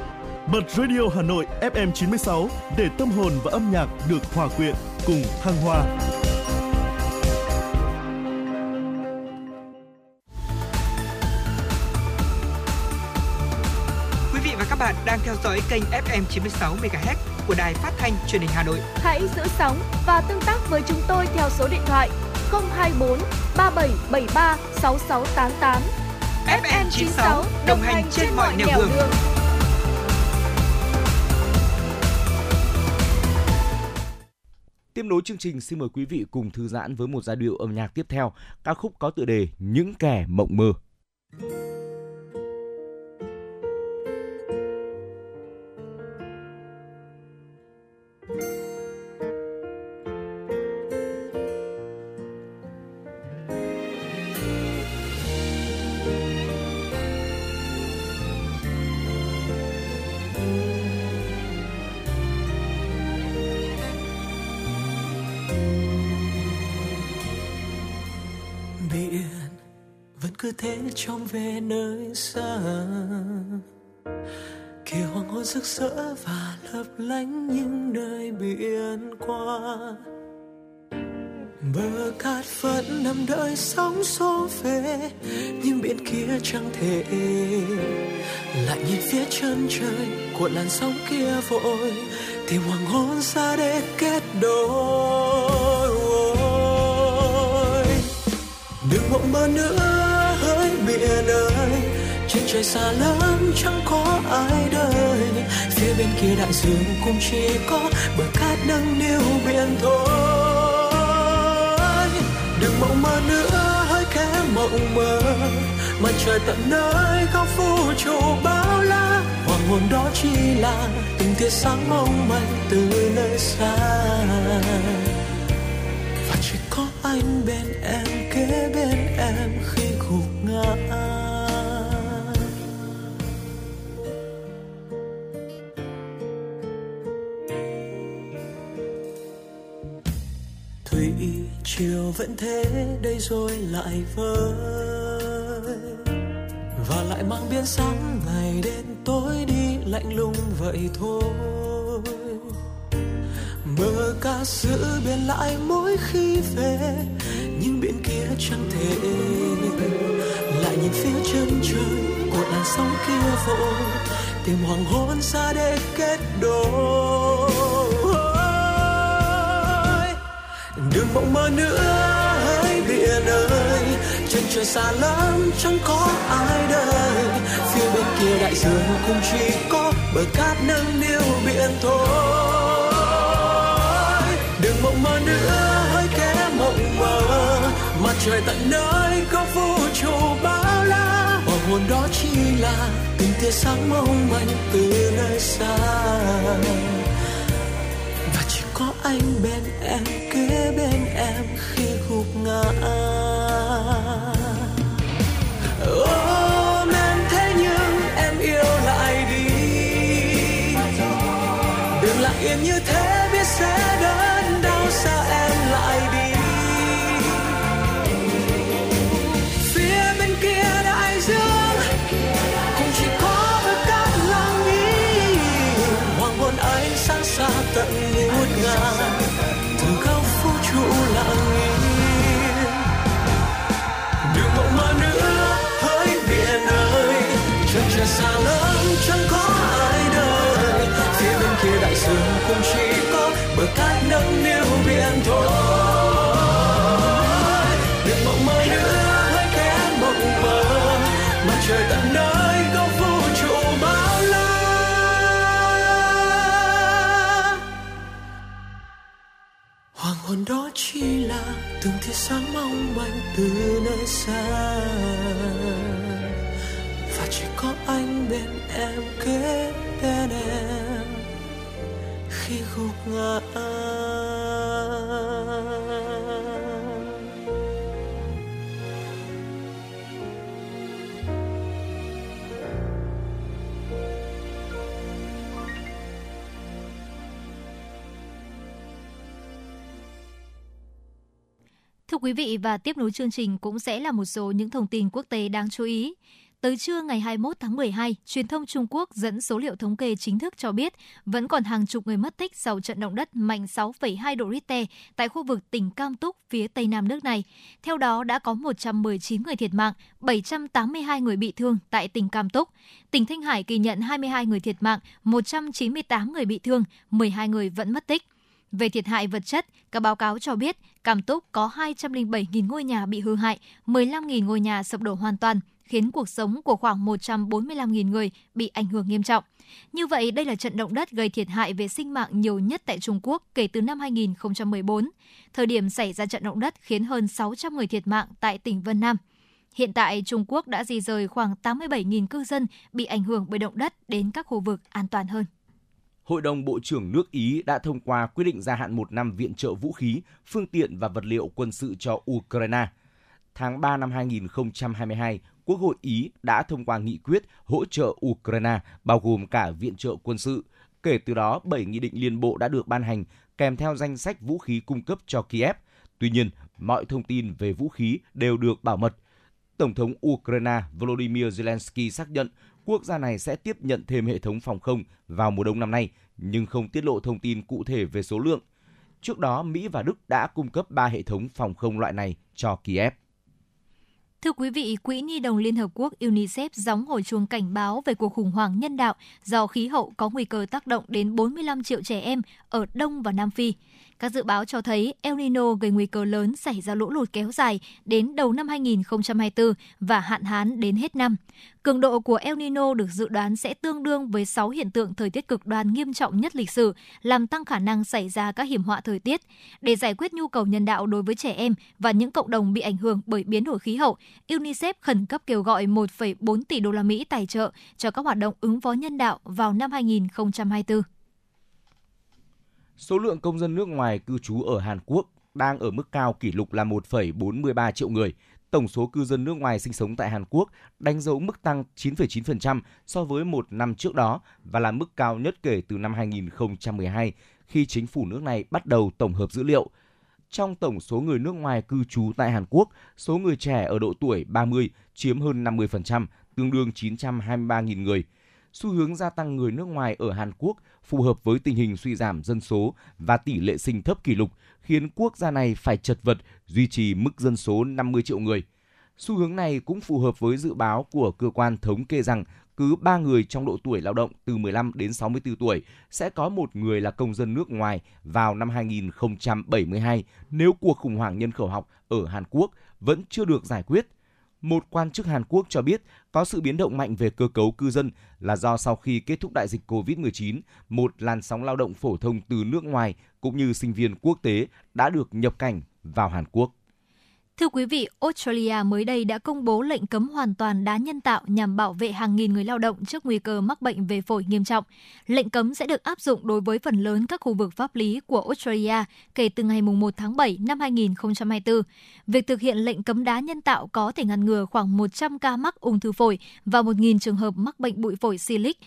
Bật Radio Hà Nội FM 96 để tâm hồn và âm nhạc được hòa quyện cùng thăng hoa. Quý vị và các bạn đang theo dõi kênh FM 96 MHz của đài phát thanh truyền hình Hà Nội. Hãy giữ sóng và tương tác với chúng tôi theo số điện thoại 024 3773 6688. FM 96 đồng hành trên mọi nẻo đường. đường. Tiếp nối chương trình, xin mời quý vị cùng thư giãn với một giai điệu âm nhạc tiếp theo, ca khúc có tựa đề Những kẻ mộng mơ. biển cứ thế trông về nơi xa. Kia hoàng hôn rực rỡ và lấp lánh những nơi biển qua. Bờ cát vẫn nằm đợi sóng xô về, nhưng biển kia chẳng thể lại nhìn phía chân trời của làn sóng kia vội. Tìm hoàng hôn ra để kết đôi. Đừng mộng mơ nữa trời xa lắm, chẳng có ai đời phía bên kia đại dương cũng chỉ có bờ cát nâng niu biển thôi. Đừng mộng mơ nữa, hơi kém mộng mơ. Mặt trời tận nơi, góc vũ trụ bao la. Hoàng hôn đó chỉ là từng tia sáng mong manh từ nơi xa. Và chỉ có anh bên em, kế bên em khi gục ngã. Chiều vẫn thế, đây rồi lại vơi. Và lại mang biên sáng ngày đến tối đi lạnh lùng vậy thôi. Bờ ca giữ biển lại mỗi khi về, nhưng biển kia chẳng thể lại nhìn phía chân trời của làn sóng kia vội, tìm hoàng hôn ra để kết đôi. Mộng mơ nữa, hãy biển ơi chân trời xa lắm, chẳng có ai đời phía bên kia đại dương cũng chỉ có bờ cát nâng niu biển thôi. Đừng mộng mơ nữa, hãy kẻ mộng mơ. Mặt trời tận nơi có vũ trụ bao la. Hoàng hồn đó chỉ là từng tia sáng mong manh từ nơi xa. Và chỉ có anh bên em bên em khi gục ngã. Thưa quý vị, và tiếp nối chương trình cũng sẽ là một số những thông tin quốc tế đáng chú ý. Tới trưa ngày 21 tháng 12, truyền thông Trung Quốc dẫn số liệu thống kê chính thức cho biết vẫn còn hàng chục người mất tích sau trận động đất mạnh 6,2 độ Richter tại khu vực tỉnh Cam Túc phía tây nam nước này. Theo đó đã có 119 người thiệt mạng, 782 người bị thương tại tỉnh Cam Túc. Tỉnh Thanh Hải ghi nhận 22 người thiệt mạng, 198 người bị thương, 12 người vẫn mất tích. Về thiệt hại vật chất, các báo cáo cho biết Cam Túc có 207.000 ngôi nhà bị hư hại, 15.000 ngôi nhà sập đổ hoàn toàn, khiến cuộc sống của khoảng 145.000 người bị ảnh hưởng nghiêm trọng. Như vậy, đây là trận động đất gây thiệt hại về sinh mạng nhiều nhất tại Trung Quốc kể từ năm 2014. Thời điểm xảy ra trận động đất khiến hơn 600 người thiệt mạng tại tỉnh Vân Nam. Hiện tại, Trung Quốc đã di rời khoảng 87.000 cư dân bị ảnh hưởng bởi động đất đến các khu vực an toàn hơn. Hội đồng Bộ trưởng nước Ý đã thông qua quyết định gia hạn một năm viện trợ vũ khí, phương tiện và vật liệu quân sự cho Ukraine. Tháng 3 năm 2022, Quốc hội Ý đã thông qua nghị quyết hỗ trợ Ukraine bao gồm cả viện trợ quân sự. Kể từ đó, 7 nghị định liên bộ đã được ban hành kèm theo danh sách vũ khí cung cấp cho Kiev. Tuy nhiên, mọi thông tin về vũ khí đều được bảo mật. Tổng thống Ukraine Volodymyr Zelensky xác nhận quốc gia này sẽ tiếp nhận thêm hệ thống phòng không vào mùa đông năm nay, nhưng không tiết lộ thông tin cụ thể về số lượng. Trước đó, Mỹ và Đức đã cung cấp 3 hệ thống phòng không loại này cho Kiev. Thưa quý vị, Quỹ Nhi đồng Liên Hợp Quốc UNICEF gióng hồi chuông cảnh báo về cuộc khủng hoảng nhân đạo do khí hậu có nguy cơ tác động đến 45 triệu trẻ em ở Đông và Nam Phi. Các dự báo cho thấy El Nino gây nguy cơ lớn xảy ra lũ lụt kéo dài đến đầu năm 2024 và hạn hán đến hết năm. Cường độ của El Nino được dự đoán sẽ tương đương với 6 hiện tượng thời tiết cực đoan nghiêm trọng nhất lịch sử, làm tăng khả năng xảy ra các hiểm họa thời tiết. Để giải quyết nhu cầu nhân đạo đối với trẻ em và những cộng đồng bị ảnh hưởng bởi biến đổi khí hậu, UNICEF khẩn cấp kêu gọi 1,4 tỷ đô la Mỹ tài trợ cho các hoạt động ứng phó nhân đạo vào năm 2024. Số lượng công dân nước ngoài cư trú ở Hàn Quốc đang ở mức cao kỷ lục là 1,43 triệu người. Tổng số cư dân nước ngoài sinh sống tại Hàn Quốc đánh dấu mức tăng 9,9% so với một năm trước đó và là mức cao nhất kể từ năm 2012 khi chính phủ nước này bắt đầu tổng hợp dữ liệu. Trong tổng số người nước ngoài cư trú tại Hàn Quốc, số người trẻ ở độ tuổi 30 chiếm hơn 50%, tương đương 923.000 người. Xu hướng gia tăng người nước ngoài ở Hàn Quốc phù hợp với tình hình suy giảm dân số và tỷ lệ sinh thấp kỷ lục, khiến quốc gia này phải chật vật duy trì mức dân số 50 triệu người. Xu hướng này cũng phù hợp với dự báo của cơ quan thống kê rằng cứ 3 người trong độ tuổi lao động từ 15 đến 64 tuổi sẽ có một người là công dân nước ngoài vào năm 2072 nếu cuộc khủng hoảng nhân khẩu học ở Hàn Quốc vẫn chưa được giải quyết – một quan chức Hàn Quốc cho biết có sự biến động mạnh về cơ cấu cư dân là do sau khi kết thúc đại dịch COVID-19, một làn sóng lao động phổ thông từ nước ngoài cũng như sinh viên quốc tế đã được nhập cảnh vào Hàn Quốc. Thưa quý vị, Australia mới đây đã công bố lệnh cấm hoàn toàn đá nhân tạo nhằm bảo vệ hàng nghìn người lao động trước nguy cơ mắc bệnh về phổi nghiêm trọng. Lệnh cấm sẽ được áp dụng đối với phần lớn các khu vực pháp lý của Australia kể từ ngày 1 tháng 7 năm 2024. Việc thực hiện lệnh cấm đá nhân tạo có thể ngăn ngừa khoảng 100 ca mắc ung thư phổi và 1.000 trường hợp mắc bệnh bụi phổi silic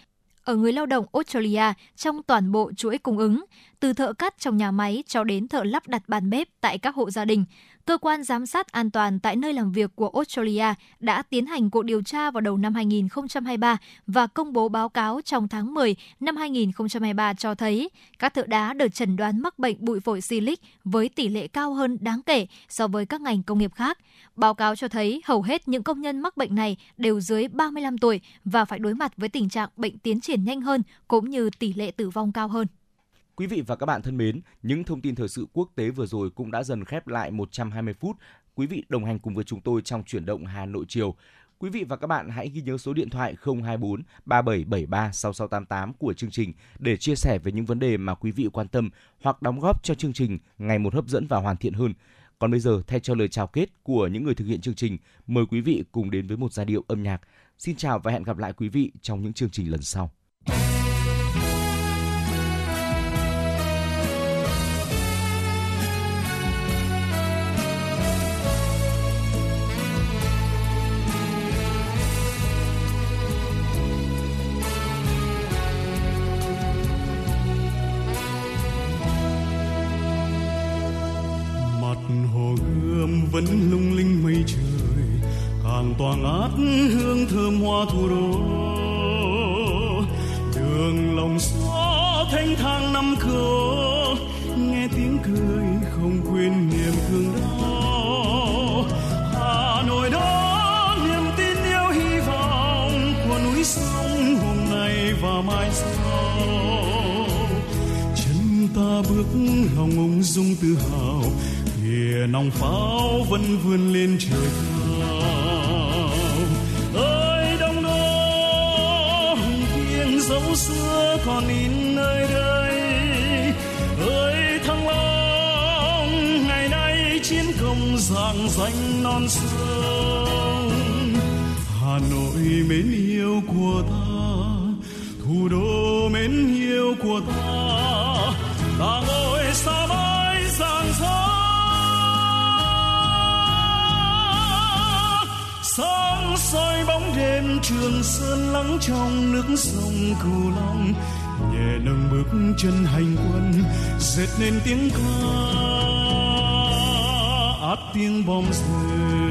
ở người lao động Australia trong toàn bộ chuỗi cung ứng, từ thợ cắt trong nhà máy cho đến thợ lắp đặt bàn bếp tại các hộ gia đình. Cơ quan giám sát an toàn tại nơi làm việc của Australia đã tiến hành cuộc điều tra vào đầu năm 2023 và công bố báo cáo trong tháng 10 năm 2023 cho thấy các thợ đá được chẩn đoán mắc bệnh bụi phổi silic với tỷ lệ cao hơn đáng kể so với các ngành công nghiệp khác. Báo cáo cho thấy hầu hết những công nhân mắc bệnh này đều dưới 35 tuổi và phải đối mặt với tình trạng bệnh tiến triển nhanh hơn cũng như tỷ lệ tử vong cao hơn. Quý vị và các bạn thân mến, những thông tin thời sự quốc tế vừa rồi cũng đã dần khép lại 120 phút. Quý vị đồng hành cùng với chúng tôi trong chuyển động Hà Nội chiều. Quý vị và các bạn hãy ghi nhớ số điện thoại 024 3773 6688 của chương trình để chia sẻ về những vấn đề mà quý vị quan tâm hoặc đóng góp cho chương trình ngày một hấp dẫn và hoàn thiện hơn. Còn bây giờ, thay cho lời chào kết của những người thực hiện chương trình, mời quý vị cùng đến với một giai điệu âm nhạc. Xin chào và hẹn gặp lại quý vị trong những chương trình lần sau. Mây trời, càng tỏa ngát hương thơm hoa thủ đô. Đường lòng xó thanh thang năm cửa nghe tiếng cười không quên niềm thương đau. Hà nội đó, niềm tin yêu hy vọng của núi sông hôm nay và mai sau. Chân ta bước lòng ung dung tự hào nòng pháo vẫn vươn lên trời cao. Ơi, đông đô tiếng dấu xưa còn in nơi đây. Ơi, thăng long, ngày nay chiến công giang danh non sông. Hà nội mến yêu của ta, thủ đô mến yêu của ta. Trường sơn lắng trong nước sông cửu long. Nhẹ nâng bước chân hành quân, dệt nên tiếng ca, át tiếng bom rơi.